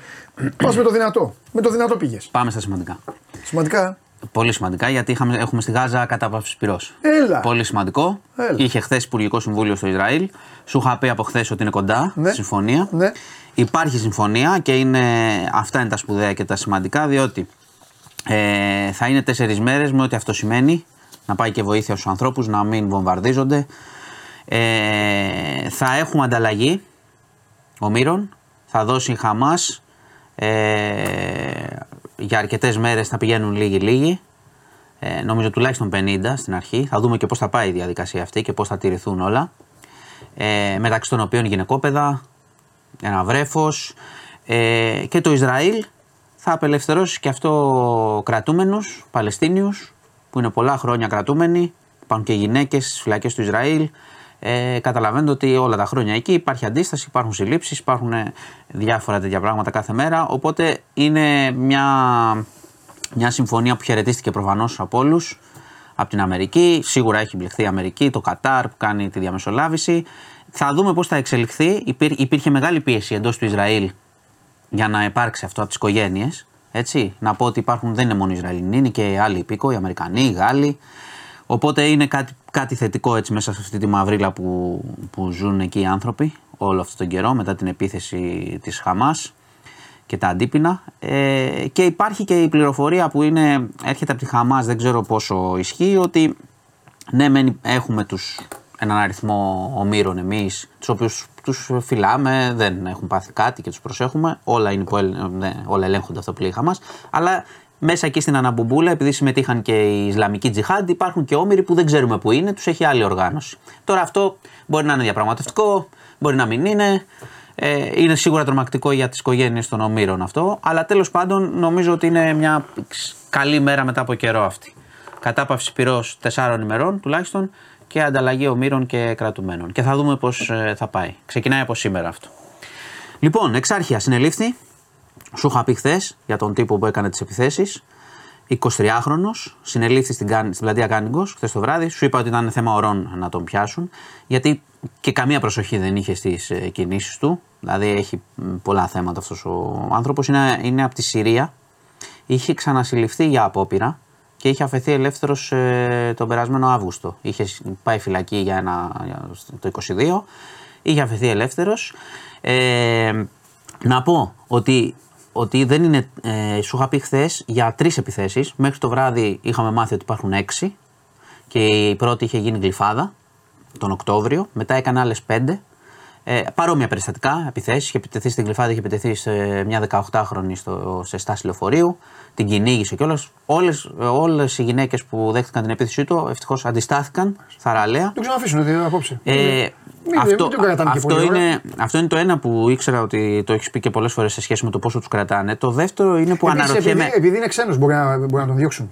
Πας με το δυνατό. Με το δυνατό πήγες. Πάμε στα σημαντικά. Σημαντικά. Πολύ σημαντικά γιατί είχαμε, έχουμε στη Γάζα κατάπαυση πυρός. Έλα. Πολύ σημαντικό. Έλα. Είχε χθες Υπουργικό Συμβούλιο στο Ισραήλ. Σου είχα πει από χθες ότι είναι κοντά Ναι. η συμφωνία. Ναι. Υπάρχει συμφωνία και είναι, αυτά είναι τα σπουδαία και τα σημαντικά διότι ε, θα είναι τέσσερις μέρες με ό,τι αυτό σημαίνει. Να πάει και βοήθεια στους ανθρώπους, να μην βομβαρδίζονται. Ε, θα έχουμε ανταλλαγή ομήρων. Θα δώσει η Χαμάς ε, για αρκετές μέρες θα πηγαίνουν λίγοι-λίγοι. Ε, νομίζω τουλάχιστον 50 στην αρχή. Θα δούμε και πώς θα πάει η διαδικασία αυτή και πώς θα τηρηθούν όλα. Ε, μεταξύ των οποίων γυναικόπαιδα, ένα βρέφος ε, και το Ισραήλ θα απελευθερώσει και αυτό κρατούμενους Παλαιστίνιους που είναι πολλά χρόνια κρατούμενοι, υπάρχουν και γυναίκες στις φυλακές του Ισραήλ. Ε, καταλαβαίνετε ότι όλα τα χρόνια εκεί υπάρχει αντίσταση, υπάρχουν συλλήψεις, υπάρχουν ε, διάφορα τέτοια πράγματα κάθε μέρα. Οπότε είναι μια, μια συμφωνία που χαιρετίστηκε προφανώς από όλους. Από την Αμερική, σίγουρα έχει μπλεχθεί η Αμερική, το Κατάρ που κάνει τη διαμεσολάβηση. Θα δούμε πώς θα εξελιχθεί. Υπήρ, υπήρχε μεγάλη πίεση εντός του Ισραήλ για να υπάρξει αυτό από τις οικογένειες. Έτσι, να πω ότι υπάρχουν, δεν είναι μόνο οι Ισραηλινοί, είναι και άλλοι υπήκοοι, οι Αμερικανοί, οι Γάλλοι. Οπότε είναι κάτι, κάτι θετικό έτσι μέσα σε αυτή τη μαυρίλα που, που ζουν εκεί οι άνθρωποι όλο αυτόν τον καιρό μετά την επίθεση της Χαμάς και τα αντίπεινα. Ε, και υπάρχει και η πληροφορία που είναι, έρχεται από τη Χαμάς, δεν ξέρω πόσο ισχύει, ότι ναι, μεν έχουμε τους, έναν αριθμό ομήρων εμείς, τους οποίους τους φυλάμε, δεν έχουν πάθει κάτι και τους προσέχουμε, όλα, είναι που, ναι, όλα ελέγχονται αυτό που λέει η Χαμάς, αλλά μέσα εκεί στην Αναμπουμπούλα, επειδή συμμετείχαν και οι Ισλαμικοί Τζιχάντ, υπάρχουν και όμοιροι που δεν ξέρουμε που είναι, τους έχει άλλη οργάνωση. Τώρα αυτό μπορεί να είναι διαπραγματευτικό, μπορεί να μην είναι. Ε, είναι σίγουρα τρομακτικό για τις οικογένειες των ομήρων αυτό. Αλλά τέλος πάντων νομίζω ότι είναι μια καλή μέρα μετά από καιρό αυτή. Κατάπαυση πυρός τεσσάρων ημερών τουλάχιστον και ανταλλαγή ομήρων και κρατουμένων. Και θα δούμε πώς ε, θα πάει. Ξεκινάει από σήμερα αυτό. Λοιπόν, εξάρχεια συνελήφθη σου είχα πει χθες για τον τύπο που έκανε τις επιθέσεις. 23χρονο, συνελήφθη στην, στην πλατεία Κάνιγκος χθες το βράδυ. Σου είπα ότι ήταν θέμα ωρών να τον πιάσουν, γιατί και καμία προσοχή δεν είχε στις ε, κινήσεις του. Δηλαδή έχει πολλά θέματα αυτός ο άνθρωπος. Είναι, είναι από τη Συρία. Είχε ξανασυλληφθεί για απόπειρα και είχε αφαιθεί ελεύθερος ε, τον περασμένο Αύγουστο. Είχε πάει φυλακή για ένα, το 22. Είχε αφαιθεί ελεύθερος. Ε, να πω ότι ότι δεν είναι. Ε, σου είχα πει χθες για τρεις επιθέσεις. Μέχρι το βράδυ είχαμε μάθει ότι υπάρχουν έξι. Και η πρώτη είχε γίνει γλυφάδα τον Οκτώβριο. Μετά έκανε άλλες πέντε. Ε, παρόμοια περιστατικά, επιθέσεις. Είχε επιτεθεί στην Γλυφάδα, είχε επιτεθεί σε μια 18χρονη στο, σε στάση λεωφορείου. Την κυνήγησε κιόλας. Όλες οι γυναίκες που δέχτηκαν την επίθεσή του ευτυχώς αντιστάθηκαν θαραλέα. Το ξαναφήσουν δηλαδή, απόψε. Ε, μην, αυτό, μην αυτό, είναι, αυτό είναι το ένα που ήξερα ότι το έχεις πει και πολλές φορές σε σχέση με το πόσο τους κρατάνε. Το δεύτερο είναι που Επίσης, αναρωτιέμαι. Επειδή, επειδή είναι ξένος, μπορεί, να, μπορεί να τον διώξουν.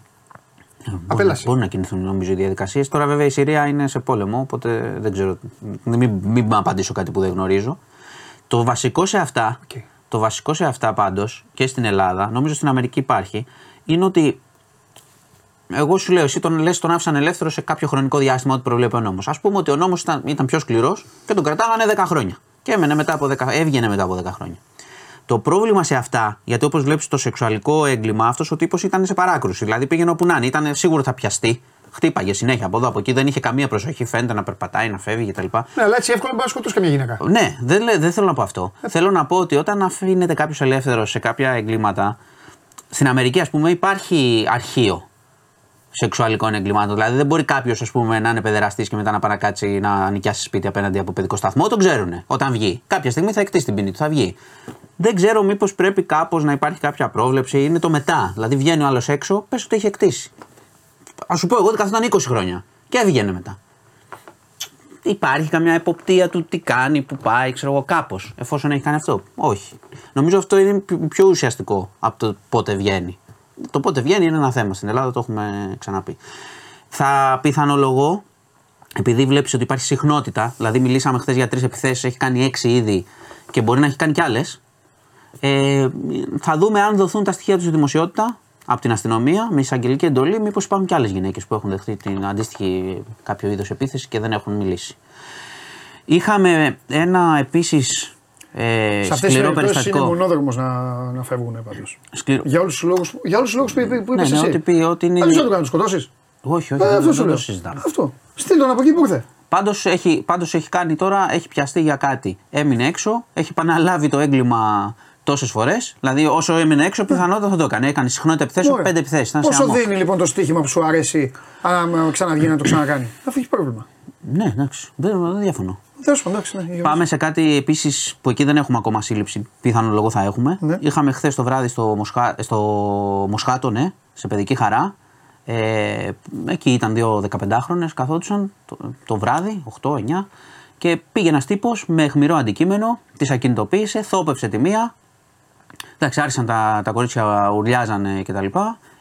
Απέλαση. Μπορεί να κινηθούν νομίζω οι διαδικασίες. Τώρα βέβαια η Συρία είναι σε πόλεμο, οπότε δεν ξέρω. Μην, μην απαντήσω κάτι που δεν γνωρίζω. Το βασικό σε αυτά, okay. το βασικό σε αυτά πάντως και στην Ελλάδα, νομίζω στην Αμερική υπάρχει, είναι ότι εγώ σου λέω, εσύ τον λες, τον άφησαν ελεύθερο σε κάποιο χρονικό διάστημα ότι προβλέπει ο νόμος. Α πούμε ότι ο νόμος ήταν, ήταν πιο σκληρός και τον κρατάγανε 10 χρόνια. Και έμενε μετά από 10, έβγαινε μετά από 10 χρόνια. Το πρόβλημα σε αυτά, γιατί όπως βλέπεις το σεξουαλικό έγκλημα, αυτός ο τύπος ήταν σε παράκρουση. Δηλαδή πήγαινε όπου να είναι, ήταν σίγουρο θα πιαστεί. Χτύπαγε συνέχεια από εδώ από εκεί, δεν είχε καμία προσοχή. Φαίνεται να περπατάει, να φεύγει κτλ. Ναι, αλλά έτσι εύκολα μπορεί να σκοτώσει καμία γυναίκα. Ναι, δεν, δεν θέλω να πω αυτό. Ε. Θέλω να πω ότι όταν αφήνεται κάποιος ελεύθερος σε κάποια εγκλήματα, στην Αμερική ας πούμε υπάρχει αρχείο σεξουαλικών εγκλημάτων. Δηλαδή δεν μπορεί κάποιος να είναι παιδεραστής και μετά να παρακάτσει να νοικιάσει σπίτι απέναντι από παιδικό σταθμό. Το ξέρουν όταν βγει. Κάποια στιγμή θα εκτίσει την ποινή του, θα βγει. Δεν ξέρω μήπως πρέπει κάπως να υπάρχει κάποια πρόβλεψη. Είναι το μετά. Δηλαδή βγαίνει ο άλλος έξω, πες ότι έχει εκτίσει. Α σου πω εγώ ότι καθόταν 20 χρόνια και έβγαινε μετά. Υπάρχει καμιά εποπτεία του τι κάνει, που πάει, ξέρω εγώ, κάπως, εφόσον έχει κάνει αυτό. Όχι. Νομίζω αυτό είναι πιο ουσιαστικό από το πότε βγαίνει. Το πότε βγαίνει είναι ένα θέμα. Στην Ελλάδα το έχουμε ξαναπεί. Θα πιθανολογώ, επειδή βλέπεις ότι υπάρχει συχνότητα, δηλαδή μιλήσαμε χθες για τρεις επιθέσεις, έχει κάνει έξι ήδη και μπορεί να έχει κάνει κι άλλες. Ε, θα δούμε αν δοθούν τα στοιχεία του στη δημοσιότητα από την αστυνομία με εισαγγελική εντολή, μήπως υπάρχουν κι άλλες γυναίκες που έχουν δεχτεί την αντίστοιχη κάποιο είδος επίθεση και δεν έχουν μιλήσει. Είχαμε ένα επίσης ε, σε αυτές τις περιπτώσεις είναι μονόδρομος να, να φεύγουν πάντως. Σκληρό. Για όλους τους λόγους που, που, που είπες ναι, ναι, εσύ. Ότι πει, ότι είναι... Δεν το κάνεις, σκοτώσεις. Όχι, όχι, ε, αυτό δεν, το συζητάμε. Αυτό. Στείλ τον από εκεί που ήρθε. Πάντως έχει, πάντως έχει κάνει τώρα, έχει πιαστεί για κάτι. Έμεινε έξω, έχει επαναλάβει το έγκλημα τόσες φορές. Δηλαδή, όσο έμεινε έξω, πιθανότατα θα το έκανε. Έκανε συχνότητα επιθέσεων, πέντε επιθέσεις. Πόσο δίνει λοιπόν το στοίχημα που σου αρέσει, αν ξαναβγεί να το ξανακάνει; Θα έχει πρόβλημα. Ναι, εντάξει, δεν, δεν διαφωνώ. Ναι, Πάμε σε κάτι επίσης που εκεί δεν έχουμε ακόμα σύλληψη. Πιθανό λόγο θα έχουμε. Ναι. Είχαμε χθες το βράδυ στο, Μοσχά, στο Μοσχάτο, ναι, σε παιδική χαρά. Ε, εκεί ήταν δύο 15χρονε, καθόντουσαν το, το βράδυ, 8-9, Και πήγε ένας τύπος με αιχμηρό αντικείμενο, τη ακινητοποίησε, θόπευσε τη μία. Εντάξει, άρχισαν τα, τα κορίτσια ουρλιάζανε κτλ.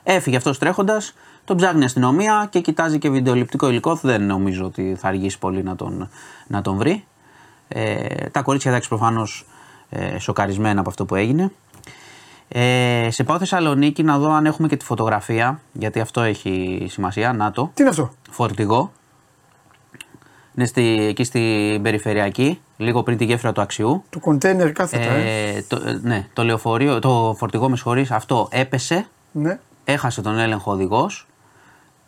Έφυγε αυτός τρέχοντας, τον ψάχνει η αστυνομία και κοιτάζει και βιντεοληπτικό υλικό. Δεν νομίζω ότι θα αργήσει πολύ να τον, να τον βρει. Ε, τα κορίτσια εντάξει προφανώς ε, σοκαρισμένα από αυτό που έγινε. Ε, σε πάω Θεσσαλονίκη να δω αν έχουμε και τη φωτογραφία, γιατί αυτό έχει σημασία. Να το. Τι είναι αυτό; Φορτηγό. Είναι στη, εκεί στην περιφερειακή, λίγο πριν τη γέφυρα του Αξιού. Το κοντέινερ κάθετα. Ε. Ε, το, ε, ναι, το λεωφορείο, το φορτηγό με συγχωρείς, αυτό έπεσε, Ναι. έχασε τον έλεγχο οδηγός.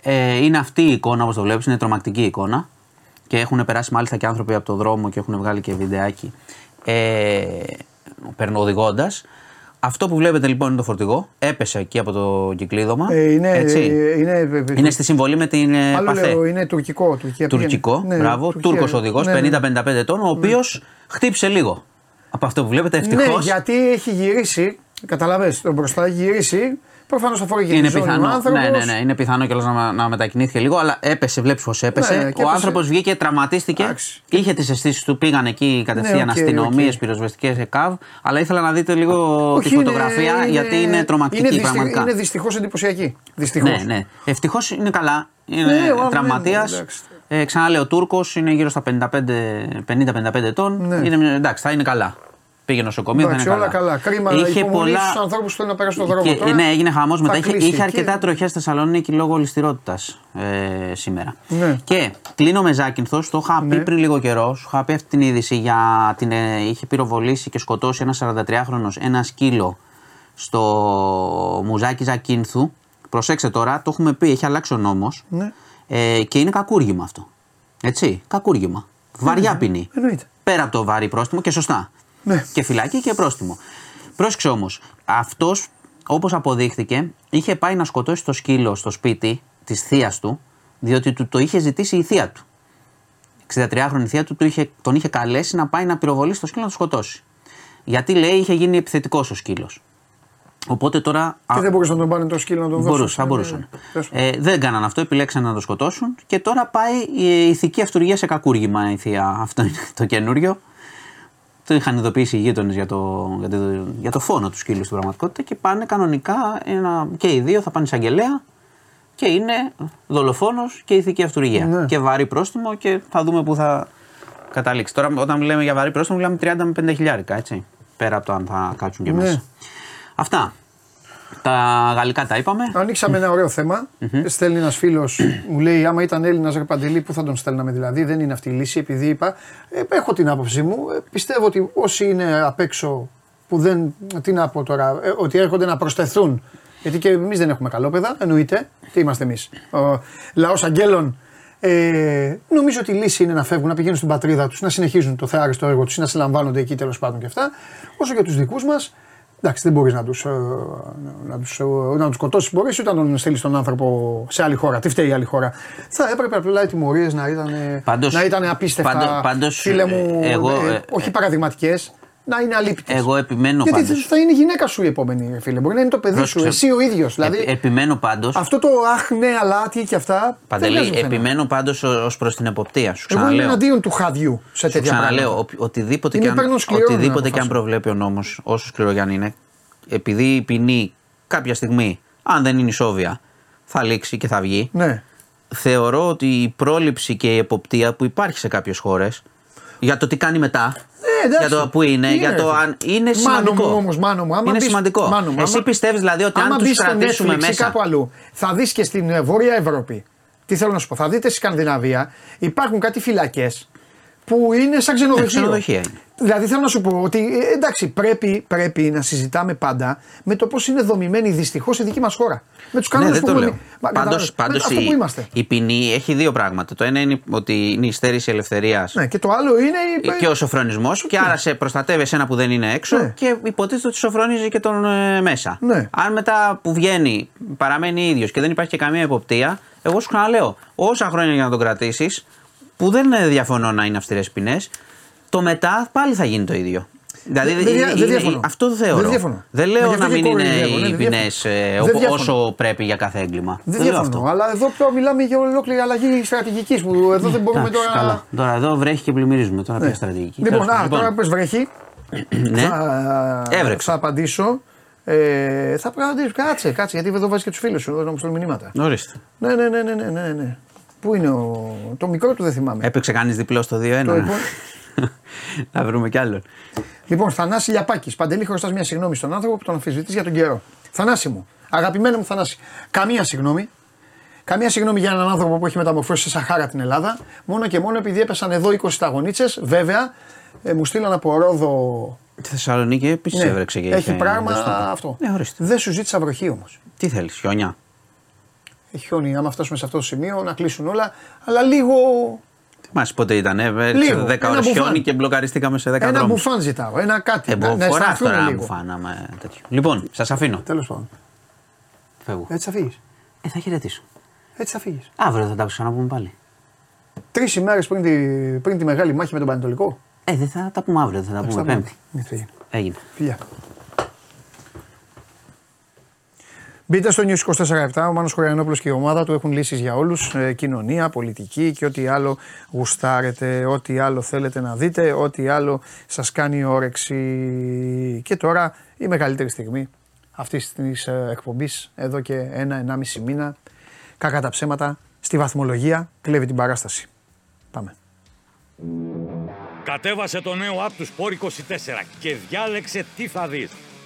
Ε, είναι αυτή η εικόνα όπως το βλέπεις, είναι τρομακτική εικόνα. Και έχουν περάσει μάλιστα και άνθρωποι από το δρόμο και έχουν βγάλει και βιντεάκι ε, οδηγώντας. Αυτό που βλέπετε λοιπόν είναι το φορτηγό. Έπεσε εκεί από το κυκλίδωμα. Ε, είναι, έτσι. ε, είναι, ε, είναι στη συμβολή με την ε, Άλλο Παθέ. λέω, είναι τουρκικό. Τουρκία πήγαινε. Τουρκικό, Ναι, μπράβο. Τουρκία. Τούρκος οδηγός, Ναι, ναι. 50-55 ετών, ο οποίος χτύπησε λίγο. Από αυτό που βλέπετε, ευτυχώς. Ναι, γιατί έχει γυρίσει, καταλαβες, τον μπροστά έχει γυρίσει. Προφανώς αφορά και είναι τη ζώνη ο πιθανό, άνθρωπος. ναι, ναι, ναι, είναι πιθανό κιόλας να, να μετακινήθηκε λίγο, αλλά έπεσε, βλέπεις πώς έπεσε. Ναι, και ο έπεσε. άνθρωπος βγήκε, τραυματίστηκε. Εντάξει. Είχε τις αισθήσεις του, πήγαν εκεί κατευθείαν Ναι, οκ, αστυνομίες, οκ. πυροσβεστικές ΕΚΑΒ. Αλλά ήθελα να δείτε λίγο Όχι, τη φωτογραφία γιατί είναι τρομακτική είναι δυστι- πραγματικά. Είναι δυστυχώς εντυπωσιακή. Δυστυχώς. Ναι, ναι. Ευτυχώς είναι καλά. Είναι Ναι, ο άνθρωπος τραυματίας. είναι, εντάξει. Ε, ξαναλέω, Τούρκος είναι γύρω στα 50-55 ετών. Ναι. Είναι, εντάξει, θα είναι καλά. Πήγε νοσοκομείο, θα είναι Εντάξει, καλά. όλα καλά. Κρίμα Είχε υπομονή πολλά... στους ανθρώπους που θέλουν να περάσουν τον δρόμο Και, τώρα. ναι, έγινε χαμός Θα μετά. Είχε, κλείσει. είχε αρκετά Και- τροχιά στη Θεσσαλονίκη λόγω ληστηρότητα ε, σήμερα. Ναι. Και κλείνω με Ζάκυνθος. Το είχα πει Ναι. πριν λίγο καιρό. Σου είχα πει αυτή την είδηση για την. Ε, είχε πυροβολήσει και σκοτώσει ένα 43χρονο ένα σκύλο στο μουζάκι Ζακίνθου. Προσέξτε τώρα, το έχουμε πει, έχει αλλάξει ο νόμος. Ναι. Ε, και είναι κακούργημα αυτό. Έτσι, κακούργημα. Βαριά ποινή. Εννοείται. Πέρα από το βαρύ πρόστιμο και σωστά. Ναι. Και φυλακή και πρόστιμο. Πρόσεξε όμως, αυτός όπως αποδείχθηκε, είχε πάει να σκοτώσει το σκύλο στο σπίτι της θείας του, διότι του το είχε ζητήσει η θεία του. 63χρονη θεία του, του είχε, τον είχε καλέσει να πάει να πυροβολήσει το σκύλο να το σκοτώσει. Γιατί λέει είχε γίνει επιθετικός ο σκύλος. Οπότε τώρα. Και α- δεν μπορούσαν να τον πάνε το σκύλο να τον δώσουν. Μπορούσαν, θα Ναι, μπορούσαν. ναι, τέλος πάντων. Ε, δεν κάναν αυτό, επιλέξαν να το σκοτώσουν και τώρα πάει η ηθική αυτουργία σε κακούργημα η θεία. Αυτό είναι το καινούριο. Το είχαν ειδοποιήσει οι γείτονες για το, για, το, για το φόνο τους σκύλους στην πραγματικότητα και πάνε κανονικά ένα, και οι δύο θα πάνε εισαγγελέα και είναι δολοφόνος και ηθική αυτουργία. Ναι. Και βαρύ πρόστιμο και θα δούμε πού θα καταλήξει. Τώρα, όταν λέμε για βαρύ πρόστιμο, μιλάμε 30 με 50 χιλιάρικα, έτσι. Πέρα από το αν θα κάτσουν και Ναι. μέσα. Αυτά. Τα γαλλικά τα είπαμε. Ανοίξαμε ένα ωραίο θέμα. Στέλνει ένας φίλος, μου λέει: Άμα ήταν Έλληνας ρε Παντελή, πού θα τον στέλναμε δηλαδή; Δεν είναι αυτή η λύση, επειδή είπα. Ε, έχω την άποψή μου. Ε, πιστεύω ότι όσοι είναι απ' έξω που δεν. Τι να πω τώρα, ε, ότι έρχονται να προσθεθούν. Γιατί και εμείς δεν έχουμε καλόπεδα, εννοείται. Τι είμαστε εμείς. Ο λαός αγγέλων. Ε, νομίζω ότι η λύση είναι να φεύγουν, να πηγαίνουν στην πατρίδα τους, να συνεχίζουν το θεάριστο έργο τους ή να συλλαμβάνονται εκεί τέλος πάντων και αυτά. Όσο για τους δικούς μας, Εντάξει, δεν μπορείς να τους να τους, ε, να τους σκοτώσεις. Μπορείς ούτε να τον στείλεις τον άνθρωπο σε άλλη χώρα. Τι φταίει η άλλη χώρα. Θα έπρεπε απλά οι τιμωρίες να ήταν, Πάντως- να ήταν απίστευτα. πάντως- πάντως, φίλε μου, ε, εγώ, ε, ε, όχι παραδειγματικές, να είναι αλήπτες. Εγώ επιμένω Γιατί πάντως. θα είναι η γυναίκα σου η επόμενη, φίλε. Μπορεί να είναι το παιδί σου, Πρόσεξε. εσύ ο ίδιος. Δηλαδή, Επι- επιμένω πάντως. αυτό το αχ, ναι, αλλά τι και αυτά. δεν Παντελή, βγάζει πουθενά. επιμένω πάντως ως προς την εποπτεία. Σου Εγώ είμαι ξαναλέω. εναντίον του χαδιού σε Σου τέτοια ξαναλέω, πράγματα. ο- οτιδήποτε, Είμαι και αν, υπέρ των σκληρών οτιδήποτε και αν αποφάσεων. προβλέπει ο νόμος, όσο σκληρό και αν είναι, επειδή η ποινή κάποια στιγμή, αν δεν είναι ισόβια, θα λήξει και θα βγει. Ναι. Θεωρώ ότι η πρόληψη και η εποπτεία που υπάρχει σε κάποιες χώρες για το τι κάνει μετά. Ε, εντάξει. για το που είναι, για το ρε. αν. Είναι Μάνο σημαντικό. μου όμως, μάνο μου, άμα είναι μπεις- σημαντικό. μάνο μου, Εσύ άμα- πιστεύεις δηλαδή ότι Άμα αν τους μπεις στο κρατήσουμε Netflix ή μέσα. κάπου αλλού, θα δεις και στην ε, Βόρεια Ευρώπη. Τι θέλω να σου πω, θα δείτε στη Σκανδιναβία υπάρχουν κάτι φυλακές που είναι σαν ξενοδοχείο. Ναι, ξενοδοχεία είναι. Δηλαδή θέλω να σου πω ότι ε, εντάξει, πρέπει, πρέπει να συζητάμε πάντα με το πώς είναι δομημένη δυστυχώς η δική μας χώρα. Με τους Ναι, κανόνες δεν που το έχουμε. λέω. Μα, Πάντως, καταλάβες, με πάντως αυτό η, που είμαστε. η ποινή έχει δύο πράγματα. Το ένα είναι ότι είναι η στέρηση ελευθερίας Ναι, και το άλλο είναι. η- και ο σοφρονισμός, και άρα σε προστατεύει ένα που δεν είναι έξω Ναι. και υποτίθεται ότι σοφρονίζει και τον ε, μέσα. Ναι. Αν μετά που βγαίνει παραμένει ίδιος και δεν υπάρχει και καμία εποπτεία, εγώ σου ξαναλέω, όσα χρόνια για να τον κρατήσεις, που δεν ε, διαφωνώ να είναι αυστηρές ποινές, το μετά πάλι θα γίνει το ίδιο. Δηλαδή, Δεν- δεν δια- είναι- δεν διαφωνώ. αυτό θεωρώ. Δεν διαφωνώ. Δεν Μα λέω γι' αυτό να μην και είναι κοροϊδεύω, ναι, οι δεν ποινές διαφωνώ. Δεν διαφωνώ. όσο πρέπει για κάθε έγκλημα. Δεν λέω διαφωνώ, αυτό. αλλά εδώ πέρα μιλάμε για ολόκληρη αλλαγή στρατηγικής που εδώ δεν μπορούμε Εντάξει, τώρα. καλά. Τώρα εδώ βρέχει και πλημμυρίζουμε. Τώρα Ναι. ποια στρατηγική. Λοιπόν, Τέλος α, πάντων. τώρα που βρέχει, ναι. θα, Έβρεξε. θα απαντήσω. Ε, θα απαντήσω. Κάτσε, κάτσε, γιατί εδώ βάζεις και τους φίλους σου εδώ να μου στέλνουν μηνύματα. Ορίστε. Ναι, ναι, ναι, ναι, ναι, ναι, ναι. Πού είναι ο. Το μικρό του δεν θυμάμαι. Έπαιξε κανείς διπλό στο 2-1. Το λοιπόν- Θα βρούμε κι άλλον. Λοιπόν, Θανάση Λιαπάκης. Παντελή, χρωστά μια συγγνώμη στον άνθρωπο που τον αμφισβητεί για τον καιρό. Θανάση μου, αγαπημένο μου Θανάση, καμία συγγνώμη. Καμία συγγνώμη για έναν άνθρωπο που έχει μεταμορφώσει σε Σαχάρα την Ελλάδα. Μόνο και μόνο επειδή έπεσαν εδώ 20 σταγονίτσε. Βέβαια, ε, μου στείλαν από Ρόδο. Τη Θεσσαλονίκη επίσης Ναι, έβρεξε και έχει είχε πράγμα ζεστό. αυτό. Ναι, ορίστε. Δεν σου ζήτησα βροχή όμως. Τι θέλεις, χιόνια; Έχει χιόνι, άμα φτάσουμε σε αυτό το σημείο να κλείσουν όλα. Αλλά λίγο. Θυμάσαι πότε ήταν, έριξε Λίγο, 10 ένα ώρες μπουφάν. χιόνι και μπλοκαριστήκαμε σε 10 Ένα δρόμους. μπουφάν ζητάω. Ένα κάτι. Ε, να, να φοράς αισθανθούν τώρα ένα λίγο. μπουφάν άμα τέτοιο. Λοιπόν, σας αφήνω. Τέλος πάντων. Φεύγω. Έτσι θα φύγεις. Ε, θα χαιρετήσω. Έτσι θα φύγεις. Αύριο θα τα ξαναπούμε πάλι. Τρεις ημέρες πριν, τη, πριν τη μεγάλη μάχη με τον Πανετολικό. Ε, δεν θα τα πούμε αύριο, θα τα πούμε θα Πέμπτη. πούμε. Έτσι έγινε. Έγινε. Φιλιά. Μπείτε στο News 24-7, ο Μάνος Χωριανόπουλος και η ομάδα του έχουν λύσεις για όλους, ε, κοινωνία, πολιτική και ό,τι άλλο γουστάρετε, ό,τι άλλο θέλετε να δείτε, ό,τι άλλο σας κάνει όρεξη. Και τώρα η μεγαλύτερη στιγμή αυτής της ε, εκπομπής, εδώ και ένα-ενάμιση μήνα, κακά τα ψέματα, στη βαθμολογία κλέβει την παράσταση. Πάμε. Κατέβασε το νέο app του Sport 24 και διάλεξε τι θα δεις.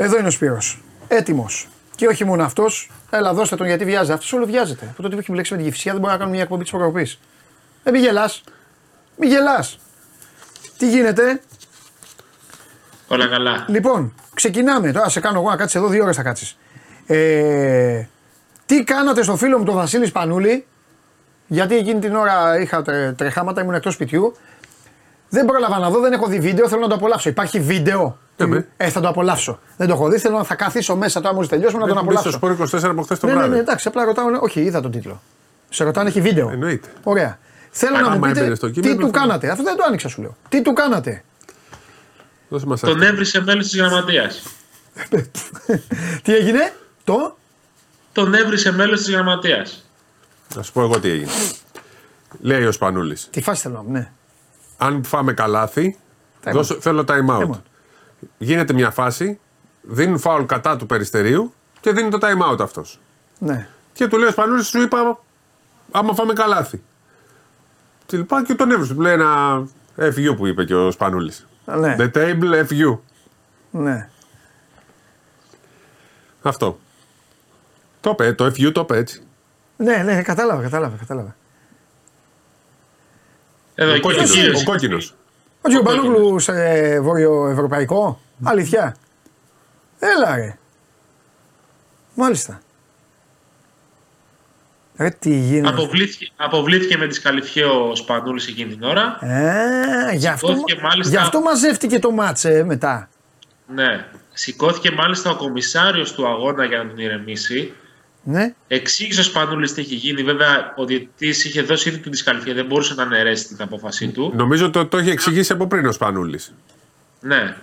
Εδώ είναι ο Σπύρος. Έτοιμος. Και όχι μόνο αυτός. Έλα, δώστε τον γιατί βιάζεται. Αυτός όλο βιάζεται. Από τότε που έχει μπλέξει με την κυφσιά δεν μπορεί να κάνουμε μια εκπομπή της προκοπής. Ε, μη γελάς. Μη γελάς. Τι γίνεται; Όλα καλά. Λοιπόν, ξεκινάμε. Τώρα σε κάνω εγώ να κάτσεις εδώ δύο ώρες θα κάτσεις. Ε, τι κάνατε στο φίλο μου τον Βασίλη Σπανούλη; Γιατί εκείνη την ώρα είχα τρε- τρεχάματα, ήμουν εκτός σπιτιού. Δεν πρόλαβα να δω, δεν έχω δει βίντεο, θέλω να το απολαύσω. Υπάρχει βίντεο. Ε, θα το απολαύσω. Δεν το έχω δει, θέλω να θα καθίσω μέσα τώρα μόλις τελειώσουμε να τον Έχουμε μπεις απολαύσω. στο σπορ 24 από χθες το ναι, βράδυ. ναι, ναι, εντάξει, απλά ρωτάω. ναι, Όχι, είδα τον τίτλο. Σε ρωτάνε, έχει βίντεο. Εννοείται. Ωραία. Θέλω Άμα να μου έμπαινε πείτε στο τι κείμενο, του θα- κάνατε. Αυτό δεν το άνοιξα, σου λέω. Τι του κάνατε. Δώσε μας Τον αυτό. έβρισε μέλος της γραμματείας. τι έγινε, το; Τον έβρισε μέλος της γραμματείας. Να σου πω εγώ τι έγινε. Λέει ο Σπανούλης. Τι φάση θέλω να μου, ναι. Αν φάμε καλάθι, Time δώσω, out. θέλω time out. Time out. Γίνεται μια φάση, δίνουν φάουλ κατά του περιστερίου και δίνει το time out αυτός. ναι. Και του λέει ο Σπανούλης, σου είπα, άμα φάμε καλάθι. Και λοιπά και τον έβρισε. Του λέει ένα FU που είπε και ο Σπανούλης. Ναι. The table FU. ναι. Αυτό. Το είπε, το FU το είπε έτσι. Ναι, ναι, κατάλαβα, κατάλαβα, κατάλαβα. Εδώ Ο και ο κόκκινος. κύριος. Ο κόκκινος. Ο Τζιομπανόγλου σε βορειοευρωπαϊκό. Αλήθεια. Έλα ρε. Μάλιστα. Ρε τι γίνεται. Αποβλήθηκε, αποβλήθηκε με τη Σκαλιφιέ ο Σπανούλης εκείνη την ώρα. Ε, γι' αυτό, Σηκώθηκε μάλιστα- γι' αυτό μαζεύτηκε το μάτσε μετά. Ναι. Σηκώθηκε μάλιστα ο κομισάριος του αγώνα για να τον ηρεμήσει. Ναι. Εξήγησες ο Σπανούλη τι έχει γίνει. Βέβαια, ο διαιτητής είχε δώσει ήδη την δυσκαλυφία, δεν μπορούσε να αναιρέσει την απόφασή του. Νομίζω το, το έχει εξηγήσει από πριν ο Σπανούλης. Ναι.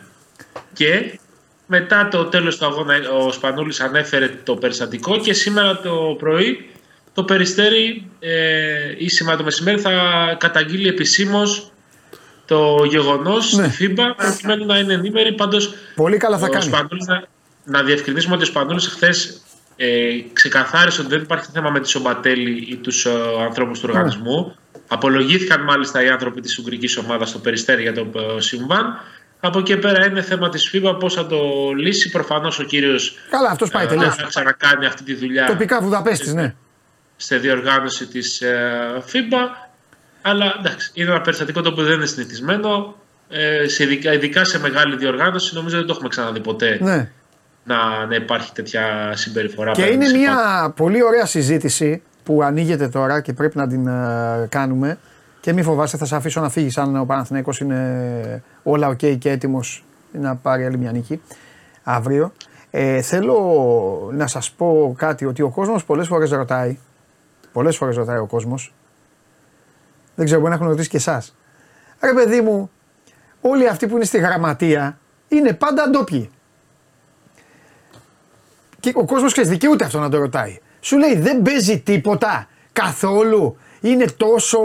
Και μετά το τέλος του αγώνα ο Σπανούλης ανέφερε το περιστατικό και σήμερα το πρωί το Περιστέρι ε, ή σήμερα το μεσημέρι θα καταγγείλει επισήμως το γεγονός Ναι. στη FIBA προκειμένου να είναι ενήμερη. Πάντως Πολύ καλά θα ο κάνει. Σπανούλης, να, να διευκρινίσουμε ότι ο Σπανούλης χθες ε, ξεκαθάρισε ότι δεν υπάρχει θέμα με τη Σομπατέλη ή τους ε, ανθρώπους του οργανισμού. Απολογήθηκαν μάλιστα οι άνθρωποι της Ουγγρικής ομάδας στο Περιστέρι για το ε, συμβάν. Από εκεί πέρα είναι θέμα της FIBA πώς θα το λύσει. Προφανώς ο κύριος Καλά, αυτός πάει ε, τελείως. θα ξανακάνει αυτή τη δουλειά Τοπικά Βουδαπέστη, ναι. στη διοργάνωση της ε, FIBA. Αλλά εντάξει, είναι ένα περιστατικό το οποίο δεν είναι συνηθισμένο. Ε, σε ειδικά, ειδικά σε μεγάλη διοργάνωση, νομίζω δεν το έχουμε ξαναδεί ποτέ Ναι. Να, να υπάρχει τέτοια συμπεριφορά. Και απέναντι είναι σε μια πολύ ωραία συζήτηση που ανοίγεται τώρα και πρέπει να την ε, κάνουμε. Και μην φοβάσαι, θα σε αφήσω να φύγεις αν ο Παναθηναίκος είναι όλα οκ και έτοιμος να πάρει άλλη μια νίκη αύριο. Ε, θέλω να σας πω κάτι ότι ο κόσμος πολλές φορές ρωτάει, πολλές φορές ρωτάει ο κόσμος, δεν ξέρω, μπορεί να έχουν ρωτήσει και εσάς. Ρε παιδί μου, όλοι αυτοί που είναι στη γραμματεία είναι πάντα ντόπιοι. Και ο κόσμος ξέρεις, δικαιούται αυτό να το ρωτάει. Σου λέει δεν παίζει τίποτα καθόλου. Είναι τόσο,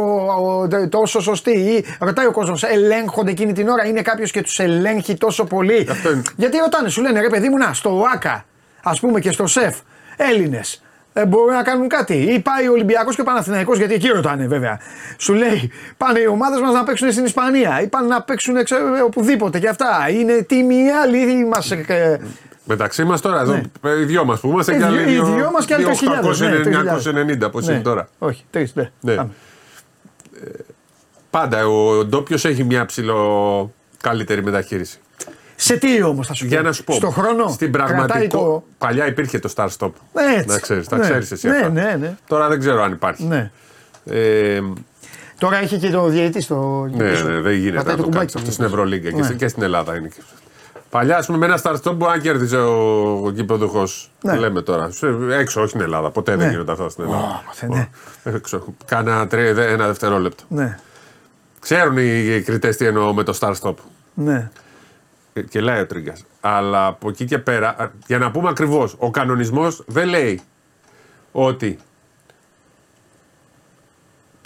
τόσο σωστή. Ή ρωτάει ο κόσμος, ελέγχονται εκείνη την ώρα. Είναι κάποιος και τους ελέγχει τόσο πολύ; Γιατί ρωτάνε, σου λένε ρε παιδί μου, να στο ΟΑΚΑ, ας πούμε και στο ΣΕΦ, Έλληνες. Ε, μπορούν να κάνουν κάτι. Ή πάει ο Ολυμπιακός και ο Παναθηναϊκός, γιατί εκεί ρωτάνε βέβαια. Σου λέει, πάνε οι ομάδες μας να παίξουν στην Ισπανία ή πάνε να παίξουν ξέρω, οπουδήποτε και αυτά. Είναι τίμοι άλλοι μας. Ε, Μεταξύ μας τώρα, εδώ, οι δυο μας που είμαστε Ε, και δυο- άλλοι. οι δυο μας και άλλοι 3.000, ναι, 990 πώς Ναι. είναι τώρα. Όχι, τρεις, ναι. Ναι. Πάμε. Πάντα ο ντόπιος έχει μια ψηλό καλύτερη μεταχείριση. Σε τι όμως θα σου πω; Για να σου πω. Στο χρόνο. Στην κρατάει πραγματικό. Το... Παλιά υπήρχε το Star Stop. Ναι, έτσι. Να ξέρεις, τα Ναι. ξέρεις εσύ. Ναι, αυτά. ναι, ναι. Τώρα δεν ξέρω αν υπάρχει. ναι. Ε, Τώρα έχει και το διαιτητή στο. ναι, πίσω. ναι, δεν γίνεται Πατάει να το κουμπάκι κάνεις του. αυτό στην Ευρωλίγκα και, Ναι. στη- και στην Ελλάδα είναι. Και- Παλιά, ας πούμε, με ένα Star Stop που αν κέρδιζε ο, ο κυπεδούχο. Ναι. Λέμε τώρα. σε- Έξω, όχι στην Ελλάδα. Ποτέ δεν Ναι. γίνονται αυτά στην Ελλάδα. ποτέ, ναι. Έξω. Κάνα τρία, δε- ένα δευτερόλεπτο. Ναι, Ξέρουν οι κριτές τι εννοώ με το Star Stop. ναι. Ε, Και λέει ο Τρίγκας. Αλλά από εκεί και πέρα, α, για να πούμε ακριβώς, ο κανονισμός δεν λέει ότι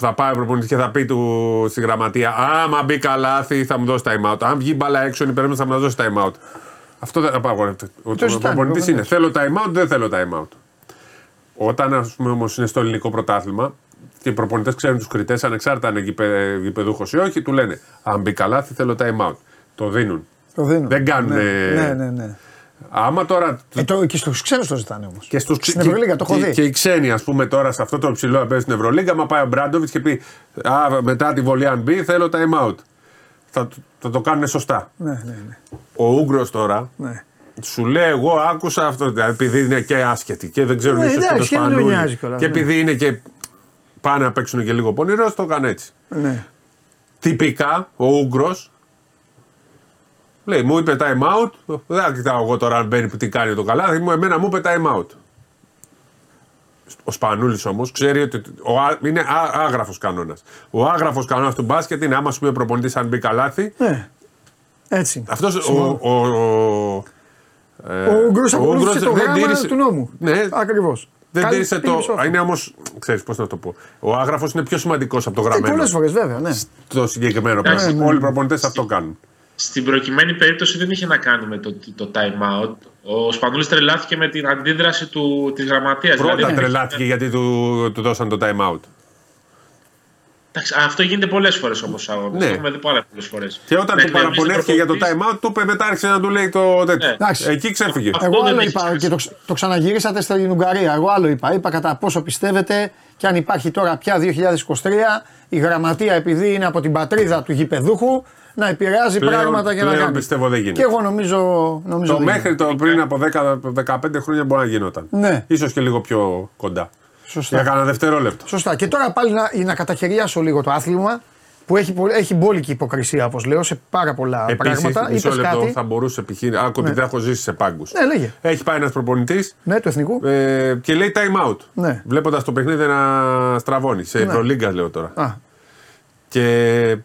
θα πάει ο προπονητής και θα πει του στη γραμματεία Άμα μπει καλάθι θα μου δώσει time out. Αν βγει μπαλά έξω, είναι υπερέμενο θα μου δώσει time out. Αυτό δεν απαγορεύεται. Ο, Το ο ζητάνε, προπονητής είναι προφανώς. θέλω time out, δεν θέλω time out. Όταν ας πούμε όμως είναι στο ελληνικό πρωτάθλημα και οι προπονητές ξέρουν τους κριτές, ανεξάρτητα αν είναι γηπε- γηπεδούχος ή όχι, του λένε Αν μπει καλάθι, θέλω time out. Το δίνουν. Το δίνω. Δεν κάνουν. Ναι, ναι, ναι. ναι. Άμα τώρα. Ε, το, και στους ξένους το ζητάνε όμως. Και στους, Στην Ευρωλίγα το έχω και, δει. και οι ξένοι, ας πούμε, τώρα σε αυτό το ψηλό να παίζει στην Ευρωλίγα, άμα πάει ο Μπράντοβιτς και πει Α, μετά τη βολή, αν μπει, θέλω time out. Θα, θα το κάνουν σωστά. Ναι, ναι, ναι. Ο Ούγκρο τώρα ναι. σου λέει: Εγώ άκουσα αυτό. δηλαδή, Επειδή είναι και άσχετοι και δεν ξέρουν Ναι, ίσω και το εντάξει, και δεν τον σπανούλι. νοιάζει κιόλας, Και ναι. επειδή είναι και πάνε να παίξουν και λίγο πονηρός, το έκανε έτσι. ναι. Τυπικά ο Ούγκρο λέει: Μου είπε time out. Δεν κοιτάω εγώ τώρα αν μπαίνει που τι κάνει το καλά. Μου, εμένα μου είπε time out. Ο Σπανούλης όμως ξέρει ότι ο, α- είναι α, άγραφος κανόνας. Ο άγραφος κανόνας του μπάσκετ είναι άμα σου πει ο προπονητής αν μπει καλάθι. ναι. Έτσι. Αυτός ο, ο, ο, ε, Ο Ούγγρος ο ακολούθησε Ούγγρος το δεν γράμμα τήρησε- του νόμου. Ναι, Ακριβώς. δεν τήρησε το. Είναι όμως. Ξέρεις πώς να το πω. Ο άγραφος είναι πιο σημαντικός από το γραμμένο. Πολλές φορές βέβαια, ναι. Το συγκεκριμένο Ναι, πράγμα. ναι, Όλοι οι ναι. προπονητές αυτό κάνουν. Στην προκειμένη περίπτωση δεν είχε να κάνει με το, το time out. Ο Σπανούλης τρελάθηκε με την αντίδραση του, της γραμματείας. Πρώτα Δηλαδή, τρελάθηκε γιατί του, του δώσαν το time out. Εντάξει, αυτό γίνεται πολλές φορές όμως αγώνα. Ναι. Το έχουμε δει πάρα πολλές φορές. Και όταν του παραπονέθηκε για το time out, του είπε μετά άρχισε να του λέει το τέτοιο. Εντάξει. Εκεί ξέφυγε. Εγώ άλλο είπα και το, ξ- το ξαναγυρίσατε στην Ουγγαρία. Εγώ άλλο είπα. Είπα κατά πόσο πιστεύετε και αν υπάρχει τώρα πια 2023 η γραμματεία επειδή είναι από την πατρίδα του γηπεδούχου να επηρεάζει Πλέον- πράγματα για να πλέον κάνει. πιστεύω δεν γίνεται. Και εγώ νομίζω. νομίζω Το δεν μέχρι γίνεται. το πριν από 10-15 χρόνια μπορεί να γινόταν. Ναι. Ίσως και λίγο πιο κοντά. Σωστά. Για κανένα δευτερόλεπτο. Σωστά. Και τώρα πάλι να, να καταχαιριάσω λίγο το άθλημα που έχει, πολύ- έχει μπόλικη υποκρισία όπως λέω σε πάρα πολλά Επίσης, πράγματα. μισό Είπες λεπτό κάτι. θα μπορούσε επιχείρηση. Άκου, Ναι. επειδή έχω ζήσει σε πάγκους. Ναι, λέγε. Έχει πάει ένας προπονητής Ναι, του εθνικού. ε, και λέει time out. Ναι. Βλέποντας το παιχνίδι να στραβώνει. Σε Ναι. Ευρωλίγκας λέω τώρα. Α, Και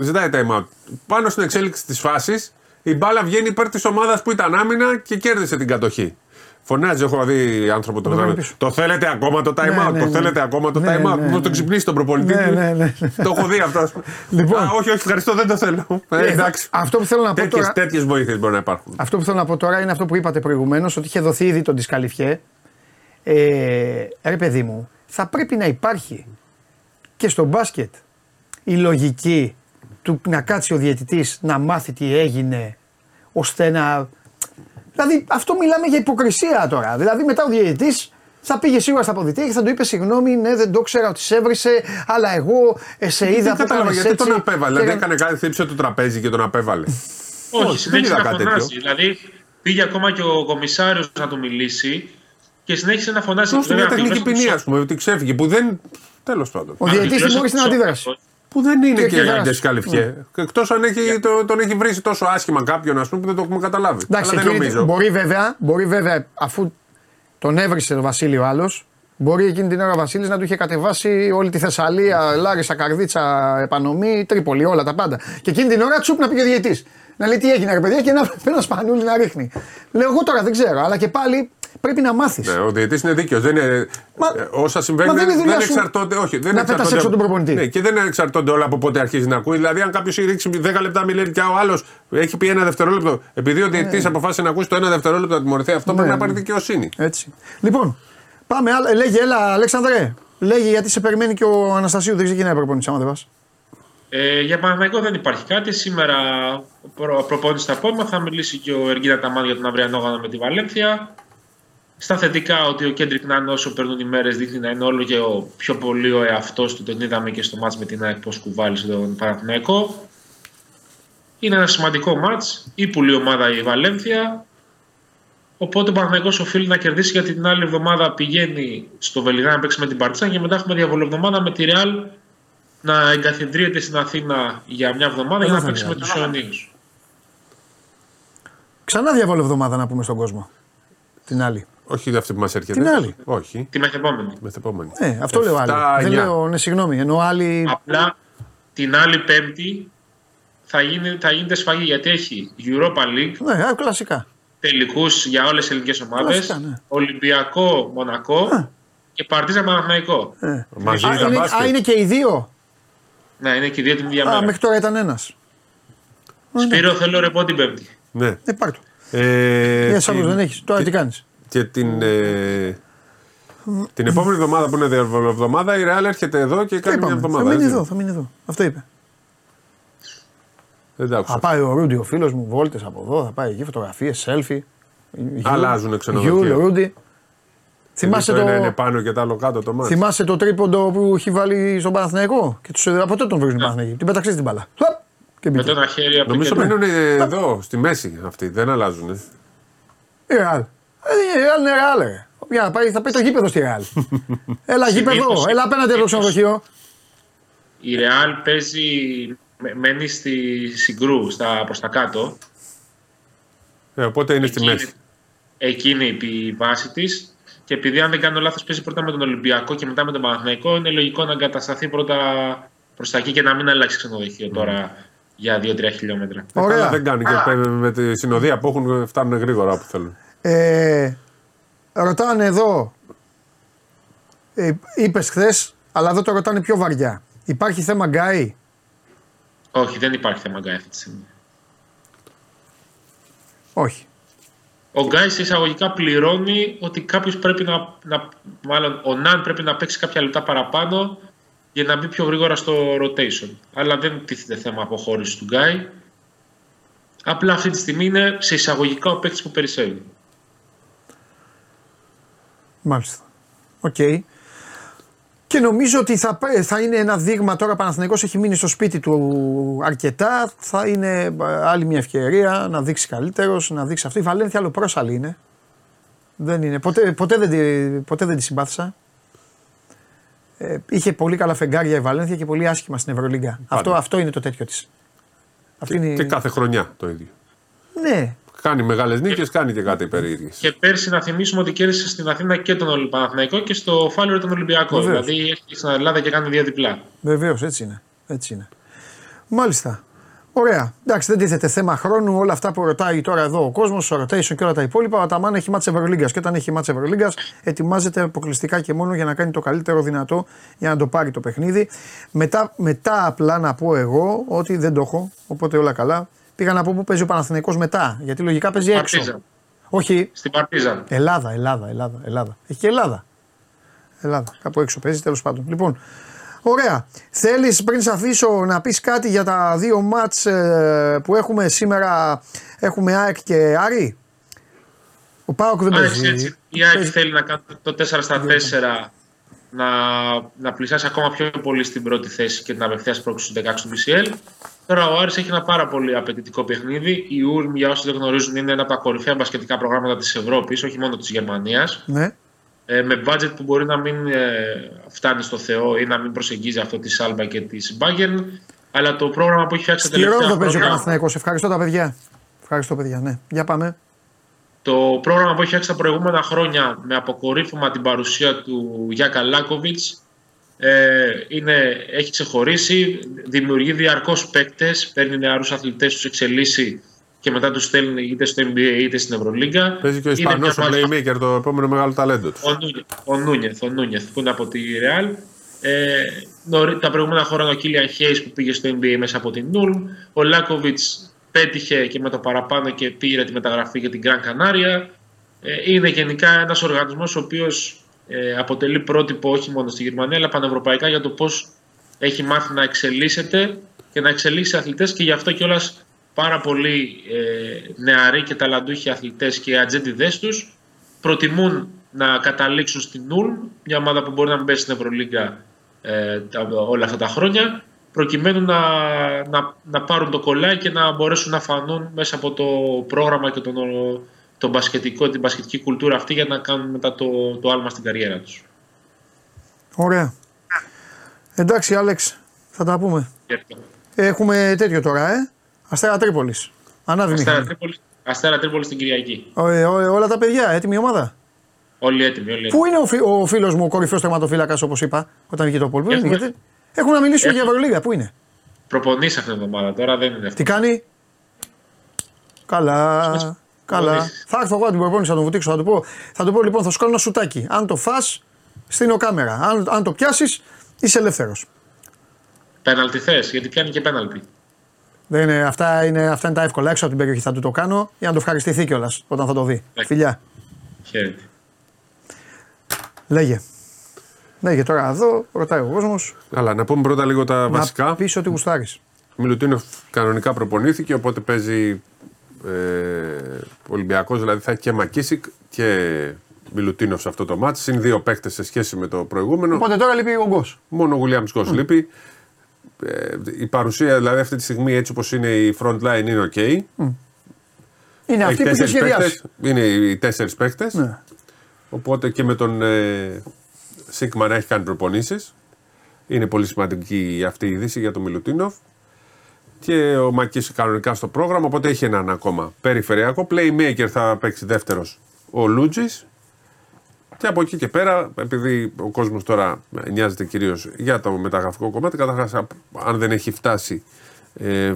ζητάει time out. Πάνω στην εξέλιξη της φάσης, η μπάλα βγαίνει υπέρ της ομάδας που ήταν άμυνα και κέρδισε την κατοχή. Φωνάζει, έχω δει άνθρωπο το Το βράδυ. βγάλει πίσω. Το θέλετε ακόμα το time Ναι, out, ναι, το ναι. θέλετε ακόμα το Ναι, time out; ναι, Να ναι. το ξυπνήσει τον προπονητή. Ναι, του; ναι, ναι. Το έχω δει αυτό. Λοιπόν. Α, όχι, όχι, ευχαριστώ, δεν το θέλω. Ε, Ε, εντάξει. αυτό που θέλω να πω Τέτοιες, τώρα- τέτοιες βοήθειες μπορεί να υπάρχουν. Αυτό που θέλω να πω τώρα είναι αυτό που είπατε προηγουμένως, ότι είχε δοθεί ήδη το δισκαλιφιέ. Ε, ρε παιδί μου, θα πρέπει να υπάρχει και στο μπάσκετ η λογική του να κάτσει ο διαιτητής να μάθει τι έγινε ώστε να. Δηλαδή αυτό μιλάμε για υποκρισία τώρα. Δηλαδή μετά ο διαιτητής θα πήγε σίγουρα στα αποδητήρια και θα του είπε συγγνώμη, ναι, δεν το ξέρα ότι σε έβρισε, αλλά εγώ ε, σε είδα Δεν που κατάλαβα έκανες γιατί έτσι. τον απέβαλε. και Δεν έκανα- έκανε κάτι, θύψε το τραπέζι και τον απέβαλε. Όχι, δεν συνέχισε είδα να κάτι φωνάζει. τέτοιο. Δηλαδή πήγε ακόμα και ο κομισάριος να του μιλήσει και συνέχισε να φωνάζει. Δώστε Βέβαια, μια τεχνική δηλώσεις ποινή, του ας πούμε, ότι ξέφυγε. Που δεν. Τέλος πάντων. Ο διαιτητής δηλώσεις τιμώρησε την του αντίδραση. Που δεν είναι Και- και, και και δράση. αντεσκαλυφιέ. Εκτός αν έχει, το, τον έχει βρει τόσο άσχημα κάποιον, ας πούμε, που δεν το έχουμε καταλάβει. Εντάξει, Αλλά δεν εκείνη- νομίζω. μπορεί βέβαια, μπορεί βέβαια αφού τον έβρισε τον Βασίλειο άλλος, μπορεί εκείνη την ώρα ο Βασίλης να του είχε κατεβάσει όλη τη Θεσσαλία, Λάρισα, Καρδίτσα, Επανομή, Τρίπολη, όλα τα πάντα. Και εκείνη την ώρα τσουπ να πήγε ο διαιτή. Να λέει τι έγινε, ρε παιδιά, και να ένα σπανούλι να ρίχνει. Λέω εγώ τώρα δεν ξέρω, αλλά και πάλι πρέπει να μάθεις. Ναι, ο διαιτητής είναι δίκαιος. Δεν είναι, Μα- ε, όσα συμβαίνουν μα δεν είναι δουλειά σου εξαρτώνται. Όχι, δεν να εξαρτώνται πετάς έξω από- τον προπονητή. Ναι, και δεν εξαρτώνται όλα από πότε αρχίζει να ακούει. Δηλαδή, αν κάποιος έχει ρίξει 10 λεπτά μιλάει και ο άλλος έχει πει ένα δευτερόλεπτο, επειδή ο διαιτητής αποφάσισε να ακούσει το ένα δευτερόλεπτο να τιμωρηθεί, αυτό πρέπει να πάρει δικαιοσύνη. Έτσι. Λοιπόν, πάμε. άλλα- Λέγε, έλα, Αλέξανδρε. Λέγε γιατί σε περιμένει και ο Αναστασίου. Δεν ξεκινάει η προπονητή, άμα δεν πας. Ε, για Παναθηναϊκό δεν υπάρχει κάτι. Σήμερα προ, προπόνηση το απόγευμα θα μιλήσει και ο Εργίνα Ταμάν για τον αυριανό γόνο με τη Βαλένθια. Στα θετικά ότι ο Κέντρικ Νάν όσο περνούν οι μέρες δείχνει να είναι όλο και ο πιο πολύ ο εαυτός του. Τον είδαμε και στο μάτς με την ΑΕΚ πώς κουβάλει στον Παναθηναϊκό. Είναι ένα σημαντικό μάτς. Η πουλή ομάδα η Βαλένθια. Οπότε ο Παναθηναϊκός οφείλει να κερδίσει γιατί την άλλη εβδομάδα πηγαίνει στο Βελιγράδι να παίξει με την Παρτιζάν και μετά έχουμε διαβολοβδομάδα με τη Ρεάλ να εγκαθιδρύεται στην Αθήνα για μια εβδομάδα για Εδώ να θα παίξει με είναι. τους Ιωνίους. Ξανά διαβόλο εβδομάδα να πούμε στον κόσμο. Την άλλη. Όχι αυτή που μας έρχεται. Την άλλη. Όχι. Τη μεθεπόμενη. Μεθεπόμενη. Ναι, αυτό λέω άλλη. 7, Δεν 9. λέω, ναι, συγγνώμη. Ενώ άλλη. Απλά την άλλη Πέμπτη θα, γίνει, θα γίνεται σφαγή γιατί έχει Europa League, Ναι, α, κλασικά. τελικούς για όλες τι ελληνικές ομάδες, Κλασικά, ναι. Ολυμπιακό Μονακό και Παρτίζα Παναθηναϊκό. Ε. Μαζί Α, τα είναι, μπάσκετ. α, είναι και οι δύο; Ναι, είναι και οι δύο την ίδια Α, μέρα. μέχρι τώρα ήταν ένας. Σπύρο, θέλω ρεπό την Πέμπτη. Ναι. Ε, πάρ' το. Ε, Μια σάμπρο την- δεν έχεις. Τώρα τι κάνεις; Και την, ε, την επόμενη εβδομάδα που είναι εβδομάδα η Real έρχεται εδώ και κάνει μια Θα εβδομάδα. μείνει έτσι. εδώ, θα μείνει εδώ. Αυτό είπε. Δεν τα άκουσα. Θα πάει ο Ρούντι, ο φίλος μου, βόλτες από εδώ, θα πάει εκεί, φωτογραφίες, selfie. Αλλάζουνε ξενοδοχείο. Γιούλ, Ρούντι. Θυμάσαι το... το, ένα είναι πάνω και το άλλο κάτω το μάτι. θυμάσαι το τρίποντο που έχει βάλει στον Παναθηναϊκό; Και τους, από τότε τον βρίζουν οι Παναθηναϊκοί. Την πέταξε την μπαλά. Χλαπ, Και Με μπήκε. το ένα χέρι από το Νομίζω κέντρο. μείνουν εδώ, στη μέση αυτοί. Δεν αλλάζουν. Η Ρεάλ. Ε, Η Ρεάλ είναι Ρεάλ. ρε. Για να πάει, θα πάει το γήπεδο στη Ρεάλ. έλα γήπεδο, Συνήθως- έλα απέναντι από το ξενοδοχείο. Η Real παίζει, με- μένει στη Συγκρού στα, προς τα κάτω. Ε, οπότε είναι στη Εκεί μέση. είναι- Εκεί είναι η βάση της. Και επειδή αν δεν κάνω λάθος, παίζει πρώτα με τον Ολυμπιακό και μετά με τον Παναθηναϊκό, είναι λογικό να εγκατασταθεί πρώτα προς τα εκεί και να μην αλλάξει ξενοδοχείο τώρα για 2-3 χιλιόμετρα. Ε, καλά Ωραία. δεν κάνει και με- με τη συνοδεία που έχουν φτάνουν γρήγορα όπου θέλουν. Ε, ρωτάνε εδώ, ε, είπες χθες, αλλά εδώ το ρωτάνε πιο βαριά. Υπάρχει θέμα γκάι; Όχι, δεν υπάρχει θέμα Γκάι αυτή τη στιγμή. Όχι. Ο Γκάι εισαγωγικά πληρώνει ότι κάποιος πρέπει να, να. Μάλλον ο Ναν πρέπει να παίξει κάποια λεπτά παραπάνω για να μπει πιο γρήγορα στο rotation. Αλλά δεν τίθεται θέμα αποχώρησης του Γκάι. Απλά αυτή τη στιγμή είναι σε εισαγωγικά ο παίκτης που περισσεύει. Μάλιστα. Οκ. Και νομίζω ότι θα, πα- θα είναι ένα δείγμα τώρα. Ο Παναθηναϊκός έχει μείνει στο σπίτι του αρκετά. Θα είναι ε, άλλη μια ευκαιρία να δείξει καλύτερος, να δείξει αυτό. Η Βαλένθια άλλο πρόσαλη είναι. Δεν είναι. Ποτέ, ποτέ, δεν, τη, ποτέ δεν τη συμπάθησα. Ε, είχε πολύ καλά φεγγάρια η Βαλένθια και πολύ άσχημα στην Ευρωλίγκα. Αυτό, αυτό είναι το τέτοιο της. Αυτή είναι... Και κάθε χρονιά το ίδιο. Ναι, Κάνει μεγάλες νίκες, κάνει και κάτι περίεργε. Και πέρσι να θυμίσουμε ότι κέρδισε στην Αθήνα και τον Παναθηναϊκό και στο Φάλερο τον Ολυμπιακό. Βεβαίως. Δηλαδή έχει στην Ελλάδα και κάνει δύο διπλά. Βεβαίως, έτσι είναι. Έτσι είναι. Μάλιστα. Ωραία. Εντάξει, δεν τίθεται θέμα χρόνου. Όλα αυτά που ρωτάει τώρα εδώ ο κόσμος, ο rotation και όλα τα υπόλοιπα. Ο Αταμάν έχει μάτσε Ευρωλίγκας. Και όταν έχει μάτσε Ευρωλίγκας, ετοιμάζεται αποκλειστικά και μόνο για να κάνει το καλύτερο δυνατό για να το πάρει το παιχνίδι. Μετά, μετά απλά να πω εγώ ότι δεν το έχω, οπότε όλα καλά. Πήγα να πω πού παίζει ο Παναθηναϊκός μετά. Γιατί λογικά παίζει έξω. Παρτίζαν. Όχι, Στην Παρτίζαν. Ελλάδα, Ελλάδα, Ελλάδα, Ελλάδα. Έχει και Ελλάδα. Ελλάδα. Κάπου έξω παίζει, τέλος πάντων. Λοιπόν, ωραία. Θέλεις πριν σε αφήσω να πεις κάτι για τα δύο μάτς που έχουμε σήμερα; Έχουμε ΑΕΚ και Άρη. Ο Πάοκ δεν Άρχισε παίζει. έτσι. Η ΑΕΚ παίζει- θέλει να κάνει το 4 στα 4 να, να πλησιάσει ακόμα πιο πολύ στην πρώτη θέση και την απευθείας πρόκληση του 16 του BCL. Τώρα ο Άρης έχει ένα πάρα πολύ απαιτητικό παιχνίδι. Η Ουρμ, για όσοι δεν γνωρίζουν, είναι ένα από τα κορυφαία μπασκετικά προγράμματα της Ευρώπης, όχι μόνο της Γερμανίας. Ναι. Ε, με budget που μπορεί να μην ε, φτάνει στο Θεό ή να μην προσεγγίζει αυτό της Σάλμπα και της Bayern. Αλλά το πρόγραμμα που έχει φτιάξει τα Στη τελευταία Ρόδο παίζει ο χρόνια. Παναθηναϊκός. Ευχαριστώ τα παιδιά. Ευχαριστώ παιδιά, ναι. Για πάμε. Το πρόγραμμα που έχει φτιάξει τα προηγούμενα χρόνια με αποκορύφωμα την παρουσία του Γιάκα Λάκοβιτς ε, είναι, έχει ξεχωρίσει, δημιουργεί διαρκώς παίκτες, παίρνει νεαρούς αθλητές, τους εξελίσσει και μετά τους στέλνει είτε στο NBA είτε στην Ευρωλίγκα. Παίζει και ο Είναι Ισπανός μια ο ομάδα- Playmaker, το επόμενο μεγάλο ταλέντο του. ο Νούνιεθ, ο Νούνιεθ, ο Νούνιεθ που είναι από τη Real. Ε, νωρί- τα προηγούμενα χρόνια ο Κίλιαν Χέις που πήγε στο NBA μέσα από την Νούλμ. Ο Λάκοβιτς πέτυχε και με το παραπάνω και πήρε τη μεταγραφή για την Γκραν Κανάρια. Ε, είναι γενικά ένας οργανισμός ο οποίος ε, αποτελεί πρότυπο όχι μόνο στη Γερμανία αλλά πανευρωπαϊκά για το πώς έχει μάθει να εξελίσσεται και να εξελίσσει αθλητές και γι' αυτό κιόλας πάρα πολλοί ε, νεαροί και ταλαντούχοι αθλητές και οι ατζέντιδες τους προτιμούν να καταλήξουν στην Νουλ, μια ομάδα που μπορεί να μην πέσει στην Ευρωλίγκα ε, τα, όλα αυτά τα χρόνια, προκειμένου να, να, να πάρουν το κολλάκι και να μπορέσουν να φανούν μέσα από το πρόγραμμα και τον, τον μπασκετικό, την μπασκετική κουλτούρα αυτή για να κάνουν μετά το, το άλμα στην καριέρα τους. Ωραία. Εντάξει, Άλεξ, θα τα πούμε. Έχουμε τέτοιο τώρα, ε. Αστέρα Τρίπολης. Ανάβει Αστέρα μηχανή. Τρίπολη, Αστέρα Τρίπολης στην Κυριακή. Ω, ε, ω, ε, όλα τα παιδιά, έτοιμη ομάδα; Όλοι έτοιμοι. Όλοι έτοιμοι. Πού είναι ο, φι, ο φίλος μου, ο κορυφαίος τερματοφύλακας, όπως είπα, όταν βγήκε το πόλ. Πού είναι, Έχουμε- γιατί... Έχουν να μιλήσουν για Έχουμε- Ευρωλίγα, πού είναι; Προπονείς αυτήν την εβδομάδα, τώρα δεν είναι αυτό. Τι κάνει; Καλά. Καλά. προπονήσεις. Θα έρθω εγώ την προπόνηση, θα τον βουτήξω. Θα του πω, θα του πω λοιπόν, θα σου κάνω ένα σουτάκι. Αν το φά, στείνω κάμερα. Αν, αν το πιάσεις, είσαι ελεύθερος. Πέναλτι θες, γιατί πιάνει και πέναλτι. Δεν είναι, αυτά, είναι, αυτά είναι τα εύκολα. Έξω από την περιοχή θα του το κάνω για να το ευχαριστηθεί κιόλας όταν θα το δει. Φιλιά. Χαίρετε. Λέγε. Λέγε τώρα εδώ, ρωτάει ο κόσμος. Αλλά να πούμε πρώτα λίγο τα βασικά. Να πεις ότι γουστάρεις. Μιλουτίνοφ κανονικά προπονήθηκε, οπότε παίζει ε, Ολυμπιακός, δηλαδή θα έχει και Μακίσικ και Μιλουτίνοφ σε αυτό το μάτι. Είναι δύο παίκτες σε σχέση με το προηγούμενο. Οπότε τώρα λείπει ο Γκος. Μόνο ο Γουλιάμς Γκος λείπει. Ε, η παρουσία δηλαδή αυτή τη στιγμή έτσι όπως είναι η front line είναι ok. Είναι Έχει αυτή που έχει τέσσερις σχεδιάσει. παίκτες. Είναι οι τέσσερις παίκτες. Ναι. Οπότε και με τον ε, Σίγμα να έχει κάνει προπονήσεις. Είναι πολύ σημαντική αυτή η είδηση για τον Μιλουτίνοφ. Και ο Μακή κανονικά στο πρόγραμμα, οπότε έχει έναν ακόμα περιφερειακό. Playmaker θα παίξει δεύτερος ο Λούτζης. Και από εκεί και πέρα, επειδή ο κόσμος τώρα νοιάζεται κυρίως για το μεταγραφικό κομμάτι, καταρχάς, αν δεν έχει φτάσει, ε,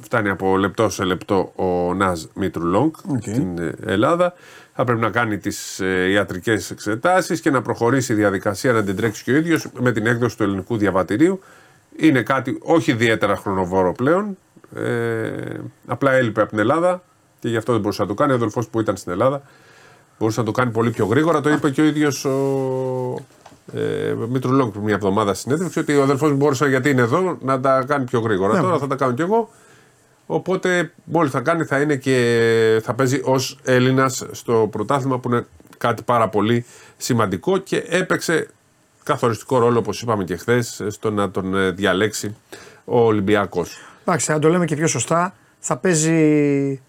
φτάνει από λεπτό σε λεπτό ο Ναζ Μήτρου στην ε, Ελλάδα. Θα πρέπει να κάνει τις ε, ιατρικές εξετάσεις και να προχωρήσει η διαδικασία να την τρέξει και ο ίδιος με την έκδοση του ελληνικού διαβατηρίου. Είναι κάτι όχι ιδιαίτερα χρονοβόρο πλέον. Ε, απλά έλειπε από την Ελλάδα και γι' αυτό δεν μπορούσε να το κάνει. Ο αδελφός που ήταν στην Ελλάδα μπορούσε να το κάνει πολύ πιο γρήγορα. Το είπε και ο ίδιος ο ε, Μήτρου πριν μια εβδομάδα στην συνέντευξη ότι ο αδελφός μου μπορούσε γιατί είναι εδώ να τα κάνει πιο γρήγορα. Ναι. Τώρα θα τα κάνω κι εγώ. Οπότε μόλις θα κάνει θα είναι και θα παίζει ως Έλληνας στο πρωτάθλημα που είναι κάτι πάρα πολύ σημαντικό και έπαιξε καθοριστικό ρόλο όπως είπαμε και χθες στο να τον ε, διαλέξει ο Ολυμπιακός. Εντάξει, αν το λέμε και πιο σωστά, θα παίζει,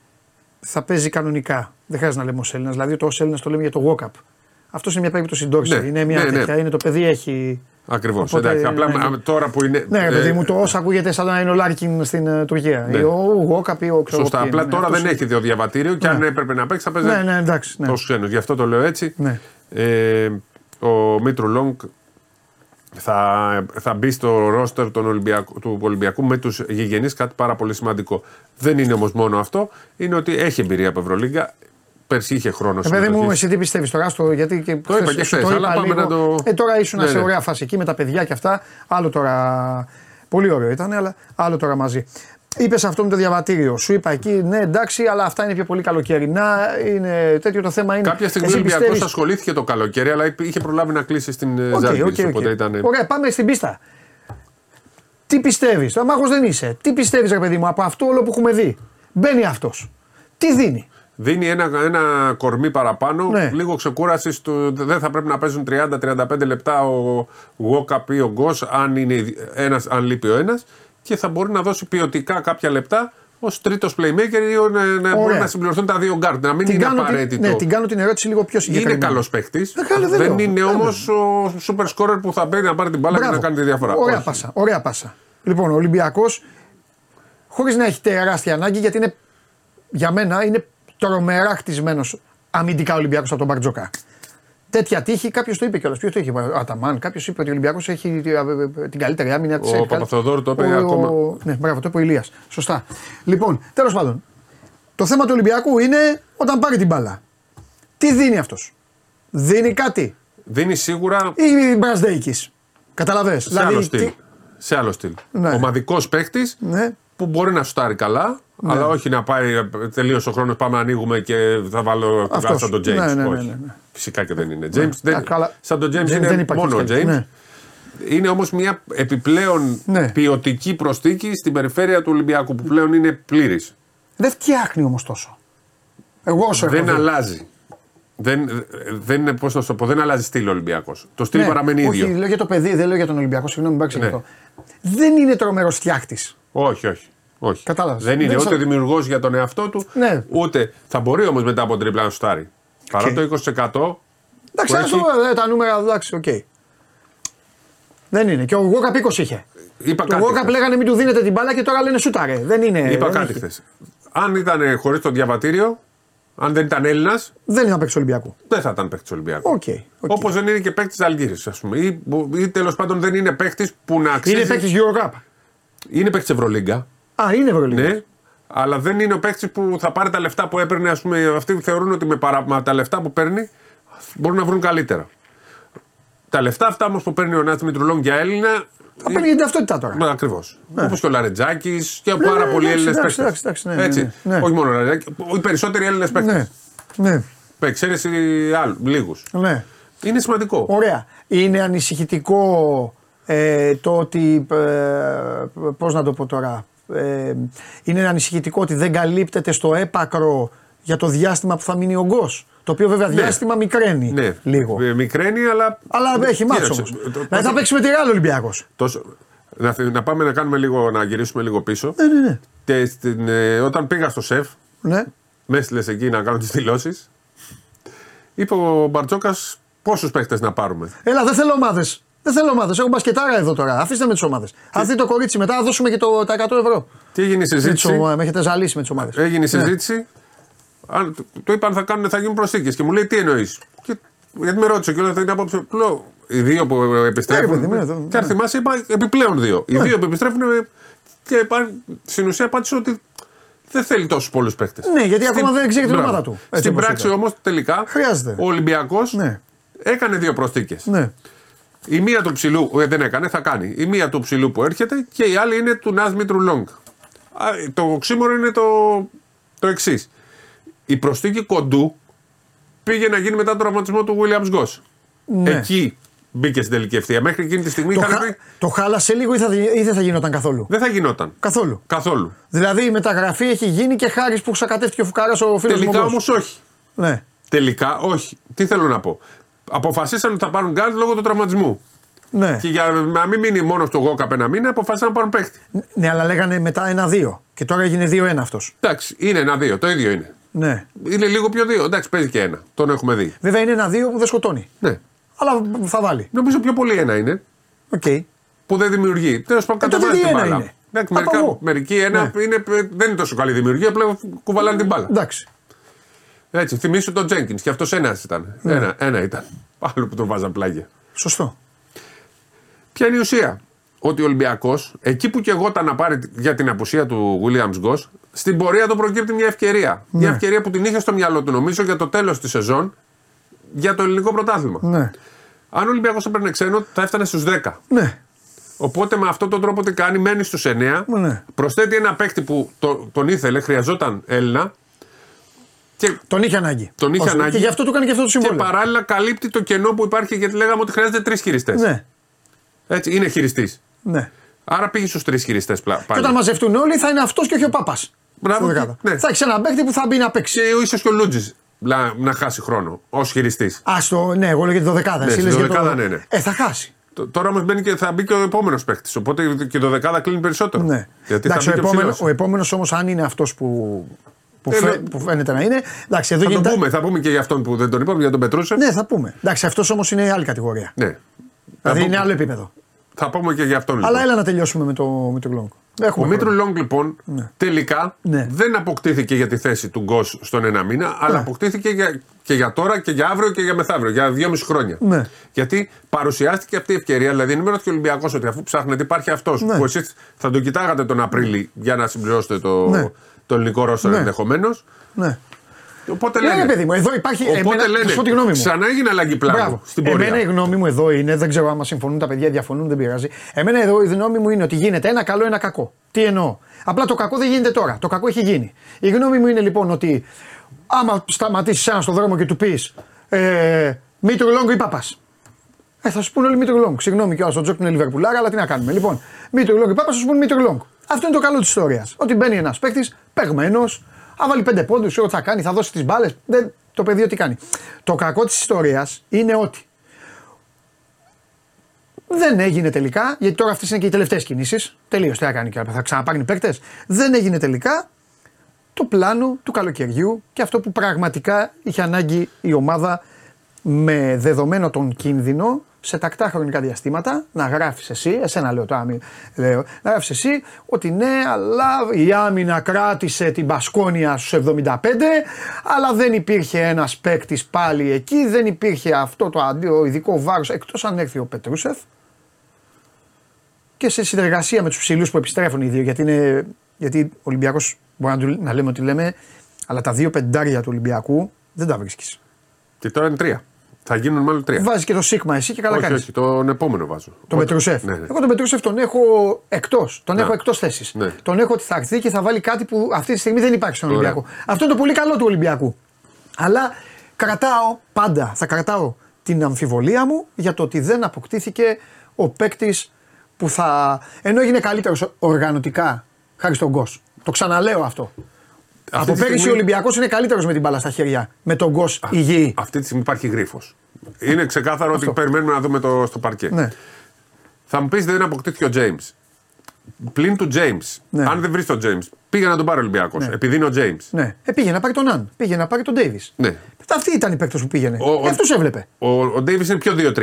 θα παίζει κανονικά. Δεν χρειάζεται να λέμε ως Έλληνας. Δηλαδή, το ως Έλληνας το λέμε για το walk-up. Αυτό είναι μια περίπτωση ντόρση. Ναι, είναι μια ναι, ναι. τέτοια. Είναι το παιδί έχει. Ακριβώς. Οπότε, Εντάξει, απλά ναι, με- τώρα που είναι. Ναι, ρε ε, παιδί μου, το όσο ακούγεται σαν να είναι ο Λάρκιν στην ε, Τουρκία. Ναι. Ή ο Γουόκαπ ή ο ξέρω Σωστά. ποιοι Απλά είναι. τώρα Αυτός δεν είναι- έχει το διαβατήριο και αν έπρεπε να παίξει θα παίζει. Ναι, ναι, εντάξει. Ναι. Τόσο ξένο. Γι' αυτό το λέω έτσι. Ναι. Ε, ο Μήτρου Λόγκ θα, θα μπει στο ρόστερ των Ολυμπιακού, του Ολυμπιακού με τους γηγενείς, κάτι πάρα πολύ σημαντικό. Δεν είναι όμως μόνο αυτό, είναι ότι έχει εμπειρία από Ευρωλίγκα. Πέρσι είχε χρόνο Ε, παιδί μου, συμμετοχής. εσύ τι πιστεύεις τώρα, στο, γιατί και Το είπα και σου χθες, αλλά πάμε να το- Ε, τώρα ήσουν Ναι, σε ναι. ωραία φάση εκεί με τα παιδιά και αυτά. Άλλο τώρα. Πολύ ωραίο ήταν, αλλά άλλο τώρα μαζί. Είπες αυτό με το διαβατήριο. Σου είπα εκεί, ναι, εντάξει, αλλά αυτά είναι πιο πολύ καλοκαιρινά. Είναι τέτοιο το θέμα. Είναι. Κάποια στιγμή ο Εσύ Ολυμπιακός πιστεύεις- ασχολήθηκε το καλοκαίρι, αλλά είχε προλάβει να κλείσει στην okay, Οκ, Ζάλγκιρις. οκ, οκ. Οπότε ήταν. Ωραία, πάμε στην πίστα. Τι πιστεύεις, το μάγο δεν είσαι. Τι πιστεύεις, ρε παιδί μου, από αυτό όλο που έχουμε δει; Μπαίνει αυτός. Τι δίνει; Δίνει ένα, ένα κορμί παραπάνω, Ναι. λίγο ξεκούρασης. του- Δεν θα πρέπει να παίζουν 30-35 λεπτά ο Γουόκαπ ή ο Γκος, αν, είναι ένας, αν λείπει ο ένας. Και θα μπορεί να δώσει ποιοτικά κάποια λεπτά ως τρίτος playmaker ή ο- να, να μπορεί Ωραία. να συμπληρωθούν τα δύο γκαρντ. Να μην Την είναι κάνω, την, απαραίτητο. ναι, την κάνω την ερώτηση λίγο πιο είναι συγκεκριμένα. καλός παίχτης. Ε, καλό, δεν δεν λέω. είναι Ε, όμως ο super scorer που θα μπαίνει να πάρει την μπάλα και Μπράβο. να κάνει τη διαφορά. Ωραία Όχι. πάσα. Ωραία πάσα. Λοιπόν, ο Ολυμπιακός, χωρίς να έχει τεράστια ανάγκη, γιατί είναι, για μένα είναι τρομερά χτισμένος αμυντικά Ολυμπιακός από τον Μπαρτζόκα. Τέτοια τύχη, κάποιος το είπε κιόλας. Ποιος το είχε, ο Αταμάν. Κάποιος είπε ότι ο Ολυμπιακός έχει ε, ε, την καλύτερη άμυνα της Ο Παπαθεοδόρου το είπε ακόμα. Ναι, μπράβο, το είπε ο Ηλίας. Σωστά. Λοιπόν, τέλος πάντων, το θέμα του Ολυμπιακού είναι όταν πάρει την μπάλα. Τι δίνει αυτός; Δίνει κάτι; Δίνει σίγουρα Ή Μπρασδέικη. Καταλαβες. σε άλλο στυλ. Σε άλλο στυλ. Ναι. Ομαδικός παίκτης Ναι. που μπορεί να σουτάρει καλά, αλλά όχι να πάει τελείωσε ο χρόνος. Πάμε να ανοίγουμε και θα βάλω Αυτός. σαν τον James. Ναι, ναι, ναι, όχι. ναι, ναι. Φυσικά και δεν είναι. James, δεν, Α, καλά. σαν τον James Δεν- είναι δεν υπάρχει μόνο ο έτσι James. κάτι. Ναι. Είναι όμως μια επιπλέον Ναι. ποιοτική προστίκη στην περιφέρεια του Ολυμπιακού που πλέον είναι πλήρης. Δεν φτιάχνει όμως τόσο. Εγώ όσο έχω Δεν δει. αλλάζει. Δεν, δεν, είναι, πώς να σου το πω, δεν αλλάζει στυλ ο Ολυμπιακός. Το στυλ Ναι, παραμένει όχι, ίδιο. λέω για το παιδί, δεν λέω για τον Ολυμπιακό. Συγγνώμη, μην Ναι. αυτό. Δεν είναι τρομερός φτιάχτης. Όχι, όχι. Όχι. Κατάλαβες. Δεν είναι Δεν ούτε σα- δημιουργός για τον εαυτό του, Ναι. ούτε θα μπορεί όμως μετά από τρίπλα να σουτάρει. Παρά το 20%. Εντάξει, που ας έχει- το, ε, τα νούμερα, εντάξει, οκ. Δεν είναι. Και ο Γουόκαπ 20 είχε. Είπα Το κάτι. Γουόκαπ χθες. λέγανε μην του δίνετε την μπάλα και τώρα λένε σούταρε. Δεν είναι. Είπα δεν κάτι έχει. χθες. Αν ήταν χωρίς το διαβατήριο, αν δεν ήταν Έλληνα, Δεν είναι να παίξει Ολυμπιακού. δεν θα ήταν παίκτης Ολυμπιακού. Οκ. οκ. Όπως δεν είναι και παίκτης Ζαλγκίρις, ας πούμε. Ή, ή τέλος πάντων δεν είναι παίκτης που να αξίζει. Είναι παίκτης Eurocup. Είναι παίκτης Ευρωλίγκα. Α, είναι Ευρωλίγα. Ναι. Αλλά δεν είναι ο παίκτης που θα πάρει τα λεφτά που έπαιρνε. Ας πούμε, αυτοί θεωρούν ότι με, παρα... με τα λεφτά που παίρνει μπορούν να βρουν καλύτερα. Τα λεφτά αυτά όμως που παίρνει ο Νάτ Μητρουλόν για Έλληνα. Θα παίρνει για την ταυτότητα τώρα. Ναι, ακριβώς. Όπως και ο Λαρετζάκης και Ναι, πάρα ναι, πολλοί εντάξει, Έλληνες εντάξει, παίκτες. εντάξει, εντάξει, ναι, ναι, Έτσι. ναι, ναι. Όχι μόνο ο Λαρετζάκη. Οι περισσότεροι Έλληνες παίκτες. Ναι. Ναι. Με εξαίρεση λίγους. ναι. Είναι σημαντικό. Ωραία. Είναι ανησυχητικό ε, το ότι. Ε, Πώς να το πω τώρα. Ε, είναι ανησυχητικό ότι δεν καλύπτεται στο έπακρο για το διάστημα που θα μείνει ο Γκος. Το οποίο βέβαια διάστημα μικραίνει Ναι, λίγο. Ε, Μικραίνει, αλλά. Αλλά έχει μάτσο Κοίταξε, όμως. το- Δηλαδή θα παίξει με τη Ρεάλ Ολυμπιακός. Τόσο, να, θε- να πάμε να κάνουμε λίγο, να γυρίσουμε λίγο πίσω. Ναι, ναι, ναι. Και στην, ε, όταν πήγα στο σεφ, ναι. με έστειλες εκεί να κάνω τις δηλώσεις. Είπε ο Μπαρτζόκα πόσους παίχτες να πάρουμε; Έλα, δεν θέλω ομάδες. Δεν θέλω ομάδε. Έχω μπασκετάρα εδώ τώρα. Αφήστε με τις ομάδες. Αν δει το κορίτσι μετά, θα δώσουμε και το, τα 100 ευρώ. Τι έγινε η Με, τις συζήτηση; ομα- με έχετε ζαλίσει με τις ομάδες. Έγινε η συζήτηση. Αν, το, το είπαν θα, κάνουν, θα γίνουν προσθήκες. Και μου λέει τι εννοείς; Γιατί με ρώτησε και όλα αυτά την άποψη. Του λέω, οι δύο που επιστρέφουν. Ναι, ρε παιδί μου, εδώ, και αν ναι. θυμάσαι, είπα επιπλέον δύο. Οι δύο που επιστρέφουν. ε, Και είπα- στην ουσία απάντησε ότι δεν θέλει τόσους πολλούς παίχτε. Ναι, γιατί ακόμα δεν ξέρει την ομάδα του. Έτσι Στην όπως πράξη είπε. όμως τελικά Χρειάζεται. ο Ολυμπιακός Ναι. έκανε δύο προσθήκες. Ναι. Η μία του ψηλού, ε, δεν έκανε, θα κάνει. Η μία του ψηλού που έρχεται και η άλλη είναι του Νάζ Μήτρου Λόγκ. Α, Το οξύμορο είναι το, το εξής. Η προσθήκη κοντού πήγε να γίνει μετά τον τραυματισμό του Williams Goss. Ναι. Εκεί μπήκε στην τελική ευθεία. Μέχρι εκείνη τη στιγμή Το, είχαν χα... πει το χάλασε λίγο ή, θα... ή δεν θα γινόταν καθόλου; δεν θα γινόταν. Καθόλου. Καθόλου. Δηλαδή η μεταγραφή έχει γίνει και χάρη που σακατεύτηκε ο Φουκάρας ο φίλος μου. Τελικά ο Γκος. όμως όχι. Ναι. Τελικά όχι. Τι θέλω να πω. Αποφασίσαν ότι θα πάρουν γκαρντ λόγω του τραυματισμού. Ναι. Και για να μην μείνει μόνο στο Γουόκαπ ένα μήνα, αποφάσισαν να πάρουν παίχτη. ναι, αλλά λέγανε μετά ένα-δύο. Και τώρα έγινε δύο-ένα αυτός. Εντάξει, είναι ένα-δύο, το ίδιο είναι. Ναι. Είναι λίγο πιο δύο. Εντάξει, παίζει και ένα. Τον έχουμε δει. Βέβαια είναι ένα-δύο που δεν σκοτώνει. Ναι. Αλλά θα βάλει. Νομίζω πιο πολύ ένα είναι Οκ. που δεν δημιουργεί. Τέλος πάντων, Ε, τότε κατεβάζει τι την ένα μπάλα. είναι; Εντάξει, Από μερικά, εγώ. μερικοί ένα Ναι. είναι, δεν είναι τόσο καλή δημιουργία, πλέον κουβαλάνε την μπάλα. Εντάξει. Έτσι, θυμίσου τον Τζένκινς και αυτός ένας ήταν. Ναι. Ένα, ένα ήταν. Άλλο που τον βάζαν πλάγια. Σωστό. Ποια είναι η ουσία; Ότι ο Ολυμπιακός, εκεί που και εγώ ήταν να πάρει για την απουσία του Williams Goss, στην πορεία του προκύπτει μια ευκαιρία. Μια Ναι. ευκαιρία που την είχε στο μυαλό του, νομίζω, για το τέλος της σεζόν για το ελληνικό πρωτάθλημα. Ναι. Αν ο Ολυμπιακός έπαιρνε ξένο, θα έφτανε στους 10. Ναι. Οπότε με αυτόν τον τρόπο τι κάνει, μένει στους 9. Ναι. Προσθέτει ένα παίκτη που το- τον ήθελε, χρειαζόταν Έλληνα. Και Τον είχε ανάγκη. τον είχε Ώστε- ανάγκη. Και γι' αυτό του έκανε και αυτό το Και συμβόλαιο. παράλληλα καλύπτει το κενό που υπάρχει γιατί λέγαμε ότι χρειάζεται τρεις χειριστές. Ναι. Έτσι, είναι χειριστής. ναι. Άρα πήγε στους τρεις χειριστές Και όταν μαζευτούν όλοι θα είναι αυτός και όχι ο Πάπας. Μπράβο, στη δεκάδα. ναι. Θα έχεις ένα παίκτη που θα μπει να παίξει. Και ίσως και ο Λαρεντζάκης να, να χάσει χρόνο ως χειριστής. Α το, ναι, εγώ λέω για τη δωδεκάδα. Ναι, εσύ στη λες για δωδεκάδα, το... ναι, ναι. Ε, θα χάσει. Τώρα όμως μπαίνει και θα μπει και ο επόμενος παίκτης. Οπότε και δωδεκάδα κλείνει περισσότερο. Ναι. Γιατί Εντάξει, ο θα μπει και επόμενο ψηλός. ο επόμενος όμως, αν είναι αυτός που, που, Ε, φαι- ναι. που φαίνεται να είναι. Εντάξει, εδώ Θα το γίνεται. πούμε, θα πούμε και για αυτόν που δεν τον είπαμε, για τον Πετρούσεφ. Ναι, θα πούμε. Εντάξει, αυτός όμως είναι άλλη κατηγορία. Ναι. Δηλαδή Θα είναι πούμε- άλλο επίπεδο. Θα πούμε και για αυτόν. Αλλά λοιπόν. έλα να τελειώσουμε με το, με το Λόγκ. Έχουμε Ο Μήτρου χρόνο. Λόγκ λοιπόν τελικά Ναι. δεν αποκτήθηκε για τη θέση του Γκος στον ένα μήνα, αλλά Ναι. αποκτήθηκε για, και για τώρα και για αύριο και για μεθαύριο, για δυόμιση χρόνια. Ναι. Γιατί παρουσιάστηκε αυτή η ευκαιρία, δηλαδή ενημερώθηκε ο Ολυμπιακός ότι αφού ψάχνετε υπάρχει αυτός Ναι. που εσείς θα τον κοιτάγατε τον Απρίλη για να συμπληρώσετε το, Ναι. Το ελληνικό ρόστο Ναι. ενδεχομένως. Ναι. Οπότε Ναι, λένε. ρε παιδί μου, εδώ υπάρχει. Οπότε εμένα, θα λένε. σου πω τη γνώμη μου. Ξανά έγινε αλλαγή πλάνου Μπράβο. στην πορεία. Εμένα η γνώμη μου εδώ είναι, δεν ξέρω άμα συμφωνούν τα παιδιά, διαφωνούν, δεν πειράζει. Εμένα εδώ η γνώμη μου είναι ότι γίνεται ένα καλό, ένα κακό. Τι εννοώ; Απλά το κακό δεν γίνεται τώρα. Το κακό έχει γίνει. Η γνώμη μου είναι λοιπόν ότι άμα σταματήσεις ένα στον δρόμο και του πεις ε, Μήτρου-Λονγκ ή Παπάς. Ε, θα σου πούνε όλοι Μήτρου-Λονγκ. Συγγνώμη κιόλας, ο Τζοκ είναι Λιβερπουλάρα, αλλά τι να κάνουμε. Λοιπόν, Μήτρου-Λονγκ ή Παπάς, θα σου πούνε Μήτρου-Λονγκ. Αυτό είναι το καλό της ιστορίας. Ότι μπαίνει ένας παίκτης, παιγμένο, θα βάλει πέντε πόντους, ό,τι θα κάνει, θα δώσει τις μπάλες. Το παιδί ό,τι κάνει. Το κακό της ιστορίας είναι ότι δεν έγινε τελικά, γιατί τώρα αυτές είναι και οι τελευταίες κινήσεις. Τελείω, τι θα κάνει και θα ξαναπάρουν οι παίκτες. Δεν έγινε τελικά το πλάνο του καλοκαιριού και αυτό που πραγματικά είχε ανάγκη η ομάδα με δεδομένο τον κίνδυνο σε τακτά χρονικά διαστήματα να γράφεις εσύ, εσένα λέω τώρα, μη- λέω, να γράφεις εσύ ότι ναι, αλλά η άμυνα κράτησε την Πασκόνια στους 75, αλλά δεν υπήρχε ένας παίκτης πάλι εκεί, δεν υπήρχε αυτό το αντίο ειδικό βάρος εκτός αν έρθει ο Πετρούσεφ και σε συνεργασία με τους ψηλούς που επιστρέφουν οι δύο. Γιατί, είναι, γιατί ο Ολυμπιακός μπορεί να, του- να λέμε ότι λέμε, αλλά τα δύο πεντάρια του Ολυμπιακού δεν τα βρίσκεις. Και τώρα είναι τρία. Θα γίνουν μάλλον τρία. Βάζεις και το Σίγμα εσύ και καλά όχι, κάνεις. όχι, τον επόμενο βάζω. Τον Πετρουσέφ. Ναι, ναι. Εγώ τον Πετρουσέφ τον έχω εκτός. Τον Ναι. έχω εκτός θέσης. Ναι. Τον έχω ότι θα έρθει και θα βάλει κάτι που αυτή τη στιγμή δεν υπάρχει στον Ωραία. Ολυμπιακό. Αυτό είναι το πολύ καλό του Ολυμπιακού. Αλλά κρατάω πάντα, θα κρατάω την αμφιβολία μου για το ότι δεν αποκτήθηκε ο παίκτης που θα. ενώ έγινε καλύτερος οργανωτικά χάρη στον Γκος. Το ξαναλέω αυτό. Από τη πέρυσι στιγμή- ο Ολυμπιακός είναι καλύτερος με την μπάλα στα χέρια. Με τον Γκος υγιή. Αυτή τη στιγμή υπάρχει γρίφος. Είναι ξεκάθαρο ότι περιμένουμε να δούμε το στο παρκέ. Ναι. Θα μου πεις δεν αποκτήθηκε ο James. Πλην του James. Ναι. Αν δεν βρεις τον James, πήγε να τον πάρει ο Ολυμπιακός. Ναι. Επειδή είναι ο James. Ναι. Ε, πήγε να πάρει τον Αν. Πήγε να πάρει τον Ντέιβις. Ναι. Αυτή ήταν η παίκτος που πήγαινε. Ο- ο- Ε, αυτούς έβλεπε. Ο, ο Davis είναι πιο 2-3.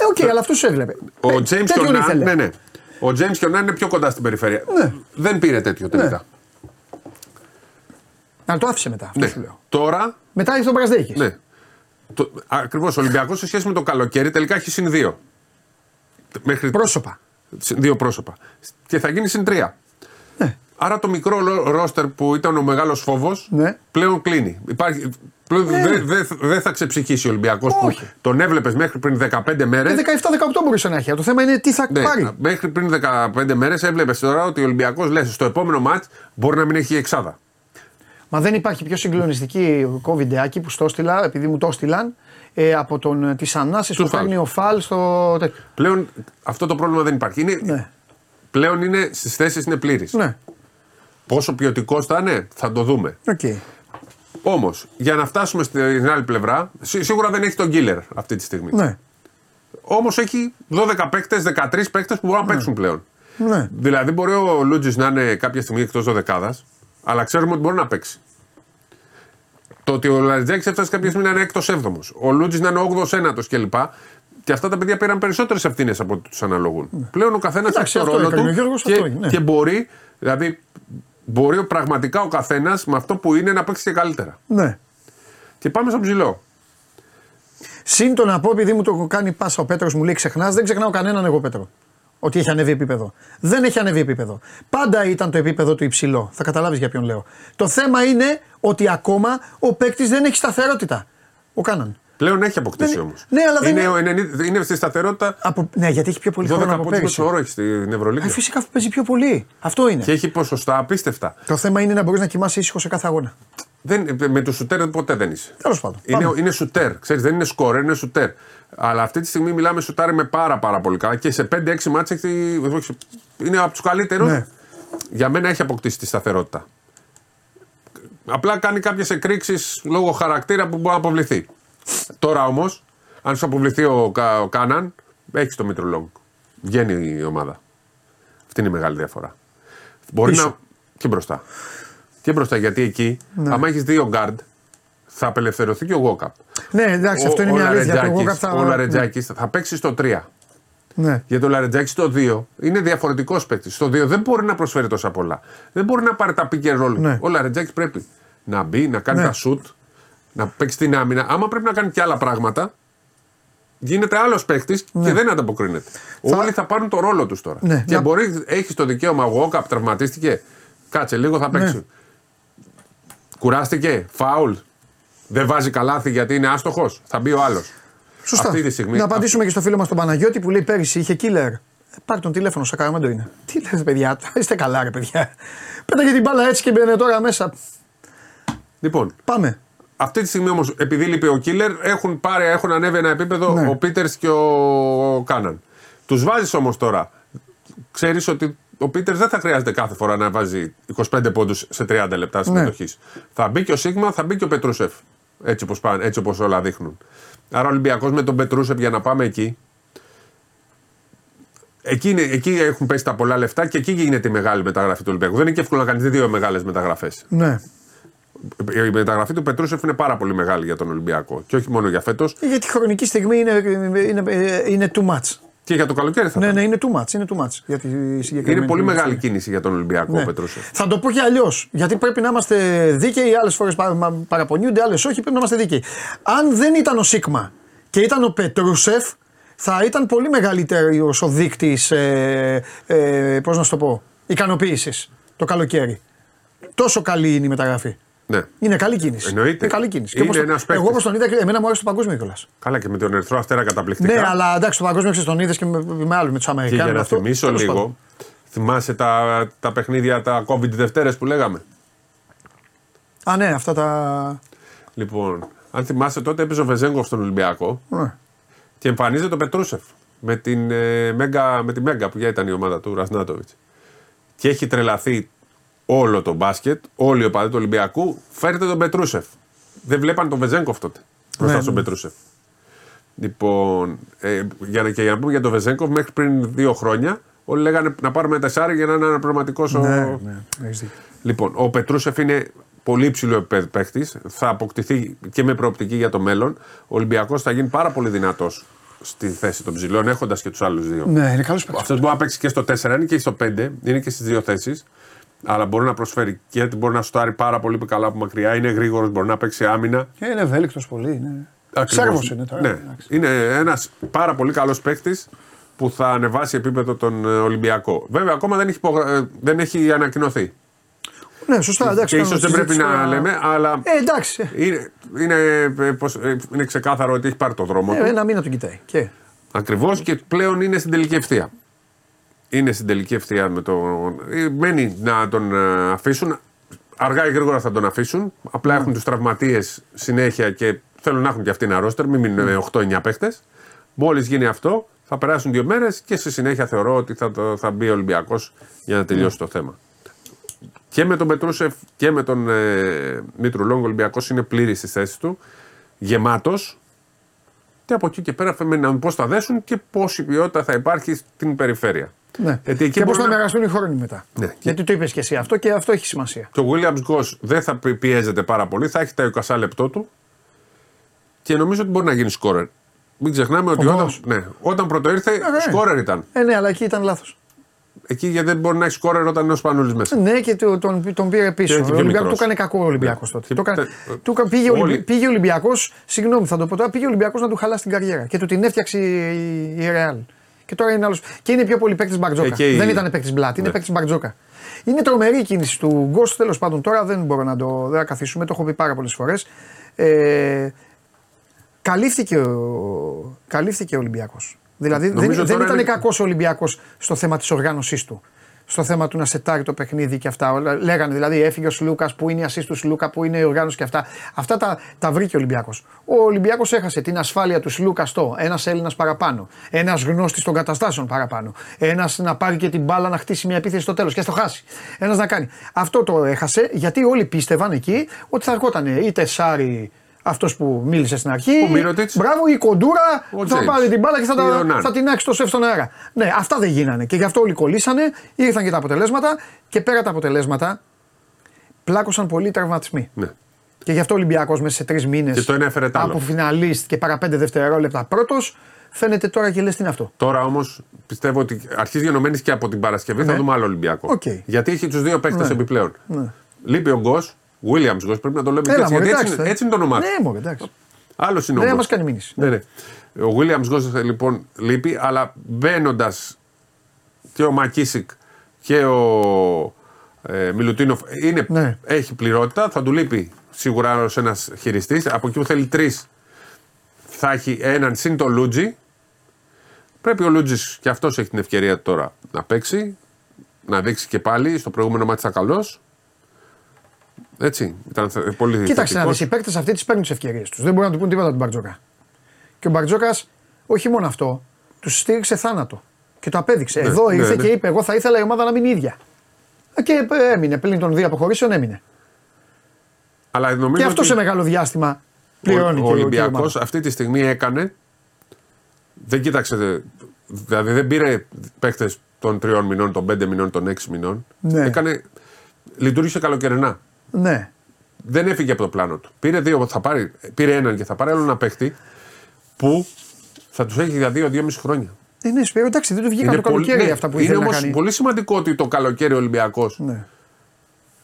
Ε, οκ, αλλά αυτούς έβλεπε. Ο Ε, James και ο τέτοιον Ναν. ήθελε. Ναι, ναι. Ο James και ο Ναν είναι πιο κοντά στην περιφέρεια. Ναι. Δεν πήρε τέτοιο τελικά. Να το άφησε μετά. Αυτό Ναι. σου λέω. Τώρα. Μετά ήρθε ο Μπραζντέικις. Ναι. Ακριβώς. Ο Ολυμπιακός σε σχέση με το καλοκαίρι τελικά έχει συν δύο. Μέχρι... Πρόσωπα. Συν δύο πρόσωπα. Και θα γίνει συν τρία. Ναι. Άρα το μικρό λο- ρόστερ που ήταν ο μεγάλος φόβος Ναι. πλέον κλείνει. Υπάρχει, πλέον δεν δε, δεν θα ξεψυχήσει ο Ολυμπιακός που Όχι. τον έβλεπες μέχρι πριν 15 μέρες. Ε, 17-18 μπορούσε να έχει. Το θέμα είναι τι θα Ναι, πάρει. μέχρι πριν 15 μέρες έβλεπες τώρα ότι ο Ολυμπιακός λες στο επόμενο μάτς μπορεί να μην έχει εξάδα. Μα δεν υπάρχει πιο συγκλονιστική κοβιντεάκι που στο έστειλα, επειδή μου το έστειλαν, ε, από τον, τις ανάσεις Του που φάλ. παίρνει ο Φαλ στο τέτοιο. Πλέον αυτό το πρόβλημα δεν υπάρχει. Είναι, Ναι. Πλέον είναι στις θέσεις είναι πλήρης. Ναι. Πόσο ποιοτικός θα είναι, θα το δούμε. Οκ. Όμως, για να φτάσουμε στην άλλη πλευρά, σί- σίγουρα δεν έχει τον killer αυτή τη στιγμή. Ναι. Όμως έχει 12 παίκτες, 13 παίκτες που μπορούν να παίξουν πλέον. Ναι. Δηλαδή, μπορεί ο Λούντζης να είναι κάποια στιγμή εκτός 12, αλλά ξέρουμε ότι μπορεί να παίξει. Το ότι ο Λαρεντζάκης έφτασε κάποια στιγμή να είναι έκτος έβδομος, ο Λούντζης να είναι 8ο ένατος κλπ. Και αυτά τα παιδιά πήραν περισσότερες ευθύνες από ό,τι τους αναλογούν. Πλέον ο καθένας έχει Εντάξει, το αυτό ρόλο έκανε του ο Γιώργος, και, αυτό είναι, ναι. και μπορεί, δηλαδή, μπορεί πραγματικά ο καθένας με αυτό που είναι να παίξει και καλύτερα. ναι. Και πάμε στον ψηλό. Συν το να πω, επειδή μου το κάνει πάσα ο Πέτρος, μου λέει ξεχνάς, δεν ξεχνάω κανέναν εγώ Πέτρο. Ότι έχει ανέβει επίπεδο. Δεν έχει ανέβει επίπεδο. Πάντα ήταν το επίπεδο του υψηλό. Θα καταλάβεις για ποιον λέω. Το θέμα είναι ότι ακόμα ο παίκτης δεν έχει σταθερότητα. Ο Κάναν. Πλέον έχει αποκτήσει Δεν- όμως. ναι, αλλά δεν είναι, είναι- ο 90 είναι στη σταθερότητα. Από, ναι, γιατί έχει πιο πολύ χρόνο 12 από πόντους πέρυσι. μέσο όρο έχει στην Ευρωλίγα. Ε, φυσικά παίζει πιο πολύ. Αυτό είναι. Και έχει ποσοστά απίστευτα. Το θέμα είναι να μπορείς να κοιμάσαι ήσυχος σε κάθε αγώνα. Δεν, με του σουτέρ ποτέ δεν είσαι. Τέλος πάντων. Είναι, πάμε. είναι σουτέρ. Ξέρεις, δεν είναι σκόρερ, είναι σουτέρ. Αλλά αυτή τη στιγμή μιλάμε σουτάρε με πάρα, πάρα πολύ καλά και σε 5-6 μάτσε έχει. όχι, Είναι από τους καλύτερους. Ναι. Για μένα έχει αποκτήσει τη σταθερότητα. Απλά κάνει κάποιες εκρήξεις λόγω χαρακτήρα που μπορεί να αποβληθεί. Τώρα όμως, αν σου αποβληθεί ο, Κα- ο Κάναν, έχεις το Μήτρο Λόγκ. Βγαίνει η ομάδα. Αυτή είναι η μεγάλη διαφορά. Μπορεί Πίσω. να. και μπροστά. Και μπροστά, γιατί εκεί, Ναι. άμα έχεις δύο γκάρντ, θα απελευθερωθεί και ο Γουόκαπ. Ναι, εντάξει, αυτό είναι ο μια αλήθεια. Το Λαρεντζάκης- Walkup θα- Ο Λαρετζάκης θα παίξει στο 3. Ναι. Γιατί ο Λαρεντζάκης στο 2 είναι διαφορετικός παίκτης. Στο 2 δεν μπορεί να προσφέρει τόσα πολλά. Δεν μπορεί να πάρει τα pick and roll. Ναι. Ο Λαρεντζάκης πρέπει να μπει, να κάνει Ναι. τα shoot, να παίξει την άμυνα. Άμα πρέπει να κάνει και άλλα πράγματα, γίνεται άλλος παίκτης και δεν ανταποκρίνεται. Όλοι θα πάρουν το ρόλο τους τώρα. Ναι. Και Να- μπορεί, έχεις το δικαίωμα. Ο Γόκαπ τραυματίστηκε. Κάτσε λίγο, θα παίξει. Ναι. Κουράστηκε, φάουλ. Δεν βάζει καλάθι γιατί είναι άστοχος; Θα μπει ο άλλος. Σωστά. Αυτή τη στιγμή. Να απαντήσουμε και στο φίλο μας τον Παναγιώτη που λέει πέρυσι είχε killer. Ε, Πάρε τον τηλέφωνο, Σακαραμέντο είναι. Τι λες, παιδιά, είστε καλά, ρε παιδιά. Πέταγε την μπάλα έτσι και μπαίνει τώρα μέσα. Λοιπόν, Πάμε. Αυτή τη στιγμή όμως, επειδή λείπει ο Κίλερ, έχουν, πάρει, έχουν ανέβει ένα επίπεδο Ναι. ο Πίτερς και ο Κάναν. Τους βάζεις όμως τώρα. Ξέρεις ότι ο Πίτερ δεν θα χρειάζεται κάθε φορά να βάζει 25 πόντους σε 30 Ναι. λεπτά συμμετοχής. Θα μπει και ο Σίγμα, θα μπει και ο Πετρούσεφ. Έτσι όπως έτσι όπως όλα δείχνουν. Άρα ο Ολυμπιακός με τον Πετρούσεφ για να πάμε εκεί. Εκεί, είναι, εκεί έχουν πέσει τα πολλά λεφτά και εκεί γίνεται η μεγάλη μεταγραφή του Ολυμπιακού. Δεν είναι και εύκολο να κάνεις δύο μεγάλες μεταγραφές. Ναι. Η μεταγραφή του Πετρούσεφ είναι πάρα πολύ μεγάλη για τον Ολυμπιακό. Και όχι μόνο για φέτος, Γιατί η χρονική στιγμή είναι, είναι, είναι too much. Και για το καλοκαίρι θα Ναι, ήταν. ναι, είναι too much. Είναι, too much για τη συγκεκριμένη Είναι πολύ στιγμή. μεγάλη κίνηση για τον Ολυμπιακό Ναι. ο Πετρούσεφ. Θα το πω και αλλιώς. Γιατί πρέπει να είμαστε δίκαιοι. Άλλες φορές παραπονιούνται, άλλες όχι. Πρέπει να είμαστε δίκαιοι. Αν δεν ήταν ο Σίγμα και ήταν ο Πετρούσεφ, θα ήταν πολύ μεγαλύτερος ο δείκτης. Ε, ε, Πώς να σου το πω. ικανοποίησης το καλοκαίρι. Τόσο καλή είναι η μεταγραφή. Ναι. Είναι καλή κίνηση. Εννοείται. Είναι καλή κίνηση. Είναι όπως το- ένας παίκτης. εγώ όπως τον είδα, εμένα μου άρεσε το παγκόσμιο κιόλα. Καλά και με τον Ερυθρό Αστέρα καταπληκτικά. Ναι, αλλά εντάξει, το παγκόσμιο ξέρεις τον είδες και με, με άλλους, με τους Και Αμερικάνους. για να αυτό. θυμίσω Τέλος λίγο, πάντων. θυμάσαι τα, τα παιχνίδια, τα COVID Δευτέρες που λέγαμε; Α, ναι, αυτά τα. Λοιπόν, αν θυμάσαι τότε έπαιζε ο Βεζέγκοφ στον Ολυμπιακό Ναι. και εμφανίζεται ο Πετρούσεφ με, την, ε, Μέγκα, με τη Μέγκα που για ήταν η ομάδα του Ρασνάτοβιτς. Και έχει τρελαθεί όλο το μπάσκετ, όλοι οι οπαδοί του Ολυμπιακού. Φέρτε τον Πετρούσεφ. Δεν βλέπαν τον Βεζέγκοφ τότε μπροστά Ναι, στον ναι. Πετρούσεφ. Λοιπόν, ε, για, να- και για να πούμε για τον Βεζέγκοφ, μέχρι πριν δύο χρόνια όλοι λέγανε να πάρουμε τεσσάρι για να είναι αναπληρωματικός ο, Ναι, ναι, έχεις δίκιο. Λοιπόν, ο Πετρούσεφ είναι πολύ υψηλό επίπεδο παίχτη. Θα αποκτηθεί και με προοπτική για το μέλλον. Ο Ολυμπιακός θα γίνει πάρα πολύ δυνατός στη θέση των ψηλών, έχοντας και τους άλλους δύο. Ναι, είναι καλός παίκτης. Αυτός μπορεί να παίξει και στο 4, είναι και στο 5, είναι και στις δύο θέσεις. Αλλά μπορεί να προσφέρει και γιατί μπορεί να σουτάρει πάρα πολύ καλά από μακριά. Είναι γρήγορος, μπορεί να παίξει άμυνα. Και είναι ευέλικτος πολύ. Ναι. Ακριβώς. Σέρβος είναι τώρα. Ναι. εντάξει. Είναι ένας πάρα πολύ καλός παίκτης που θα ανεβάσει επίπεδο τον ε, Ολυμπιακό. Βέβαια, ακόμα δεν έχει, υπογρα- ε, δεν έχει ανακοινωθεί. Ναι, σωστά, εντάξει. και κάνουμε ίσως δεν πρέπει συζήτηση να τώρα. λέμε, αλλά Ε, εντάξει. είναι, είναι, ε, πώς- ε, είναι ξεκάθαρο ότι έχει πάρει το δρόμο Ε, του. ένα μήνα τον κοιτάει. Και. Ακριβώς και πλέον είναι στην τελική ευθεία. Είναι στην τελική ευθεία με το. ε, Μένει να τον ε, αφήσουν. Αργά ή γρήγορα θα τον αφήσουν. Απλά έχουν τους τραυματίες συνέχεια και θέλουν να έχουν και αυτοί ένα ρόστερ. Μην μείνουν με 8-9 παίχτες. Μόλις γίνει αυτό, θα περάσουν δύο μέρες και στη συνέχεια θεωρώ ότι θα, το, θα μπει ο Ολυμπιακός για να τελειώσει το θέμα. Και με τον Πετρούσεφ και με τον ε, Μήτρου Λόγκ ο Ολυμπιακός είναι πλήρης στη θέση του. Γεμάτος. Και από εκεί και πέρα φαίνεται να δούμε πώς θα δέσουν και πόση ποιότητα θα υπάρχει στην περιφέρεια. Ναι. Γιατί εκεί και πώς μπορεί θα να- μοιραστούν οι χρόνοι μετά. Ναι. Γιατί το είπες και εσύ αυτό και αυτό έχει σημασία. Και ο Williams Goss δεν θα πι- πιέζεται πάρα πολύ, θα έχει τα 20 λεπτό του και νομίζω ότι μπορεί να γίνει σκόρερ. Μην ξεχνάμε ότι Ο όταν, Goss. ναι, όταν πρώτο ήρθε, ναι. σκόρερ ήταν. Ε, ναι, αλλά εκεί ήταν λάθος. Εκεί γιατί δεν μπορεί να έχει σκόρερ όταν είναι ο Σπανούλης μέσα. Ναι, και το- τον, τον πήρε πίσω. Και έτσι Ο πιο Ολυμπιακός- μικρός. του έκανε κακό ο Ολυμπιακός Ναι. τότε. Και Το έκανε- τε- του έκανε- πήγε, ο όλοι- Ολυμπι- πήγε ο Ολυμπιακό, συγγνώμη θα το πω τώρα, πήγε ο Ολυμπιακός να του χαλάσει την καριέρα και του την έφτιαξε η, η Real. Και τώρα είναι άλλο. Και είναι πιο πολύ παίκτης Μπαρτζόκα. Ε, και η- Δεν ήταν παίκτης Μπλάτ, είναι Ναι. παίκτης Μπαρτζόκα. Είναι τρομερή η κίνηση του Γκος τέλος πάντων. Τώρα δεν μπορώ να το δεν θα καθίσουμε, το έχω πει πάρα πολλές φορές. Ε, καλύφθηκε ο, καλύφθηκε ο Ολυμπιακός. Δηλαδή δεν, Νομίζω δεν τώρα ήταν είναι- κακός ο Ολυμπιακός στο θέμα της οργάνωσής του. στο θέμα του να σετάρει το παιχνίδι και αυτά. Όλα- Λέγανε δηλαδή έφυγε ο Σλούκας, που είναι η assist του Σλούκα, που είναι η οργάνωση και αυτά. Αυτά τα, τα βρήκε ο Ολυμπιακός. Ο Ολυμπιακός έχασε την ασφάλεια του Σλούκα στο ένας Έλληνας παραπάνω. Ένας γνώστης των καταστάσεων παραπάνω. Ένας να πάρει και την μπάλα να χτίσει μια επίθεση στο τέλος και στο χάσει. Ένας να κάνει. Αυτό το έχασε γιατί όλοι πίστευαν εκεί ότι θα ερχόταν είτε Σάρι. Αυτός που μίλησε στην αρχή. Ο Μύρωτιτς. Μπράβο, η κοντούρα Ο που θα James. πάρει την μπάλα και θα, Ή τα, ο Ναν. θα την άξει το σεφ στον αέρα. Ναι, αυτά δεν γίνανε. Και γι' αυτό όλοι κολλήσανε, ήρθαν και τα αποτελέσματα και πέρα τα αποτελέσματα πλάκωσαν πολλοί τραυματισμοί. Ναι. Και γι' αυτό ο Ολυμπιακός μέσα σε τρεις μήνες Και το ένα έφερε τ' άλλο. από φιναλίστ και παρά πέντε δευτερόλεπτα πρώτος, φαίνεται τώρα και λες τι είναι αυτό. Τώρα όμως πιστεύω ότι αρχής γενομένης και από την Παρασκευή θα Ναι. δούμε άλλο Ολυμπιακό. Οκ. Γιατί έχει τους δύο παίκτες Ναι. επιπλέον. Ναι. Λείπει ο Γκος, Williams Γκο, πρέπει να το λέμε και Έλα, έτσι. μωρέ, Γιατί έτσι, εντάξει, είναι- θα- έτσι είναι το όνομά του. Ναι, μωρέ, εντάξει. Άλλος είναι ο Δεν Γκος. μας κάνει μήνυση. Ναι, ναι. Ο Williams Γκος λοιπόν λείπει, αλλά μπαίνοντας και ο Μακίσικ και ο ε, Μιλουτίνοφ είναι, Ναι. έχει πληρότητα, θα του λείπει σίγουρα άλλος ένας χειριστής. Από εκεί που θέλει τρεις, θα έχει έναν συν το Λούτζι. Πρέπει ο Λούτζη και αυτός έχει την ευκαιρία τώρα να παίξει, να δείξει και πάλι. Στο προηγούμενο μάτι ήταν καλός. Έτσι, ήταν θε- πολύ Κοίταξε να θετικός. δεις, οι παίκτες αυτοί τις παίρνουν τις ευκαιρίες τους. Δεν μπορούν να του πούν τίποτα τον Μπαρτζόκα. Και ο Μπαρτζόκας, όχι μόνο αυτό, τους στήριξε θάνατο. Και το απέδειξε. Ναι, Εδώ ναι, ήρθε ναι. και είπε: Εγώ θα ήθελα η ομάδα να μείνει ίδια. Ε, Και ε, έμεινε. Πλην των δύο αποχωρήσεων έμεινε. Αλλά νομίζω Και αυτό ότι- σε μεγάλο διάστημα πληρώνει ο, και ο η Ολυμπιακός ομάδα. αυτή τη στιγμή έκανε. Δεν κοίταξε. Δηλαδή δεν πήρε παίχτε των τριών μηνών, των πέντε μηνών, των έξι μηνών. Ναι. Έκανε, λειτουργήσε καλοκαιρινά. Ναι. Δεν έφυγε από το πλάνο του. Πήρε, δύο, θα πάρει, πήρε έναν και θα πάρει άλλο ένα παίχτη που θα τους έχει για δύο-δυόμιση χρόνια. Ε, ναι, Σπύρο, εντάξει, δεν του βγήκαν το πολύ- καλοκαίρι ναι, αυτά που είναι ήθελε να όμως κάνει. πολύ σημαντικό ότι το καλοκαίρι ο Ολυμπιακός Ναι.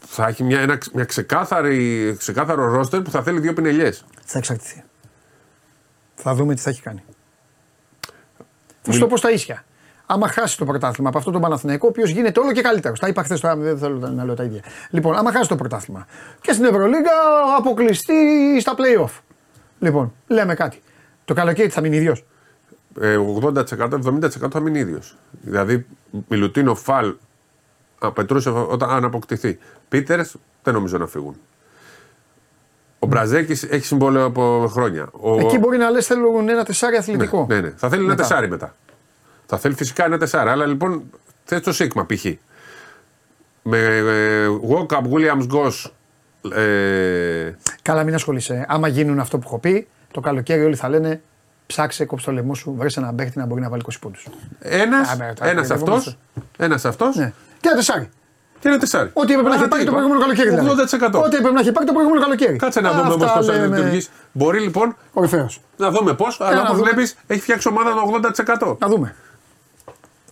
θα έχει μια, ένα, μια ξεκάθαρη, ξεκάθαρο ρόστερ που θα θέλει δύο πινελιές. Θα εξαρτηθεί. Θα δούμε τι θα έχει κάνει. Θα σου το πω στα ίσια. Άμα χάσει το πρωτάθλημα από αυτό το Παναθηναϊκό, ο οποίος γίνεται όλο και καλύτερος. Τα είπα χθες τώρα, δεν θέλω να λέω τα ίδια. Λοιπόν, άμα χάσει το πρωτάθλημα και στην Ευρωλίγκα αποκλειστεί στα playoff. Λοιπόν, λέμε κάτι. Το καλοκαίρι θα μείνει ίδιος. Ε, 80%-70% θα μείνει ίδιος. Δηλαδή, Μιλουτίνο, Φαλ, α, Πετρούσεφ όταν αν αποκτηθεί. Πίτερς δεν νομίζω να φύγουν. Ο Μπραζέκης έχει συμβόλαιο από χρόνια. Ο... Εκεί μπορεί να λες: Θέλουν ένα τεσάρι αθλητικό. Ναι, ναι, ναι. Θα θέλει ένα Μετά. τεσάρι μετά. Θα θέλει φυσικά ένα τεσάρι. Αλλά λοιπόν θες το Σίγμα π.χ. Με ε, Walkup, Williams, Goss. Ε, Καλά, μην ασχολείσαι. Άμα γίνουν αυτό που έχω πει, το καλοκαίρι όλοι θα λένε ψάξε, κόψε το λαιμό σου, βρες ένα παίχτη να μπορεί να βάλει 20 πόντους. ένας, Α, ναι, τώρα ένας μπερδευόμαστε. αυτός, ένας αυτός Ναι. Και ένα τεσάρι. και ένα τεσάρι. Ό,τι έπρεπε να Άρα έχει τι πάρει το είπα, προηγούμενο καλοκαίρι. δηλαδή. 80%. Ό,τι έπρεπε να έχει πάρει το προηγούμενο καλοκαίρι. Κάτσε να δούμε όμω Αυτά πώ θα λέμε. λειτουργήσει. Μπορεί λοιπόν Κορυφαίο. να δούμε πώς, αλλά να όπως δούμε. βλέπεις έχει φτιάξει ομάδα το 80%. Να δούμε.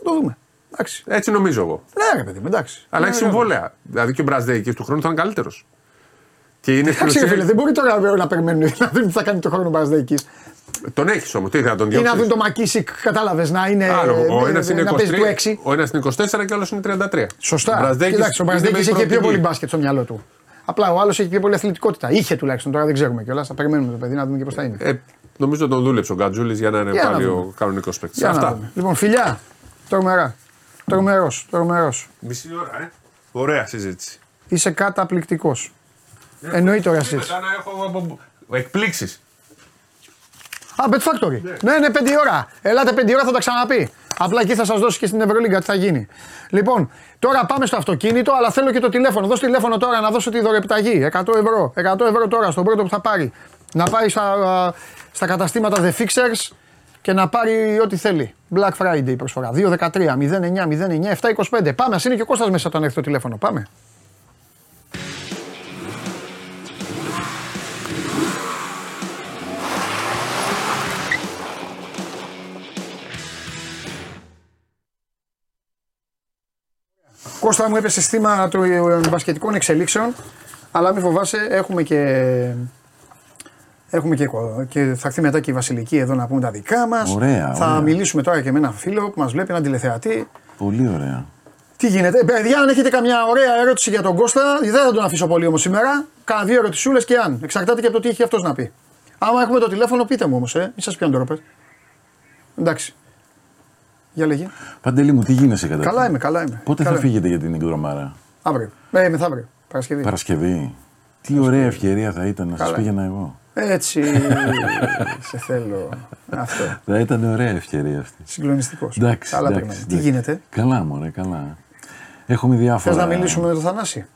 Θα το δούμε. Εντάξει. Έτσι νομίζω εγώ. Ναι, ρε παιδί μου, εντάξει. Αλλά Ναι, έχει ναι, συμβόλαια. Δηλαδή και ο Μπραζδέικη του χρόνου θα είναι καλύτερος. Και είναι στην Εντάξει, ρε φίλε, ουσία. δεν μπορεί τώρα να περιμένουν να δουν τι θα κάνει το χρόνο Παρασδαϊκή. Τον έχεις όμως. Τι θα τον Ή να διώξεις; δουν το Μακίσικ, κατάλαβες να είναι. Άλλο. Ο ε, ένας είναι, να παίζει του 23, 6. ο ένας είναι 24 και ο άλλος είναι 33. Σωστά. Μπραζδέικης Κοιτάξτε, ο είναι Μπραζδέκη με είχε πιο προοπτική. πολύ μπάσκετ στο μυαλό του. Απλά ο άλλος έχει πιο πολύ αθλητικότητα. Είχε τουλάχιστον, τώρα δεν ξέρουμε κιόλας. Θα περιμένουμε το παιδί να δούμε και πώς θα είναι. Ε, νομίζω τον δούλεψε ο Γκατζούλης για να είναι Για να πάλι δούμε. ο κανονικός παίκτης. Για να Αυτά. δούμε. Λοιπόν, φιλιά. Τρομερά. Τρομερός, τρομερός. Μισή ώρα, ε. Ωραία συζήτηση. Είσαι καταπληκτικός. Εννοείται ωραία συζήτηση. Μετά να έχω εκπλήξεις. Α, Bet Factory. Ναι, ναι, 5 ώρα. Ελάτε 5 ώρα θα τα ξαναπεί. Απλά εκεί θα σας δώσει και στην Ευρωλίγκα τι θα γίνει. Λοιπόν, τώρα πάμε στο αυτοκίνητο, αλλά θέλω και το τηλέφωνο. Δώσ' τηλέφωνο τώρα να δώσω τη δωρεπιταγή. 100 ευρώ. 100 ευρώ τώρα στον πρώτο που θα πάρει. Να πάει στα, στα καταστήματα The Fixers και να πάρει ό,τι θέλει. Black Friday η προσφορά. 2-13, 09, 09, 7-25. Πάμε, ας είναι και ο Κώστας μέσα όταν έρθει το τηλέφωνο. Πάμε. Κώστα μου έπεσε στήμα των ε, μπασκετικών εξελίξεων, αλλά μην φοβάσαι, έχουμε και, έχουμε και, και θα έρθει μετά και η Βασιλική εδώ να πούμε τα δικά μας. Ωραία, θα ωραία. μιλήσουμε τώρα και με έναν φίλο που μας βλέπει, έναν τηλεθεατή. Πολύ ωραία. Τι γίνεται, Ε, παιδιά, αν έχετε καμιά ωραία ερώτηση για τον Κώστα, δεν θα τον αφήσω πολύ όμως σήμερα. Κάνα δύο ερωτησούλες και αν. Εξαρτάται και από το τι έχει αυτός να πει. Άμα έχουμε το τηλέφωνο, πείτε μου όμως, ε. Μην σας πιάνω τώρα, πες. Εντάξει. Για λέγε. Παντελή μου, τι γίνεσαι κατά Καλά είμαι, καλά είμαι. Πότε καλά θα είμαι. φύγετε για την εκδρομάρα. Αύριο. Ε, μεθαύριο. Παρασκευή. Παρασκευή. Τι ωραία ευκαιρία θα ήταν να σας Καλά. πήγαινα εγώ. Έτσι. σε θέλω. Αυτό. Θα ήταν ωραία ευκαιρία αυτή. Συγκλονιστικός. Εντάξει, Καλά εντάξει, περνάμε. Τι εντάξει. γίνεται; Καλά, μωρέ, καλά. Έχουμε διάφορα. Θες να μιλήσουμε με τον Θανάση;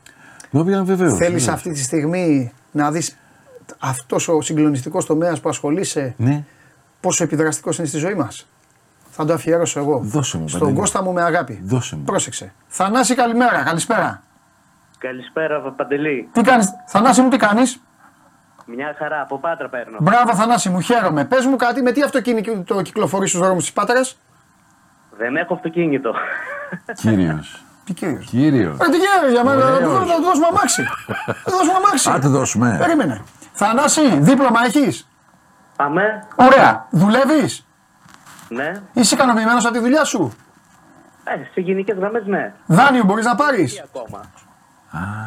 Βέβαια, βεβαίως. Θέλεις αυτή τη στιγμή να δεις αυτός ο συγκλονιστικός τομέας που ασχολείσαι Ναι, πόσο επιδραστικός είναι στη ζωή μας; Θα το αφιερώσω εγώ. Δώσε μου, Στον Παντελή. Κώστα μου με αγάπη. δώσε μου. Πρόσεξε. Θανάση, καλημέρα. Καλησπέρα. Καλησπέρα, Παντελή. Τι κάνεις, Θανάση μου, τι κάνεις; Μια χαρά, από Πάτρα παίρνω. Μπράβο, Θανάση μου, χαίρομαι. Πες μου κάτι, με τι αυτοκίνητο κυκλοφορεί στους δρόμους της Πάτρας; Δεν έχω αυτοκίνητο. Κύριος. Τι κύριος; Κύριος. Ε, τι κύριος, για μένα, να του δώσουμε- να του δώσουμε αμάξι. Να του δώσουμε αμάξι. Α, του δώσουμε. Περίμενε. Θανάση, δίπλωμα έχεις; Πάμε. Ωραία. Δουλεύεις; Ναι. Είσαι ικανοποιημένος από τη δουλειά σου; Ε, σε γενικές γραμμές, ναι. Δάνειο μπορείς να πάρεις; Τι ακόμα;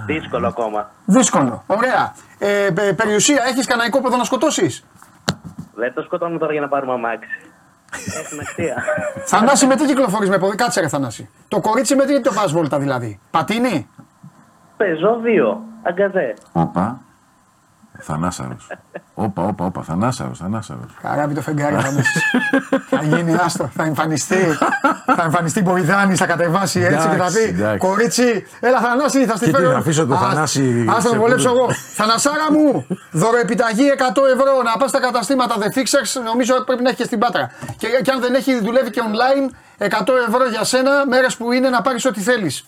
Δύσκολο ακόμα. Δύσκολο. Ωραία. Ε, πε- περιουσία, έχεις κανένα οικόπεδο να σκοτώσεις; Δεν το σκοτώνουμε τώρα για να πάρουμε αμάξι. Έχουν αξία. Θανάση, με τι κυκλοφορείς με πόδι, κάτσε ρε Θανάση. Το κορίτσι με τι το πας βόλτα δηλαδή; Πατίνι; Παίζω δύο. Αγκαζέ. Όπα. Θανάσαρος. Όπα, όπα, όπα. Θανάσαρος, θανάσαρος. Καράβι το φεγγάρι Θανάση. θα γίνει άστο, θα εμφανιστεί. θα εμφανιστεί Μποϊδάνη, θα κατεβάσει έτσι και θα Εντάξει, πει εντάξει. Κορίτσι, έλα Θανάση, θα στη Και τι, φέρω. θα αφήσω το Ας- Θανάση Ας σε τον βολέψω πού- εγώ. Θανασάρα μου, δωροεπιταγή 100 ευρώ να πας στα καταστήματα The Fixers, νομίζω πρέπει να έχει και στην Πάτρα. Και, και αν δεν έχει, δουλεύει και online, 100 ευρώ για σένα, μέρες που είναι να πάρεις ό,τι θέλεις.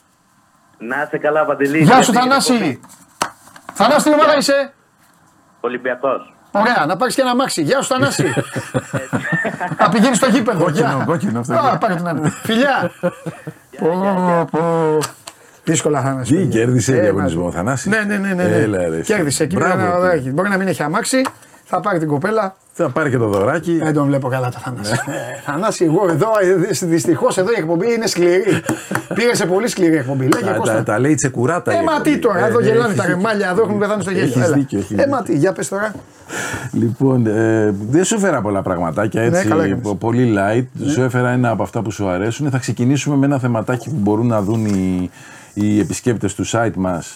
Να είσαι καλά, Παντελή. Γεια σου Θανάση. Θανάση, τι ομάδα είσαι; Ολυμπιακός. Ωραία, να πάρεις και ένα μάξι. Γεια σου Θανάση. Να πηγαίνεις στο γήπεδο. Κόκκινο, Γεια. κόκκινο αυτό. Α, πάρε την άλλη. Φιλιά. Πω, πω. Δύσκολα Θανάση. Τι παιδιά. κέρδισε Ε, διαγωνισμός, μαζί. Θανάση. Ναι, ναι, ναι. ναι, ναι. Έλα, ρε, Κέρδισε. Εκεί Μπράβο ένα του. δωράκι. Μπορεί να μην έχει αμάξι, θα πάρει την κοπέλα. Θα πάρει και το δωράκι. Δεν τον βλέπω καλά το Θανάση. Ε, Θανάση, εγώ εδώ, δυστυχώς εδώ η εκπομπή είναι σκληρή. Πήγε σε πολύ σκληρή εκπομπή. Λέγε Τα, τα, Κώστα. τα λέει τσεκουράτα. Ε, η μα τι εκπομπή. τώρα, Ε, εδώ ναι, γελάνε έχεις τα δίκιο. ρεμάλια, εδώ έχουν πεθάνει στο γέλιο. Έχεις Έλα. δίκιο, έχεις Ε, δίκιο. μα τι, για πες τώρα. Λοιπόν, ε, δεν σου έφερα πολλά πραγματάκια έτσι. Ναι, καλά έκανες. πο- πολύ light. Σου έφερα ένα από αυτά που σου αρέσουν. Θα ξεκινήσουμε με ένα θεματάκι που μπορούν να δουν οι, οι επισκέπτες του site μας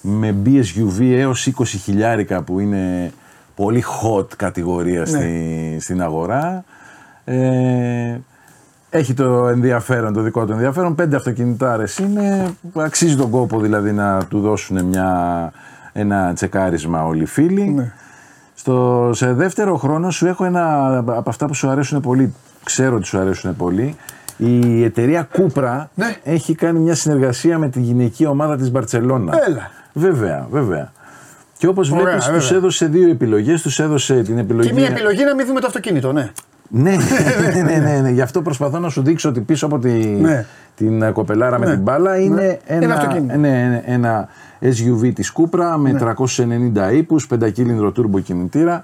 με BSUV έως 20 χιλιάρικα που είναι πολύ hot κατηγορία Ναι. στη, στην αγορά. Ε, έχει το ενδιαφέρον, το δικό του ενδιαφέρον. Πέντε αυτοκινητάρες είναι. Αξίζει τον κόπο δηλαδή να του δώσουν μια, ένα τσεκάρισμα όλοι οι φίλοι. Ναι. Στο, σε δεύτερο χρόνο σου έχω ένα από αυτά που σου αρέσουν πολύ, ξέρω ότι σου αρέσουν πολύ. Η εταιρεία Κούπρα Ναι. έχει κάνει μια συνεργασία με τη γυναική ομάδα της Μπαρτσελώνα. Έλα. Βέβαια, βέβαια. Και όπως Ωραία, βλέπεις τους βέβαια. έδωσε δύο επιλογές, τους έδωσε την επιλογή... Και μια επιλογή να μην δούμε το αυτοκίνητο, ναι. Ναι, ναι, ναι, ναι, ναι. Γι' αυτό προσπαθώ να σου δείξω ότι πίσω από τη, Ναι. την ε, κοπελάρα με Ναι. την μπάλα είναι Ναι. ένα, Ένα αυτοκίνητο. ναι, ναι, ένα SUV της Cupra με 390 ύπους, πεντακύλινδρο turbo κινητήρα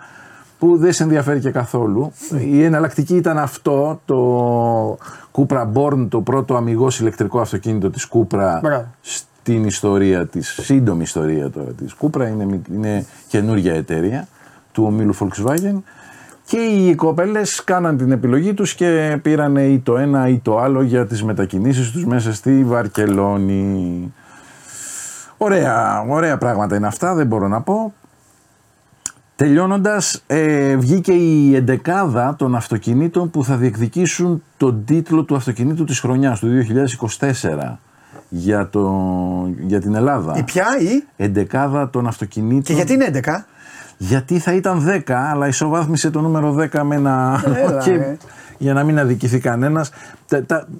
που δεν σε ενδιαφέρει και καθόλου. Η εναλλακτική ήταν αυτό, το Cupra Born, το πρώτο αμυγός ηλεκτρικό αυτοκίνητο της Cupra Μπράβο. Στην ιστορία της, σύντομη ιστορία τώρα της Cupra, είναι, μι- είναι καινούργια εταιρεία του ομίλου Volkswagen και οι κοπέλες κάναν την επιλογή τους και πήραν ή το ένα ή το άλλο για τις μετακινήσεις τους μέσα στη Βαρκελόνη. Ωραία, ωραία πράγματα είναι αυτά, δεν μπορώ να πω. Τελειώνοντας, ε, βγήκε η εντεκάδα των αυτοκινήτων που θα διεκδικήσουν τον τίτλο του αυτοκινήτου της χρονιάς του 2024 για, το, για την Ελλάδα. Η ποια ή; Εντεκάδα των αυτοκινήτων. Και γιατί είναι 11. Γιατί θα ήταν 10, αλλά ισοβάθμισε το νούμερο 10 με ένα. Έλα, και ρε. για να μην αδικηθεί κανένας.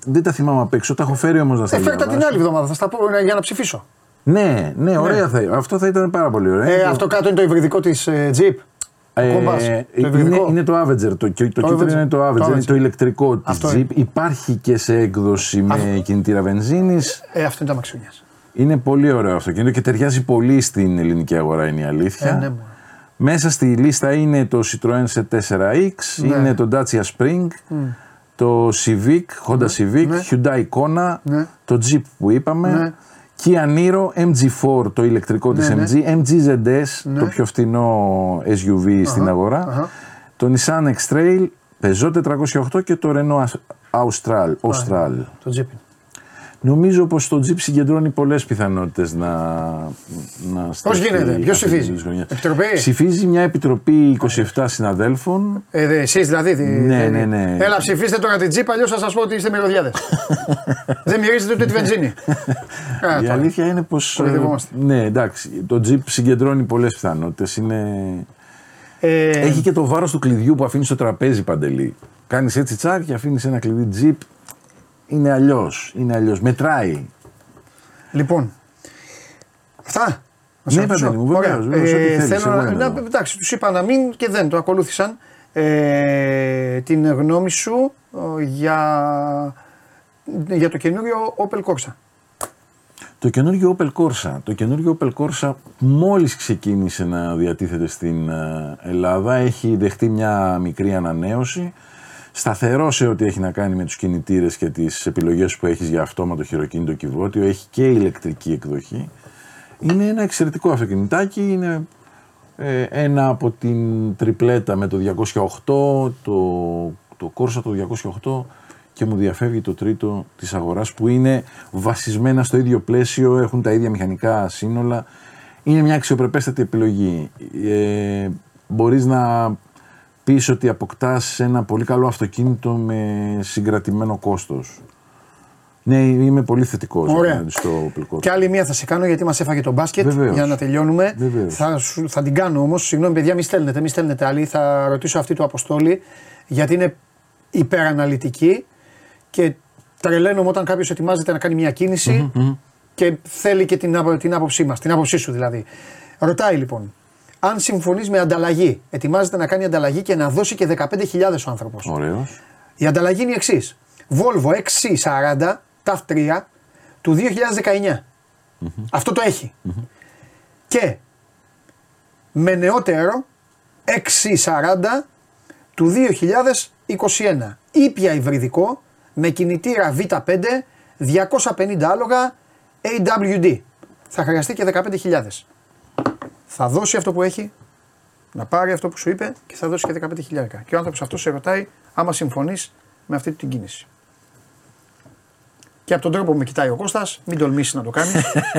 Δεν τα θυμάμαι απ' έξω, τα έχω φέρει όμως να στα Ε, φέρτε διαβάσω. την άλλη εβδομάδα, θα στα πω ε, για να ψηφίσω. Ναι, ναι, ωραία θα Αυτό θα ήταν πάρα πολύ ωραίο. Ε, αυτό κάτω είναι το υβριδικό της Jeep. Ε, το Compass, το είναι, υβριδικό. είναι το Avenger. Το, το, το Το κίτρινο Avenger. είναι το Το Avenger, είναι Avenger. το ηλεκτρικό της Αυτό Jeep. είναι. Υπάρχει και σε έκδοση με κινητήρα βενζίνης. Ε, αυτό είναι τα μαξούνια. Είναι πολύ ωραίο αυτοκίνητο και ταιριάζει πολύ στην ελληνική αγορά, είναι η αλήθεια. Ε, ναι, μωρέ. Μέσα στη λίστα είναι το Citroën C4X, Ναι. είναι το Dacia Spring, το Civic, Honda Civic, Ναι. Hyundai Kona, Ναι. το Jeep που είπαμε, Ναι. Kia Niro, MG4 το ηλεκτρικό της ναι. MG, MG ZS Ναι. το πιο φθηνό SUV στην αγορά, αχα. το Nissan X-Trail, Peugeot 408 και το Renault Austral. Austral. Το τζιπ. Νομίζω πως το Jeep συγκεντρώνει πολλές πιθανότητες να, να Πώς στεφτεί γίνεται, ποιος αυτή ψηφίζει, τη χρονιά. Επιτροπή; Ψηφίζει μια επιτροπή 27 συναδέλφων. Ε, δε, εσείς δηλαδή. τι- Ναι, τι- ναι, ναι. Έλα ψηφίστε τώρα την τζιπ, αλλιώς θα σας πω ότι είστε μυρωδιάδες. Δεν μυρίζετε ούτε τη βενζίνη. Ε, Η τώρα. αλήθεια είναι πως... ε, Κοροϊδευόμαστε. ναι, εντάξει, το Jeep συγκεντρώνει πολλές πιθανότητες. Είναι... Ε, Έχει και το βάρος του κλειδιού που αφήνεις στο τραπέζι παντελή. Κάνεις έτσι τσάκ και αφήνεις ένα κλειδί Jeep. Είναι αλλιώς, είναι αλλιώς. Μετράει. Λοιπόν, αυτά. Να σε Ναι, ρωτήσω. Παντελή μου, βεβαίως, Ωραία. βεβαίως, ό,τι θέλεις, θέλω εγώ να, είμαι να, εδώ. εντάξει, τους είπα να μην και δεν το ακολούθησαν. Ε, την γνώμη σου ε, για, για το καινούριο Opel Corsa. Το καινούργιο Opel Corsa. Το καινούργιο Opel Corsa μόλις ξεκίνησε να διατίθεται στην ε, Ελλάδα. Έχει δεχτεί μια μικρή ανανέωση. Σταθερό σε ό,τι έχει να κάνει με τους κινητήρες και τις επιλογές που έχεις για αυτόματο χειροκίνητο κυβότιο. Έχει και ηλεκτρική εκδοχή. Είναι ένα εξαιρετικό αυτοκινητάκι. Είναι ε, ένα από την τριπλέτα με το 208, το, το Corsa το 208 και μου διαφεύγει το τρίτο της αγοράς που είναι βασισμένα στο ίδιο πλαίσιο, έχουν τα ίδια μηχανικά σύνολα. Είναι μια αξιοπρεπέστατη επιλογή. Ε, μπορείς να πεις ότι αποκτάς ένα πολύ καλό αυτοκίνητο με συγκρατημένο κόστος. Ναι, είμαι πολύ θετικός Ωραία. απέναντι στο Opel Corsa. Και άλλη μία θα σε κάνω γιατί μας έφαγε το μπάσκετ Βεβαίως. για να τελειώνουμε. Βεβαίως. Θα, σου- θα την κάνω όμως. Συγγνώμη, παιδιά, μη στέλνετε, μη στέλνετε άλλη. Θα ρωτήσω αυτή του Αποστόλη γιατί είναι υπεραναλυτική και τρελαίνομαι όταν κάποιος ετοιμάζεται να κάνει μια κίνηση και θέλει και την, άπο- την άποψή μας, την άποψή σου δηλαδή. Ρωτάει λοιπόν, αν συμφωνείς με ανταλλαγή, ετοιμάζεται να κάνει ανταλλαγή και να δώσει και 15.000 ο άνθρωπος. Ωραίος. Η ανταλλαγή είναι η εξής. Volvo XC40 TAF 3 του 2019. Αυτό το εχει Και με νεότερο XC40 του 2021. Ήπια υβριδικό με κινητήρα V5 250 άλογα AWD. Θα χρειαστεί και 15.000. Θα δώσει αυτό που έχει, να πάρει αυτό που σου είπε και θα δώσει και 15.000. Και ο άνθρωπος αυτός σε ρωτάει άμα συμφωνείς με αυτή την κίνηση. Και από τον τρόπο που με κοιτάει ο Κώστας, μην τολμήσεις να το κάνεις.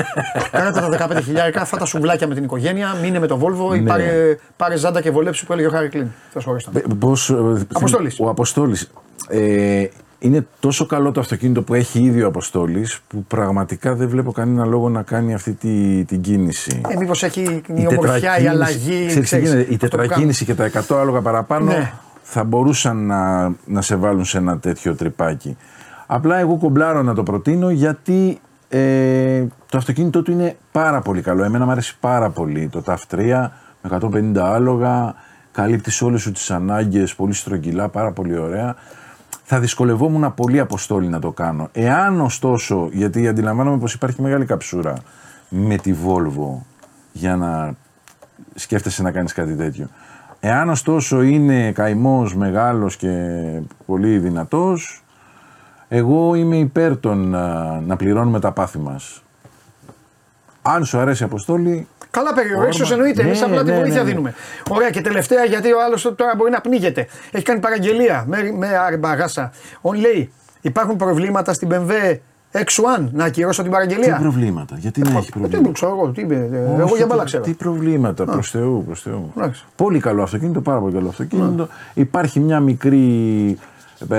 Κάνε τα 15 χιλιάρικα, φάτα σουβλάκια με την οικογένεια, μείνε με το Volvo ή Ναι. πάρε, πάρε ζάντα και βολέψου που έλεγε ο Χάρη Κλίν. Θα σου χωρίσω. Ε, Πώς, ε, Αποστόλης. Ο Αποστόλης. Ε, είναι τόσο καλό το αυτοκίνητο που έχει ήδη ο Αποστόλης που πραγματικά δεν βλέπω κανένα λόγο να κάνει αυτή τη, την κίνηση. Ε, μήπως έχει η, ομορφιά, η αλλαγή. ξέρεις τι ξέρεις, γίνεται, η αυτό που τετρακίνηση και τα 100 άλογα παραπάνω Ναι. θα μπορούσαν να, να σε βάλουν σε ένα τέτοιο τρυπάκι. Απλά εγώ κομπλάρω να το προτείνω γιατί ε, το αυτοκίνητό του είναι πάρα πολύ καλό. Εμένα μου αρέσει πάρα πολύ το TAF 3 με 150 άλογα, καλύπτεις όλες σου τις ανάγκες, πολύ στρογγυλά, πάρα πολύ ωραία. Θα δυσκολευόμουν πολύ αποστόλη να το κάνω. Εάν ωστόσο, γιατί αντιλαμβάνομαι πως υπάρχει μεγάλη καψούρα με τη Volvo για να σκέφτεσαι να κάνεις κάτι τέτοιο. Εάν ωστόσο είναι καημός, μεγάλος και πολύ δυνατός, εγώ είμαι υπέρ των α, να πληρώνουμε τα πάθη μας. Αν σου αρέσει η αποστόλη, Καλά, περιορίσω Όρμα. εννοείται. Εμείς Ναι, απλά την ναι, βοήθεια ναι, ναι. δίνουμε. Ωραία, και τελευταία γιατί ο άλλος τώρα μπορεί να πνίγεται. Έχει κάνει παραγγελία με, με αρμπαγάσα. Ο λέει: Υπάρχουν προβλήματα στην BMW X1 να ακυρώσω την τι παραγγελία. προβλήματα, γιατί να έχει Ε, τι προβλήματα; μου ξέρω εγώ, τι είπε, ε, Όχι, εγώ για τι- μπάλα ξέρω. Τι προβλήματα, προς Θεού, προς Θεού. Εντάξει. Πολύ καλό αυτοκίνητο, πάρα πολύ καλό αυτοκίνητο. Υπάρχει μια μικρή ε,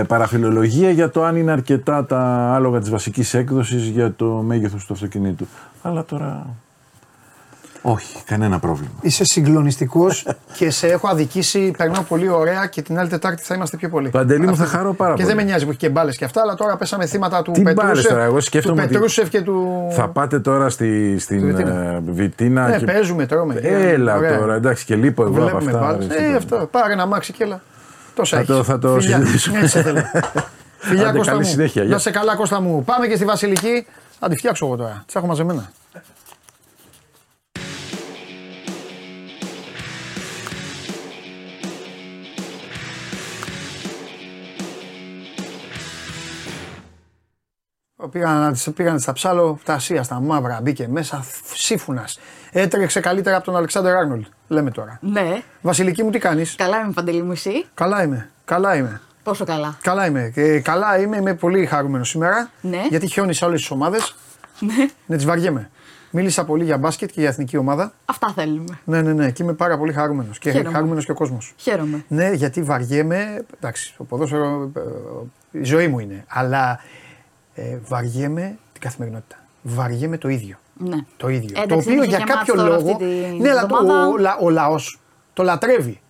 παραφιλολογία για το αν είναι αρκετά τα άλογα της βασικής έκδοσης για το μέγεθος του αυτοκινήτου. Αλλά τώρα... Όχι, κανένα πρόβλημα. Είσαι συγκλονιστικός και σε έχω αδικήσει. Περνάω πολύ ωραία και την άλλη Τετάρτη θα είμαστε πιο πολύ. Παντελή μου, Αυτό. θα χαρώ πάρα Και πολύ. δεν με νοιάζει που έχει και μπάλες και αυτά, αλλά τώρα πέσαμε θύματα του Τι μπάλες Πετρούσεφ. τώρα, εγώ του σκέφτομαι ότι Πετρούσεφ και του. Θα πάτε τώρα στη, στην Βιτίνα. ε, Βιτίνα. Ναι, και- παίζουμε, τρώμε. Έλα Ωραία. τώρα, εντάξει και λείπω εγώ από Βλέπουμε αυτά. μπάλες. ρε, Ε, τι αυτό. Πάρε ένα μάξι και έλα. Τόσα Θα έχεις. το- θα το Φιλιά. συζητήσουμε. Έτσι θέλω. Φιλιά Άντε, Κώστα καλή μου. συνέχεια, γεια. Να σε καλά Κώστα μου. Πάμε και στη Βασιλική. Θα τη φτιάξω εγώ τώρα. Τις έχω μαζεμένα. Πήγαν, να τις- πήγαν στα ψάλο, τα ασία, στα μαύρα, μπήκε μέσα, σύμφωνας. Έτρεξε καλύτερα από τον Αλεξάνδρ Άρνολτ. Λέμε τώρα. Ναι. Βασιλική μου, τι κάνεις; Καλά είμαι, Παντελή μου, εσύ; Καλά είμαι. Καλά είμαι. Πόσο καλά; Καλά είμαι. Και καλά είμαι, είμαι πολύ χαρούμενος σήμερα. Ναι. Γιατί χιόνι σε όλες τις ομάδες. Ναι. Ναι, τις βαριέμαι. Μίλησα πολύ για μπάσκετ και για εθνική ομάδα. Αυτά θέλουμε. Ναι, ναι, ναι. Και είμαι πάρα πολύ χαρούμενος. Και Χαίρομαι. χαρούμενος και ο κόσμος. Χαίρομαι. Ναι, γιατί βαριέμαι. Εντάξει, το ποδόσφαιρο ε, ε, η ζωή μου είναι. Αλλά ε, βαριέμαι την καθημερινότητα. Βαριέμαι το ίδιο. Ναι. Το ίδιο. Εντάξει, το οποίο είναι για και γεμάτος κάποιο τώρα λόγο. αυτή τη Ναι, αλλά το, εβδομάδα. ο, λα- ο λαός το λατρεύει.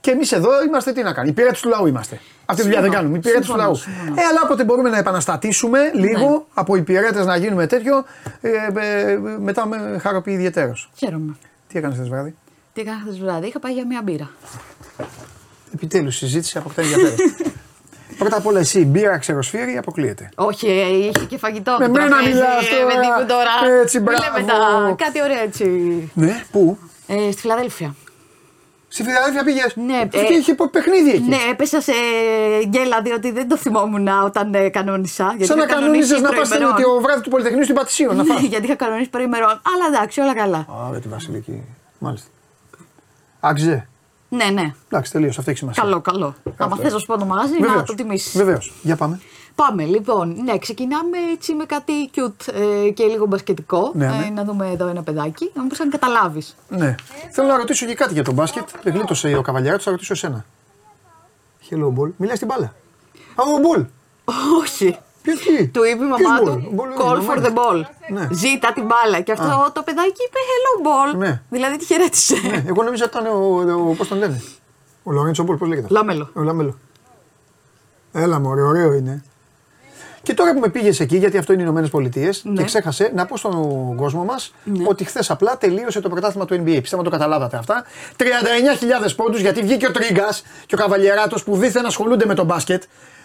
Και εμείς εδώ είμαστε τι να κάνουμε. Υπηρέτε του λαού είμαστε. Αυτή τη δουλειά δεν Συμφωνώ. κάνουμε. Υπηρέτε του Συμφωνώ, λαού. συμφωνώ. Ε, αλλά όποτε μπορούμε να επαναστατήσουμε λίγο Ναι. από υπηρέτε να γίνουμε τέτοιο, ε, ε, μετά με χαροποιεί ιδιαίτερω. Χαίρομαι. Τι έκανες χθες βράδυ; Τι έκανα χθες βράδυ, είχα πάει για μια μπύρα. Επιτέλους, συζήτηση αποκτά ενδιαφέρον. Πρώτα απ' όλα, εσύ η μπύρα ξεροσφύρι αποκλείεται. Όχι, ε, είχε και φαγητό. Με το μένα τραπέζι, μιλάς ε, τώρα. παιδί μου τώρα. Έτσι, Μην μπράβο. λέμε τα- Κάτι ωραίο έτσι. Ναι, πού; Ε, στη Φιλαδέλφια. Στη Φιλαδέλφια πήγες; Ναι, Αυτή είχε παιχνίδι εκεί. Ναι, έπεσα σε γκέλα διότι δεν το θυμόμουν όταν ε, κανόνισα. γιατί Σαν να είχα κανονίζεις να πας προημερών. το βράδυ του Πολυτεχνείου στην Πατησίων να Ναι, φας. γιατί είχα κανονίσει προημερών. Αλλά εντάξει, όλα καλά. Άρα τη Βασιλική. Μάλιστα. Άξιζε. Ναι, ναι. Εντάξει, τελείωσε. Αυτό έχει σημασία. Καλό, καλό. Αν θες να σου πω το μαγαζί, να το τιμήσεις. Βεβαίως. Για πάμε. Πάμε λοιπόν. Ναι, ξεκινάμε έτσι με κάτι cute ε, και λίγο μπασκετικό. Ναι, ναι. Ε, να δούμε εδώ ένα παιδάκι. Να μου πει αν καταλάβεις. Ναι. Θέλω να ρωτήσω και κάτι για τον μπάσκετ. Δεν γλίτωσε ο καβαλιάρα, θα ρωτήσω εσένα. Hello ball. Μιλάει στην μπάλα. Α, ο ball. Όχι. Ποιο τι. Του είπε η Ποιος μαμά ball? του Ball είναι η call μαμά for της. the ball. Ναι. Ζήτα την μπάλα. Και αυτό Α. το παιδάκι είπε hello ball. Ναι. Δηλαδή τη χαιρέτησε. Ναι, εγώ νόμιζα ότι ήταν ο, ο, πώς τον λένε; Ο Λορέντσο Μπολ, πώς λέγεται. Λάμελο. Ο Λάμελο. Έλα μωρέ, ωραίο είναι. Και τώρα που με πήγες εκεί, γιατί αυτό είναι οι Ηνωμένες Πολιτείες, Ναι. και ξέχασε να πω στον κόσμο μας ότι χθες απλά τελείωσε το πρωτάθλημα του NBA. Πιστεύω να το καταλάβατε αυτά. 39.000 πόντους γιατί βγήκε ο Τρίγκας και ο Καβαλιεράτος που δίθεν ασχολούνται με το μπάσκετ.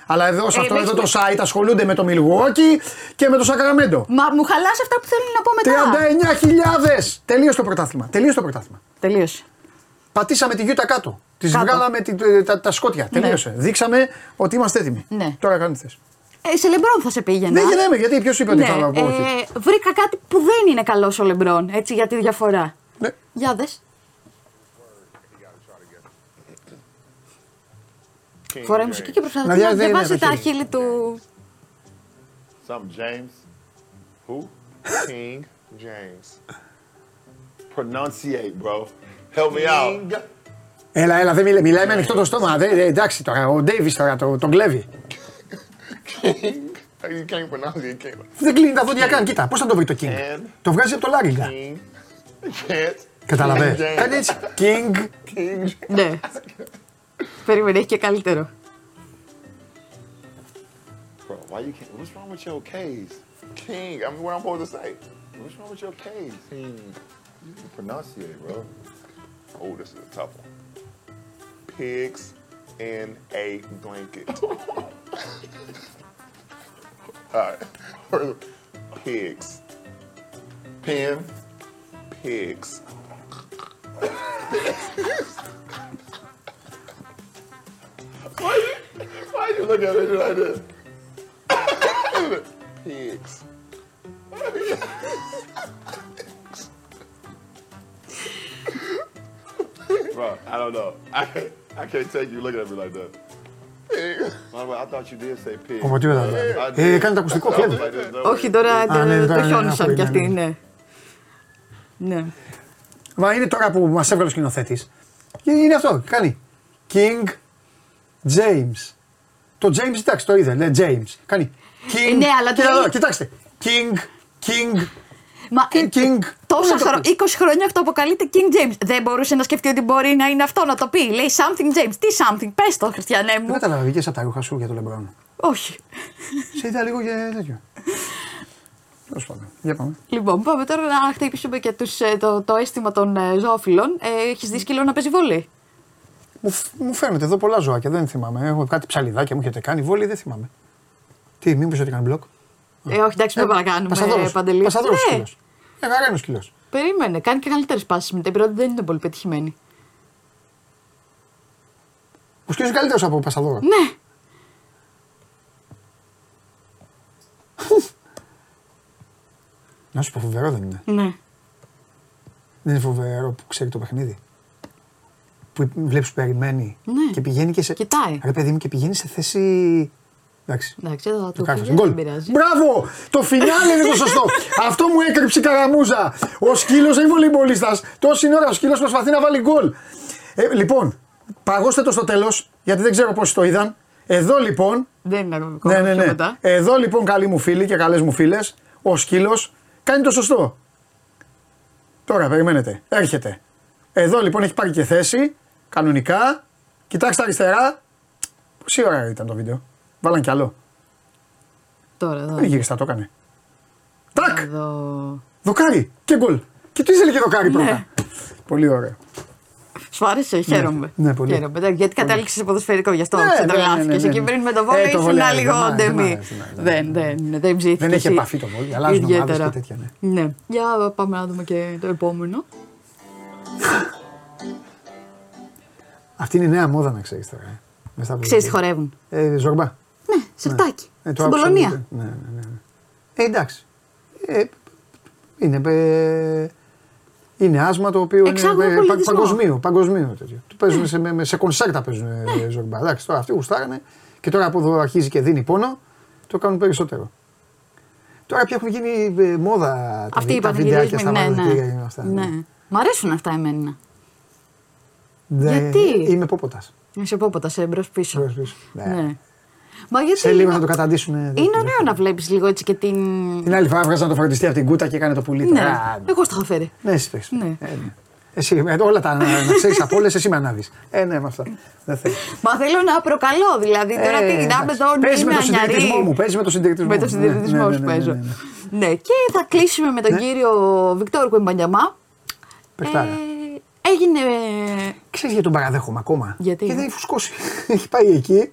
Αλλά εδώ σε Ε, αυτό με εδώ έχεις το site ασχολούνται με το Milwaukee και με το Σακραμέντο. Μα μου χαλάσει αυτά που θέλω να πω μετά. 39.000! Τελείωσε το πρωτάθλημα. Τελείωσε το πρωτάθλημα. Τελείωσε. Πατήσαμε τη Γιούτα κάτω. Τη Κάτω. βγάλαμε τη- τα, τα σκότια. Ναι. Τελείωσε. Δείξαμε ότι είμαστε έτοιμοι. Ναι. Τώρα κάνει θες. Ε, σε λεμπρόν θα σε πήγαινα. Ναι, ναι, ναι, γιατί ποιος είπε ότι Ναι, θα πω όχι. ε, βρήκα κάτι που δεν είναι καλός ο Λεμπρόν, έτσι για τη διαφορά. Ναι. Για δες. Φοράει μουσική και προσπαθεί Να να δια- δεν είναι διαβάσει το τα χέρι. χείλη του. Some James. Who? King James. Pronunciate, bro. Help me out. Έλα, έλα, δεν μιλάει, μιλάει με ανοιχτό το στόμα. Δεν, δεν, εντάξει τώρα, ο Ντέιβι τώρα το, τον κλέβει. You can't pronounce it. You can't. Δεν κλείνει τα δόντια καν. Κοίτα, πώς θα το βρει το King; And Το βγάζει από το Λάριγκα. King. Can't. Καταλαβέ. King James. Κάνει έτσι. King. King. Ναι. Περίμενε, έχει και καλύτερο. Bro, why you can't? What's wrong with your K's? King. I mean, what I'm supposed to say? What's wrong with your K's? King. You can pronunciate, bro. Oh, this is a tough one. Pigs in a blanket. All right. Pigs. Pen. Pigs. why, why you look at me like this? Pigs. Bro, I don't know. I can't, I can't take you looking at me like that. Pig. By the way, I thought you did say pig. Πω, τι ωραία. I Ε, did. κάνει το ακουστικό, I was κλέβει. like this, no Όχι, τώρα Α, ναι, το, τώρα, το ναι, χιόνισαν ακούει, κι ναι, αυτοί, ναι. ναι. Ναι. Μα είναι τώρα που μας έβγαλε ο σκηνοθέτης. Είναι αυτό. Κάνει. King James. Το James, εντάξει, το είδε. Λέει James. Κάνει. King. Ε, ναι, αλλά Κοίτα το- εδώ, κοιτάξτε. King. King. Μα ε, King. τόσα Πού είναι το χρόνια, 20 χρόνια αυτό αποκαλείται King James. Δεν μπορούσε να σκεφτεί ότι μπορεί να είναι αυτό να το πει. Λέει something James. Τι something, πες το, Χριστιανέ Δεν μου. κατάλαβα, βγήκες από τα ρούχα σου για το Λεμπρόν. Όχι. Σε είδα λίγο για τέτοιο. Τέλος πάντων. Για πάμε. Λοιπόν, πάμε τώρα να χτυπήσουμε και τους, ε, το, το αίσθημα των ε, ζωόφιλων. Ε, Έχεις δει σκύλο να παίζει βόλη. Μου, φ- μου φαίνεται εδώ πολλά ζωάκια, δεν θυμάμαι. Έχω κάτι ψαλιδάκια μου έχετε κάνει. Βόλη δεν θυμάμαι. Τι, μήπως ότι κάνει μπλοκ; Ε, όχι, εντάξει, μην παρακάνουμε. Πασαδόρος. Παντελή. Πασαδόρος Ναι, σκύλος. Ε, γαρένος σκύλος. περίμενε. Κάνει και καλύτερες πάσει μετά. Η πρώτη δεν είναι πολύ πετυχημένη. Ο σκύλος είναι καλύτερος από ο Πασαδόρο. Ναι. Να σου πω φοβερό δεν είναι. Ναι. Δεν είναι φοβερό που ξέρει το παιχνίδι. Που βλέπεις που περιμένει Ναι. και πηγαίνει και σε. Κοιτάει. Ρε παιδί μου και πηγαίνει σε θέση. Εντάξει. Εντάξει, εδώ Το του κάρφωσε. φύγε, Γκολ. δεν πειράζει. Μπράβο! Το φινάλε είναι το σωστό. Αυτό μου έκρυψε η καραμούζα. Ο σκύλος δεν είναι βολυμπολίστα. Τόση ώρα ο σκύλος προσπαθεί να βάλει γκολ. Ε, λοιπόν, παγώστε το στο τέλος, γιατί δεν ξέρω πόσοι το είδαν. Εδώ λοιπόν. Δεν είναι ακόμα Ναι, ναι, πιο ναι. μετά. Εδώ λοιπόν, καλοί μου φίλοι και καλές μου φίλες, ο σκύλος κάνει το σωστό. Τώρα περιμένετε. Έρχεται. Εδώ λοιπόν έχει πάρει και θέση. Κανονικά. Κοιτάξτε αριστερά. Πόση ώρα ήταν το βίντεο; Βάλαν κι άλλο. Τώρα εδώ. Δεν γύριστα, το έκανε. Τάκ! Εδώ. Δοκάρι και γκολ. Και του ήθελε και δοκάρι πρώτα. Ναι. Πολύ ωραίο. Σου άρεσε, χαίρομαι. ναι, πολύ. Χαίρομαι. Εντάξει, Γιατί κατέληξες σε ποδοσφαιρικό, γι' αυτό Ναι, ναι, ξετρελάθηκες. ναι, ναι, ναι. Εκεί πριν με το Ε, βόλιο το ήσουν βόλεϊ, λίγο δεν μ' άρεσε, δεν μ' ντεμή. άρεσε, ναι, Δεν, δεν, δεν ψήθηκε. Δεν έχει εσύ. επαφή το βόλιο. Αλλάζουν ομάδες Ιδιαίτερα. και τέτοια. Ναι. Ναι. Για πάμε να δούμε και το επόμενο. Αυτή είναι η νέα μόδα να ξέρεις τώρα. ε. Μες στα Ξέρεις τι ποδήλατα. χορεύουν. Ε, ζορμπά. Ναι, σερτάκι. Ε, το Στην άκουσα κολονία. λίγο. Ναι, ναι, ναι. Ε, εντάξει. Ε, είναι, ε, είναι άσμα το οποίο Εξάγουμε είναι ε, πα- πολιτισμό. παγκοσμίο. παγκοσμίο τέτοιο. Το παίζουν σε, με, σε κονσέρτα παίζουν ε, ζορμπά. Εντάξει, τώρα αυτοί γουστάρανε και τώρα από εδώ αρχίζει και δίνει πόνο, το κάνουν περισσότερο. Τώρα πια έχουν γίνει ε, μόδα τα, Αυτοί οι τα βιντεάκια στα πανηγυρισμοί, ναι, βαδιστήρια ναι. και αυτά. ναι. Μ' αρέσουν αυτά εμένα. Δεν- Γιατί; Είμαι πόποτας. Είσαι πόποτας, σε εμπρό πίσω. Μπρος πίσω. Ναι. Ναι. Μα γιατί Σε λίγο είναι- θα το καταντήσουν. ε, Είναι ωραίο να βλέπεις λίγο έτσι και την. Την άλλη φορά βγάζαν το φροντιστή από την κούτα και έκανε το πουλί. Ναι, Α, εγώ στο είχα φέρει. Ναι, εσύ πες. Ναι. Ε, ναι. Εσύ, ε, όλα τα να ξέρεις από όλες, εσύ με ανάβεις. Ε, ναι, με αυτά. Δεν θέλω. Μα θέλω να προκαλώ, δηλαδή τώρα Ε, τι να είμαι εντάξει. εδώ Παίζει με είμαι το συντηρητισμό ανιαρή. μου. Παίζει με το συντηρητισμό Με το μου. συντηρητισμό Ναι, ναι, σου ναι, ναι, παίζω. ναι, ναι. Ναι, και θα κλείσουμε με τον Ναι. κύριο Βικτόρ Κουεμπανιαμά. Παιχτάρα. Ε, έγινε. Ξέρεις γιατί τον παραδέχομαι ακόμα. Γιατί; Γιατί έχει φουσκώσει. έχει πάει εκεί.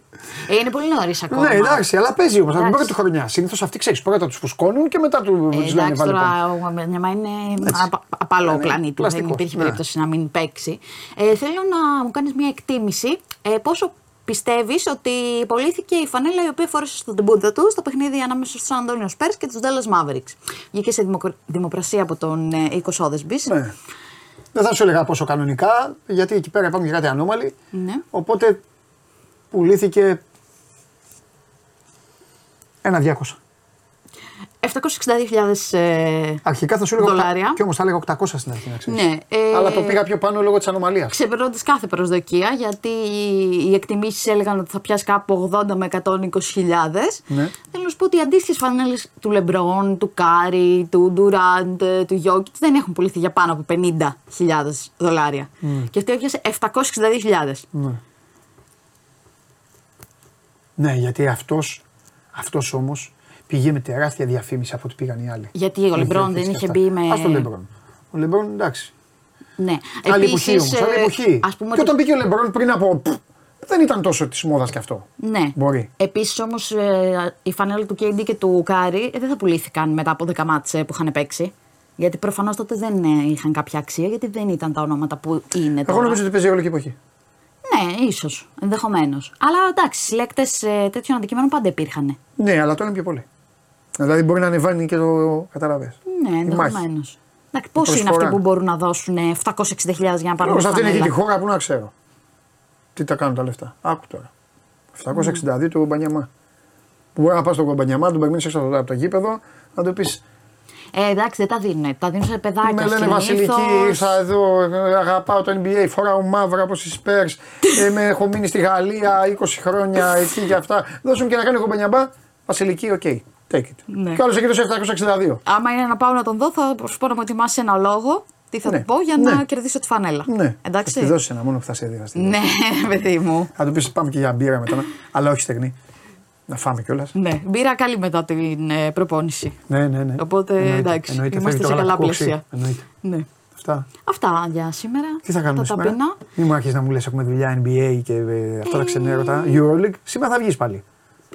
Ε, είναι πολύ νωρίς ακόμα. Ναι, εντάξει, αλλά παίζει όμως από την Εντάξει. πρώτη χρονιά. Συνήθως αυτοί ξέρεις. Πρώτα τους φουσκώνουν και μετά τους Ε, τους λένε εντάξει, βάλε τώρα πάνω. ο Κουεμπανιαμά είναι Έτσι. απ' απ' άλλο Ναι, πλανήτη. Δεν πλαστικός, υπήρχε ναι. περίπτωση να μην παίξει. Ε, θέλω να μου κάνεις μια εκτίμηση ε, πόσο πιστεύεις ότι πωλήθηκε η φανέλα η οποία φόρεσε στον τεμπούτο του στο παιχνίδι ανάμεσα στους Αντώνιος Πέρς και τους Dallas Mavericks; Βγήκε σε δημοκρα- δημοπρασία από τον ε, Οίκο Σόδεσμπη. Ναι. Δεν θα σου έλεγα πόσο κανονικά, γιατί εκεί πέρα υπάρχουν και κάτι ανώμαλοι. Ναι. Οπότε πουλήθηκε ένα 200. 762.000 ε, Αρχικά θα σου έλεγα δολάρια. Και όμως θα έλεγα 800 στην αρχή να ξέρεις. Ναι, ε, Αλλά το πήγα πιο πάνω λόγω της ανομαλίας. Ξεπερνώντας κάθε προσδοκία, γιατί οι εκτιμήσεις έλεγαν ότι θα πιάσει κάπου 80 με 120.000. Ναι. Θέλω να σου πω ότι οι αντίστοιχες φανέλες του Λεμπρόν, του Κάρι, του Ντουράντ, του Γιόκιτς δεν έχουν πουληθεί για πάνω από 50.000 δολάρια. Mm. Και αυτή έπιασε 762.000. Ναι. ναι, γιατί αυτός αυτός όμως πήγε με τεράστια διαφήμιση από ό,τι πήγαν οι άλλοι. Γιατί ο Λεμπρόν δεν είχε μπει με. Α τον Λεμπρόν. Ο Λεμπρόν εντάξει. Ναι. Άλλη εποχή όμως. Άλλη εποχή. Ας πούμε και ότι- όταν πήγε ο Λεμπρόν πριν από. πφ, δεν ήταν τόσο της μόδας κι αυτό. Ναι. Μπορεί. Επίσης όμως η φανέλα του KD και του Κάρι ε, δεν θα πουλήθηκαν μετά από 10 ματς που είχαν παίξει. Γιατί προφανώς τότε δεν ε, είχαν κάποια αξία, γιατί δεν ήταν τα ονόματα που είναι τώρα. Εγώ νομίζω ότι παίζει όλη και εποχή. Ναι, ίσως, ενδεχομένως. Αλλά εντάξει, συλλέκτες τέτοιων αντικειμένων πάντα υπήρχαν. Ναι, αλλά τώρα είναι πιο πολύ. Δηλαδή μπορεί να ανεβάνει και το. Καταλαβέ. Ναι, ενδεχομένως. Εντάξει, πώς είναι προσφορά. αυτοί που μπορούν να δώσουν 760.000 για να πάρουν Όμως αυτή είναι και φανέλα. τη χώρα που να ξέρω. Τι τα κάνουν τα λεφτά. Άκου τώρα. 762 του Μπανιαμά. Που μπορεί να πας στον Μπανιαμά, τον περιμένεις έξω από το γήπεδο, να του πεις Ε, εντάξει, δεν τα δίνουν. Τα δίνουν σε παιδάκια. Με λένε συνήθως. Βασιλική, ήρθα εδώ, ε, αγαπάω το NBA, φοράω μαύρα όπως οι Spurs. ε, με, έχω μείνει στη Γαλλία 20 χρόνια εκεί και αυτά. Δώσουν και να κάνει κομπανιαμπά. Βασιλική, οκ. Take it. Ναι. Και άλλο εκεί το 762. Άμα είναι να πάω να τον δω, θα σου πω να μου ετοιμάσει ένα λόγο. Τι θα Ναι. του πω για Ναι. να κερδίσω τη φανέλα. Ναι, θα Εντάξει. τη δώσει ένα μόνο που θα σε έδινα. Ναι, παιδί μου. Θα του πεις πάμε και για μπύρα μετά, να- αλλά όχι στεγνή. Να φάμε κιόλας. Ναι, μπύρα καλή μετά την ε, προπόνηση. Ναι, ναι, ναι. Οπότε Εννοείται, εντάξει, εννοείται. είμαστε Φεύγει σε το καλά γαλακτικό πλαίσια. οξύ. Εννοείται. Ναι. Αυτά. Αυτά για σήμερα. Τι θα κάνουμε τα σήμερα; ταπεινά. Μην μου αρχίσει να μου λες: Έχουμε δουλειά NBA και ε, αυτά τα ξενέρωτα. Euroleague. Σήμερα θα βγεις πάλι.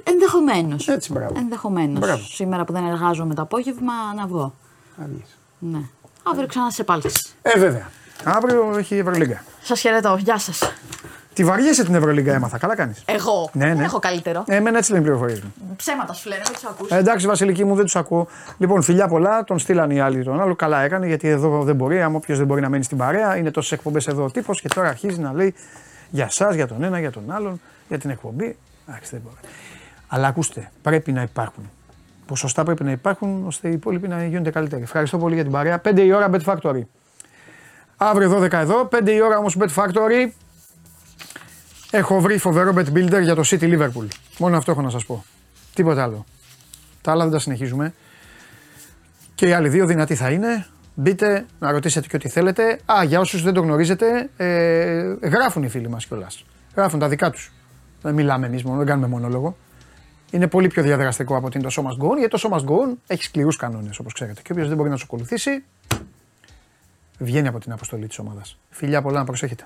Ενδεχομένως. Έτσι, μπράβο. Ενδεχομένως. Μπράβο. Σήμερα που δεν εργάζομαι το απόγευμα να βγω. Θα βγεις. Ναι. Αύριο ξανά σε πάλι. Ε, βέβαια. Αύριο έχει Ευρωλίγκα. Σας χαιρετώ. Γεια σας. Τη βαριέσαι την Ευρωλίγκα, έμαθα. Καλά κάνεις. Εγώ Ναι, ναι. δεν έχω καλύτερο. Εμένα έτσι λένε οι πληροφορίες μου. Ψέματα σου λένε, δεν τους ακούς. Ε, εντάξει, Βασιλική μου, δεν τους ακούω. Λοιπόν, φιλιά πολλά, τον στείλαν οι άλλοι τον άλλο. Καλά έκανε γιατί εδώ δεν μπορεί. Άμα όποιος δεν μπορεί να μένει στην παρέα, είναι τόσες εκπομπές εδώ ο τύπος και τώρα αρχίζει να λέει για εσά, για τον ένα, για τον άλλον, για την εκπομπή. Εντάξει, δεν μπορεί. Αλλά ακούστε, πρέπει να υπάρχουν. Ποσοστά πρέπει να υπάρχουν ώστε οι υπόλοιποι να γίνονται καλύτεροι. Ευχαριστώ πολύ για την παρέα. 5 η ώρα Bet Factory. Αύριο 12 εδώ, 5 η ώρα όμως Bet Factory. Έχω βρει φοβερό bet builder για το City Liverpool. Μόνο αυτό έχω να σας πω. Τίποτα άλλο. Τα άλλα δεν τα συνεχίζουμε. Και οι άλλοι δύο δυνατοί θα είναι. Μπείτε να ρωτήσετε και ό,τι θέλετε. Α, για όσους δεν το γνωρίζετε, ε, γράφουν οι φίλοι μας κιόλας. Γράφουν τα δικά τους. Δεν μιλάμε εμείς μόνο, δεν κάνουμε μονόλογο. Είναι πολύ πιο διαδραστικό από ότι είναι το Show Must Go On, γιατί το Show Must Go On έχει σκληρούς κανόνες όπως ξέρετε. Και όποιο δεν μπορεί να του ακολουθήσει, βγαίνει από την αποστολή της ομάδας. Φιλιά πολλά να προσέχετε.